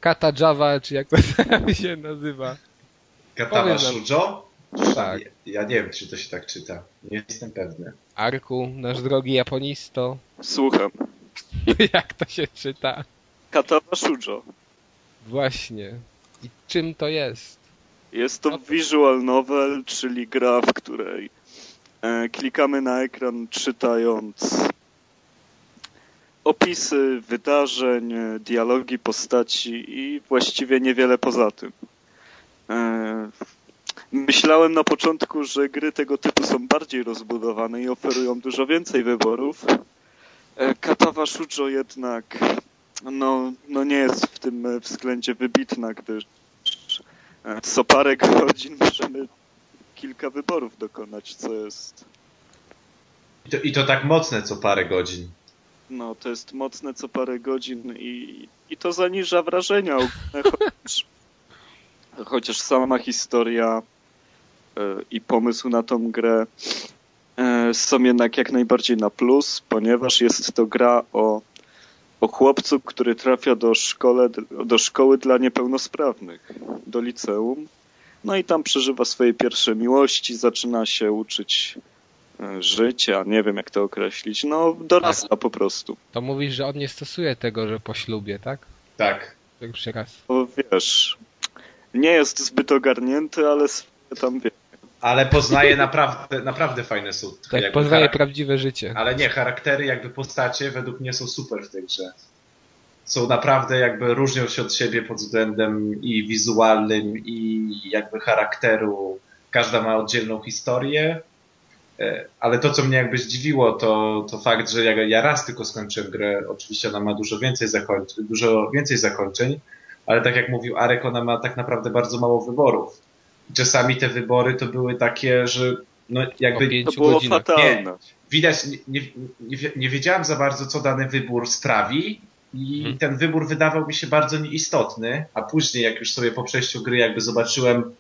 Kata Java, czy jak to się nazywa. Katawa. Shujo? Tak. Ja, ja nie wiem, czy to się tak czyta. Nie jestem pewny. Arku, nasz drogi japonisto. Słucham. jak to się czyta? Katawa Shujo. Właśnie. I czym to jest? Jest to visual novel, czyli gra, w której e, klikamy na ekran czytając opisy wydarzeń, dialogi postaci i właściwie niewiele poza tym. E, myślałem na początku, że gry tego typu są bardziej rozbudowane i oferują dużo więcej wyborów. E, Katawa Shujo jednak no, no nie jest w tym względzie wybitna, gdyż co parę godzin możemy kilka wyborów dokonać, co jest I to, I to tak mocne co parę godzin. No to jest mocne co parę godzin i, i to zaniża wrażenia chociaż, chociaż sama historia e, i pomysł na tą grę e, są jednak jak najbardziej na plus, ponieważ jest to gra o, o chłopcu, który trafia do, szkole, do szkoły dla niepełnosprawnych, do liceum. No i tam przeżywa swoje pierwsze miłości, zaczyna się uczyć życia, nie wiem jak to określić, no dorasta po prostu. To mówisz, że on nie stosuje tego, że po ślubie, tak? Tak. Pierwszy raz. Bo wiesz, nie jest zbyt ogarnięty, ale swoje tam wie. Ale poznaje naprawdę, naprawdę fajne są. Tak, poznaje charak- prawdziwe życie. Ale nie, charaktery, jakby postacie według mnie są super w tej grze. Są naprawdę jakby różnią się od siebie pod względem i wizualnym, i jakby charakteru. Każda ma oddzielną historię. E, Ale to, co mnie jakby zdziwiło, to, to fakt, że ja, ja raz tylko skończyłem grę. Oczywiście ona ma dużo więcej zakończeń, dużo więcej zakończeń, ale tak jak mówił Arek, ona ma tak naprawdę bardzo mało wyborów. Czasami te wybory to były takie, że no jakby To było godzinach. fatalne. widać, nie, nie, nie, wie- nie wiedziałem za bardzo, co dany wybór sprawi i Mhm. ten wybór wydawał mi się bardzo nieistotny, a później jak już sobie po przejściu gry jakby zobaczyłem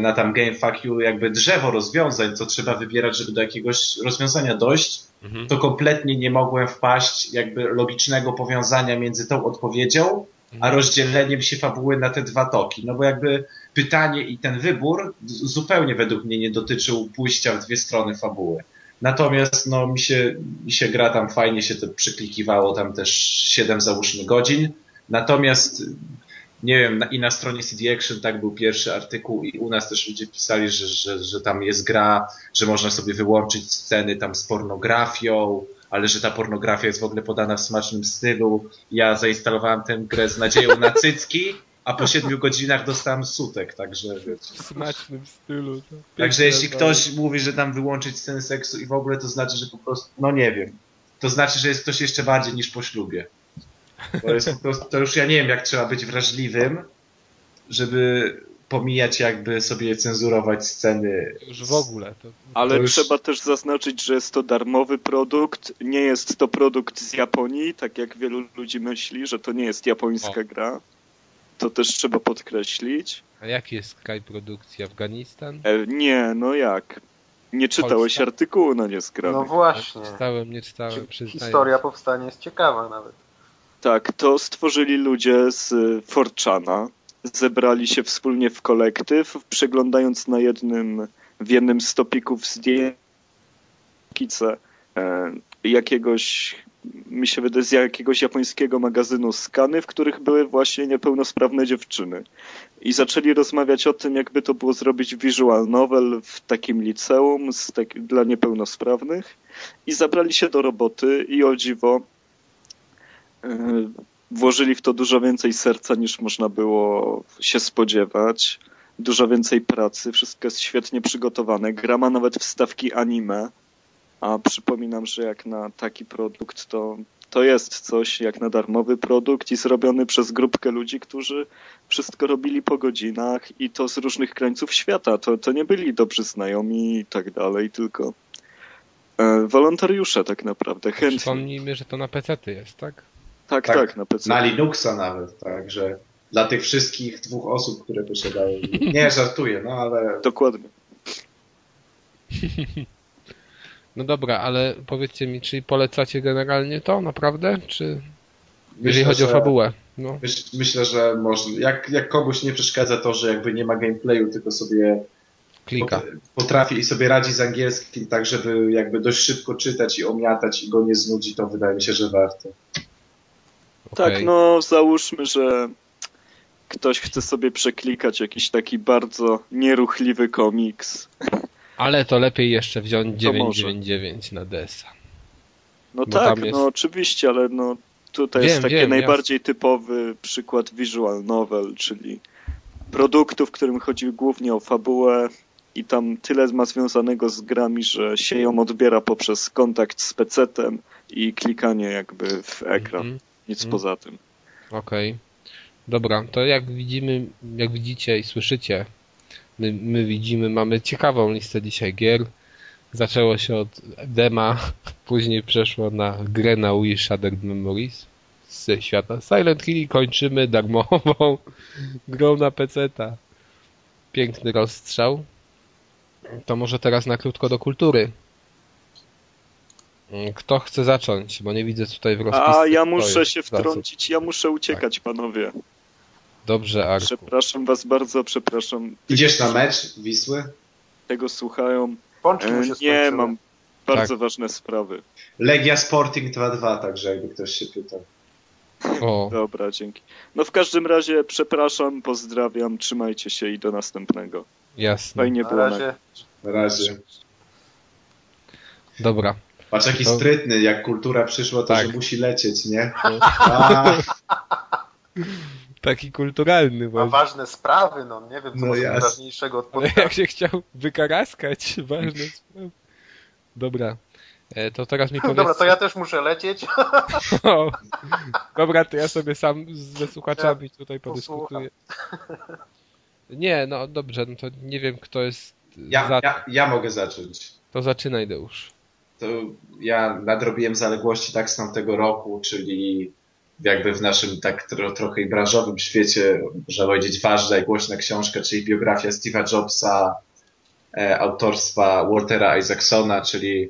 na tam Game Fuck You jakby drzewo rozwiązań, co trzeba wybierać, żeby do jakiegoś rozwiązania dojść, Mhm. to kompletnie nie mogłem wpaść jakby logicznego powiązania między tą odpowiedzią, a Mhm. rozdzieleniem się fabuły na te dwa toki. No bo jakby pytanie i ten wybór zupełnie według mnie nie dotyczył pójścia w dwie strony fabuły. Natomiast no, mi, się, mi się gra tam fajnie się to przyklikiwało, tam też 7 załóżmy godzin. Natomiast nie wiem, i na stronie CD Action tak był pierwszy artykuł i u nas też ludzie pisali, że, że, że tam jest gra, że można sobie wyłączyć sceny tam z pornografią, ale że ta pornografia jest w ogóle podana w smacznym stylu. Ja zainstalowałem tę grę z nadzieją na cycki, a po siedmiu godzinach dostałem sutek, także wiecie. W smacznym stylu. To Także jeśli ktoś mówi, że tam wyłączyć sceny seksu i w ogóle to znaczy, że po prostu, no nie wiem. to znaczy, że jest ktoś jeszcze bardziej niż po ślubie. To, jest, to, to już ja nie wiem, jak trzeba być wrażliwym, żeby pomijać jakby sobie cenzurować sceny. Już w ogóle. To... Ale To już- trzeba też zaznaczyć, że jest to darmowy produkt, nie jest to produkt z Japonii, tak jak wielu ludzi myśli, że to nie jest japońska O. gra. To też trzeba podkreślić. A jaki jest kraj produkcji? Afganistan? E, nie, no jak? Nie czytałeś Polska? artykułu na No nieskranych. właśnie. Czytałem, nie czytałem. Historia powstania jest ciekawa nawet. Tak, to stworzyli ludzie z Forczana. Zebrali się wspólnie w kolektyw, przeglądając na jednym, w jednym z topików zdjęcia e, jakiegoś, mi się wydaje, z jakiegoś japońskiego magazynu skany, w których były właśnie niepełnosprawne dziewczyny. I zaczęli rozmawiać o tym, jakby to było zrobić visual novel w takim liceum z tak, dla niepełnosprawnych. I zabrali się do roboty i o dziwo włożyli w to dużo więcej serca niż można było się spodziewać. Dużo więcej pracy, wszystko jest świetnie przygotowane. Gra ma nawet wstawki anime, a przypominam, że jak na taki produkt to, to jest coś jak na darmowy produkt i zrobiony przez grupkę ludzi, którzy wszystko robili po godzinach i to z różnych krańców świata. To, to nie byli dobrzy znajomi i tak dalej, tylko e, wolontariusze tak naprawdę, chętni. Przypomnijmy, że to na PC jest, tak? Tak, Tak, tak, na PC. Na Linuxa nawet, także dla tych wszystkich dwóch osób, które posiadają. Nie, żartuję, no ale Dokładnie. No dobra, ale powiedzcie mi, czy polecacie generalnie to naprawdę? Czy jeżeli myślę, chodzi o fabułę? No, Myśl, myślę, że można. Jak, jak komuś nie przeszkadza to, że jakby nie ma gameplayu, tylko sobie klika. pot- potrafi i sobie radzi z angielskim, tak żeby jakby dość szybko czytać i omiatać i go nie znudzi, to wydaje mi się, że warto. Tak, Okej. no załóżmy, że ktoś chce sobie przeklikać jakiś taki bardzo nieruchliwy komiks. Ale to lepiej jeszcze wziąć To może. 999 na DS-a. No Bo tak, jest- no oczywiście, ale no tutaj Wiem, jest taki wiem, najbardziej typowy przykład visual novel, czyli produktu, w którym chodzi głównie o fabułę i tam tyle ma związanego z grami, że się ją odbiera poprzez kontakt z PC-tem i klikanie jakby w ekran. Mhm. Nic Mhm. poza tym. Okej. Dobra, to jak widzimy, jak widzicie i słyszycie, my, my widzimy, mamy ciekawą listę dzisiaj gier. Zaczęło się od dema, później przeszło na grę na Wii Shattered Memories ze świata Silent Hill i kończymy darmową grą na PC-ta. Piękny rozstrzał. To może teraz na krótko do kultury. Kto chce zacząć? Bo nie widzę tutaj w rozpisce. A ja muszę się wtrącić, ja muszę uciekać, panowie. Dobrze, Arku. Przepraszam was bardzo, przepraszam. Idziesz na mecz Wisły? Tego słuchają. Pączki E, nie, mam bardzo Tak. ważne sprawy. Legia Sporting 2-2, także jakby ktoś się pytał. O, Dobra, dzięki. No w każdym razie przepraszam, pozdrawiam, trzymajcie się i do następnego. jasne. Fajnie Na było. na- razie Na razie. Dobra. Patrz jaki To- sprytny, jak kultura przyszła, to Tak. że musi lecieć, nie? A, Taki kulturalny ma właśnie. ważne sprawy, no nie wiem, co No jasne. ważniejszego od Ale podcastu. jak się chciał wykaraskać, ważne sprawy. Dobra. E, To teraz mi powiedz... Dobra, to ja też muszę lecieć. O, Dobra, to ja sobie sam ze słuchaczami tutaj podyskutuję. Nie, no dobrze, no to nie wiem kto jest ja, za... ja, ja mogę zacząć. To zaczynaj, Deusz. To ja nadrobiłem zaległości tak z tamtego roku, czyli jakby w naszym tak tro, trochę i branżowym świecie, można powiedzieć, ważna i głośna książka, czyli biografia Steve'a Jobsa, e, autorstwa Waltera Isaacsona, czyli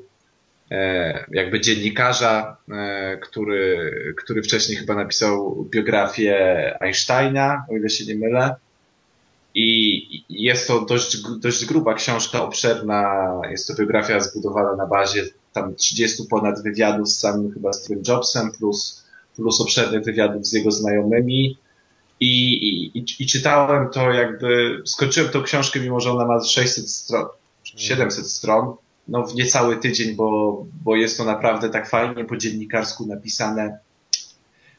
e, jakby dziennikarza, e, który, który wcześniej chyba napisał biografię Einsteina, o ile się nie mylę. I jest to dość, dość gruba książka, obszerna. Jest to biografia zbudowana na bazie tam 30 ponad wywiadów z samym chyba Steve Jobsem, plus, plus obszernych wywiadów z jego znajomymi. I, i, i, czytałem to jakby, skończyłem tą książkę, mimo że ona ma 600 stron, 700 stron, no w niecały tydzień, bo, bo jest to naprawdę tak fajnie po dziennikarsku napisane,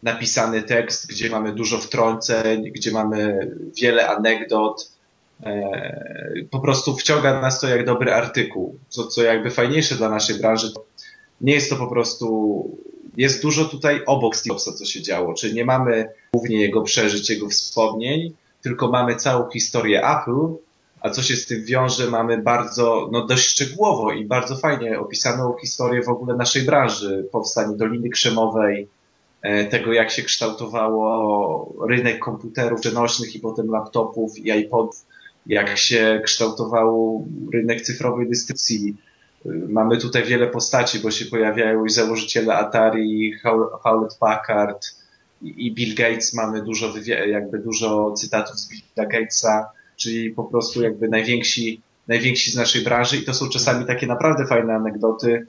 napisany tekst, gdzie mamy dużo wtrąceń, gdzie mamy wiele anegdot. E, po prostu wciąga nas to jak dobry artykuł. Co, co jakby fajniejsze dla naszej branży, nie jest to po prostu, jest dużo tutaj obok Steve co się działo, czyli nie mamy głównie jego przeżyć, jego wspomnień, tylko mamy całą historię Apple, a co się z tym wiąże, mamy bardzo, no dość szczegółowo i bardzo fajnie opisaną historię w ogóle naszej branży, powstanie Doliny Krzemowej, e, tego jak się kształtowało rynek komputerów przenośnych i potem laptopów i iPodów, jak się kształtował rynek cyfrowej dystrybucji. E, mamy tutaj wiele postaci, bo się pojawiają i założyciele Atari, Hewlett Packard i Bill Gates. Mamy dużo, jakby dużo cytatów z Billa Gatesa, czyli po prostu jakby najwięksi, najwięksi z naszej branży i to są czasami takie naprawdę fajne anegdoty.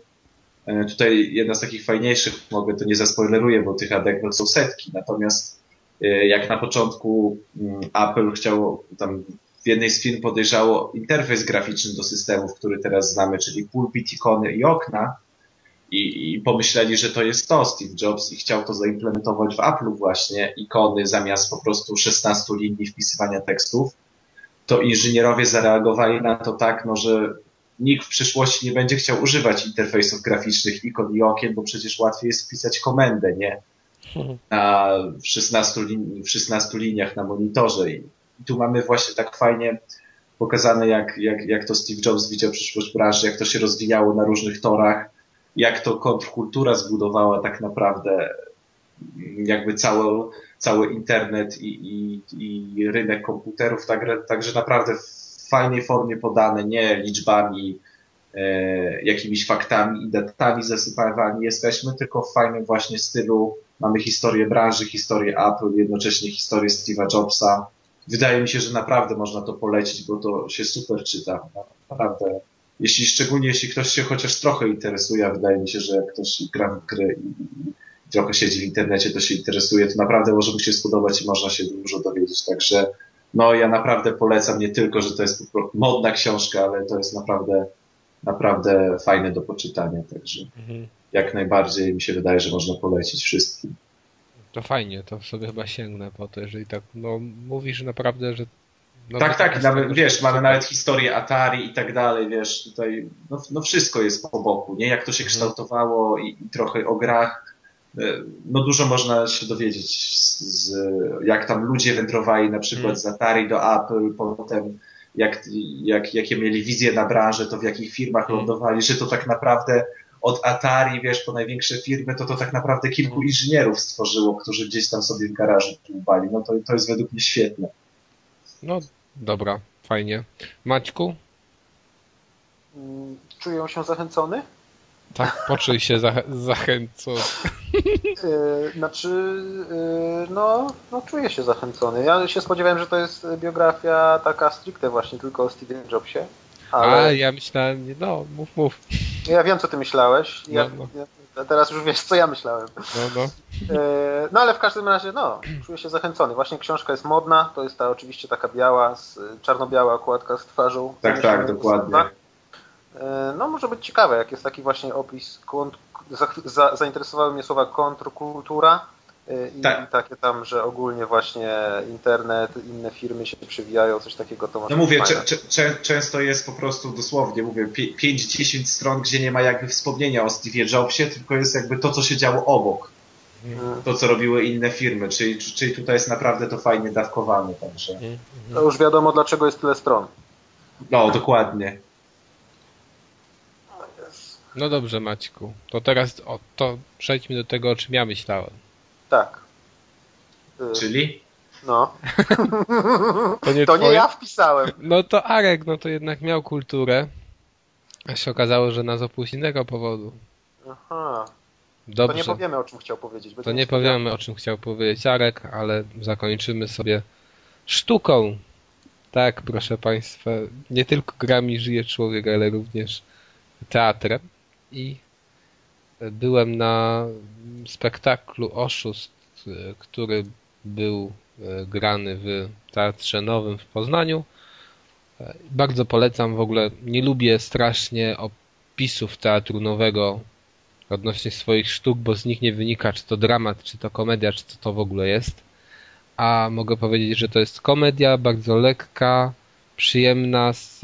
E, tutaj jedna z takich fajniejszych, mogę to nie zaspoileruję, bo tych anegdot są setki, natomiast e, jak na początku mm, Apple chciało, tam jednej z firm podejrzało interfejs graficzny do systemów, który teraz znamy, czyli pulpit, ikony i okna, i, i, pomyśleli, że to jest to Steve Jobs i chciał to zaimplementować w Apple właśnie, ikony zamiast po prostu 16 linii wpisywania tekstów to inżynierowie zareagowali na to tak, no, że nikt w przyszłości nie będzie chciał używać interfejsów graficznych ikon i okien, bo przecież łatwiej jest wpisać komendę, nie? Na, w, 16 lin- w 16 liniach na monitorze. I tu mamy właśnie tak fajnie pokazane, jak, jak, jak to Steve Jobs widział przyszłość branży, jak to się rozwijało na różnych torach, jak to kontrkultura zbudowała tak naprawdę jakby całą, cały internet i, i, i rynek komputerów, także, także naprawdę w fajnej formie podane, nie liczbami, e, jakimiś faktami i datami zasypywani jesteśmy, tylko w fajnym właśnie stylu mamy historię branży, historię Apple, jednocześnie historię Steve'a Jobsa. Wydaje mi się, że naprawdę można to polecić, bo to się super czyta. Naprawdę. Jeśli, szczególnie jeśli ktoś się chociaż trochę interesuje, a wydaje mi się, że jak ktoś gra w gry i, trochę siedzi w internecie, to się interesuje, to naprawdę może mu się spodobać i można się dużo dowiedzieć. Także no ja naprawdę polecam nie tylko, że to jest modna książka, ale to jest naprawdę naprawdę fajne do poczytania, także mhm. jak najbardziej mi się wydaje, że można polecić wszystkim. To fajnie, to sobie chyba sięgnę po to, jeżeli tak, no mówisz naprawdę, że no tak, tak, nawet, wiesz, mamy nawet historię Atari i tak dalej, wiesz, tutaj, no, no wszystko jest po boku, nie? Jak to się mhm. kształtowało i, i trochę o grach, E, no dużo można się dowiedzieć z, z, jak tam ludzie wędrowali na przykład hmm. z Atari do Apple, potem jak, jak, jakie mieli wizje na branżę, to w jakich firmach hmm. lądowali, że to tak naprawdę od Atari, wiesz, po największe firmy, to to tak naprawdę kilku inżynierów stworzyło, którzy gdzieś tam sobie w garażu dłubali. No to, to jest według mnie świetne. No dobra, fajnie. Maćku? Mm, czuję się zachęcony? Tak, poczuj się zach zachęcony. Yy, znaczy, yy, no, no czuję się zachęcony. Ja się spodziewałem, że to jest biografia taka stricte właśnie tylko o Steve Jobsie. Ale... A, ja myślałem, no, mów, mów. Ja wiem, co ty myślałeś. Ja, no, no. Ja, teraz już wiesz, co ja myślałem. No, no. Yy, no, ale w każdym razie, no, czuję się zachęcony. Właśnie książka jest modna, to jest ta oczywiście taka biała, czarno-biała okładka z twarzą. Tak, tak, dokładnie. Tak? E, no może być ciekawe, jak jest taki właśnie opis, za, zainteresowały mnie słowa kontrkultura e, i, tak. i, takie tam, że ogólnie właśnie internet, inne firmy się przywijają, coś takiego to może No mówię, często jest po prostu dosłownie, mówię, 5-10 stron, gdzie nie ma jakby wspomnienia o Steve Jobsie, tylko jest jakby to, co się działo obok. Mhm. To, co robiły inne firmy, czyli, czyli tutaj jest naprawdę to fajnie dawkowane. Także. Mhm. To już wiadomo, dlaczego jest tyle stron. No, dokładnie. No dobrze, Maćku. To teraz o, to przejdźmy do tego, o czym ja myślałem. Tak. Czyli? No. to nie, to nie ja wpisałem. No to Arek, no to jednak miał kulturę. A się okazało, że nas opuści innego powodu. Aha. Dobrze. To nie powiemy, o czym chciał powiedzieć. To nie powiemy, o czym chciał powiedzieć Arek, ale zakończymy sobie sztuką. Tak, proszę Państwa, nie tylko grami żyje człowiek, ale również teatrem i byłem na spektaklu Oszust, który był e, grany w Teatrze Nowym w Poznaniu. E, bardzo polecam, w ogóle nie lubię strasznie opisów Teatru Nowego odnośnie swoich sztuk, bo z nich nie wynika, czy to dramat, czy to komedia, czy to to w ogóle jest. A mogę powiedzieć, że to jest komedia bardzo lekka, przyjemna, z,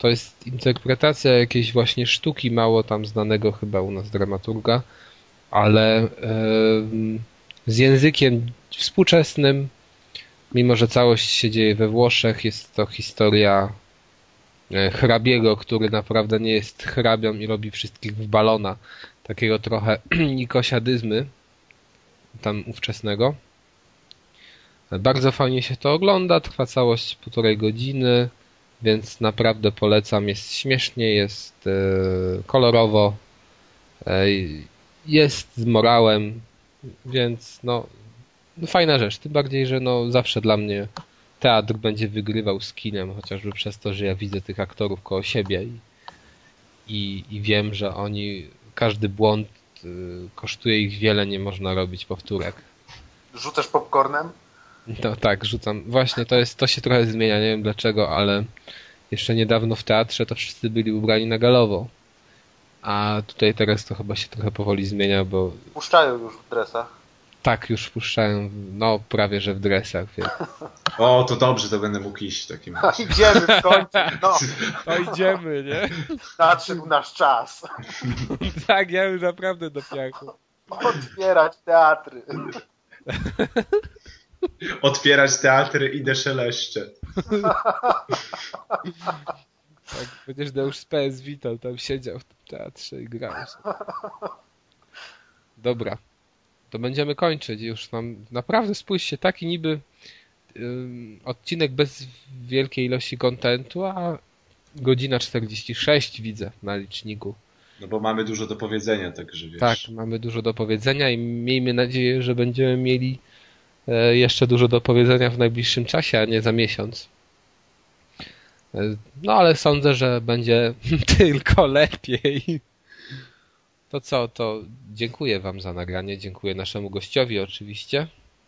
to jest interpretacja jakiejś właśnie sztuki, mało tam znanego chyba u nas dramaturga, ale z językiem współczesnym, mimo że całość się dzieje we Włoszech, jest to historia e, hrabiego, który naprawdę nie jest hrabią i robi wszystkich w balona. Takiego trochę nikosiadyzmy tam ówczesnego. Bardzo fajnie się to ogląda, trwa całość półtorej godziny, więc naprawdę polecam. Jest śmiesznie, jest e, kolorowo, e, jest z morałem, więc no, no fajna rzecz. Tym bardziej, że no zawsze dla mnie teatr będzie wygrywał z kinem, chociażby przez to, że ja widzę tych aktorów koło siebie i, i, i wiem, że oni, każdy błąd y, kosztuje ich wiele, nie można robić powtórek. Rzucasz popcornem? No tak, rzucam. Właśnie to jest, to się trochę zmienia, nie wiem dlaczego, ale jeszcze niedawno w teatrze to wszyscy byli ubrani na galowo. A tutaj teraz to chyba się trochę powoli zmienia, bo Puszczają już w dresach. tak już wpuszczają, no prawie że w dresach, więc. O, to dobrze, to będę mógł iść w takim A razie. idziemy w końcu. No, To idziemy, nie? nadszedł nasz czas. Tak, ja już naprawdę do piachu. Otwierać teatry. Otwierać teatry i deszeleszcze. Tak, przecież już z PS Vita tam siedział w tym teatrze i grał. sobie. Dobra, to będziemy kończyć. Już nam naprawdę spójrzcie, taki niby ym, odcinek bez wielkiej ilości kontentu, a godzina 46 widzę na liczniku. No bo mamy dużo do powiedzenia, także wiesz. Tak, mamy dużo do powiedzenia i miejmy nadzieję, że będziemy mieli jeszcze dużo do powiedzenia w najbliższym czasie, a nie za miesiąc. E, No ale sądzę, że będzie tylko lepiej. To co, to dziękuję Wam za nagranie, dziękuję naszemu gościowi oczywiście.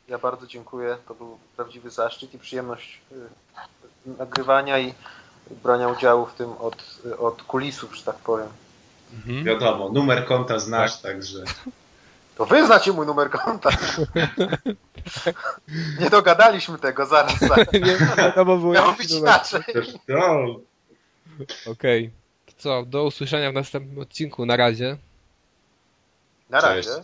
Ja bardzo dziękuję. To był prawdziwy zaszczyt i przyjemność y, nagrywania i brania udziału w tym od, od kulisów, że tak powiem. Mhm. Wiadomo, numer konta znasz, także. To wy znacie mój numer konta. Nie dogadaliśmy tego, zaraz, zaraz. Nie wiadomo było Miało być inaczej. Okej. To co, do usłyszenia w następnym odcinku. Na razie. Na Cześć. razie.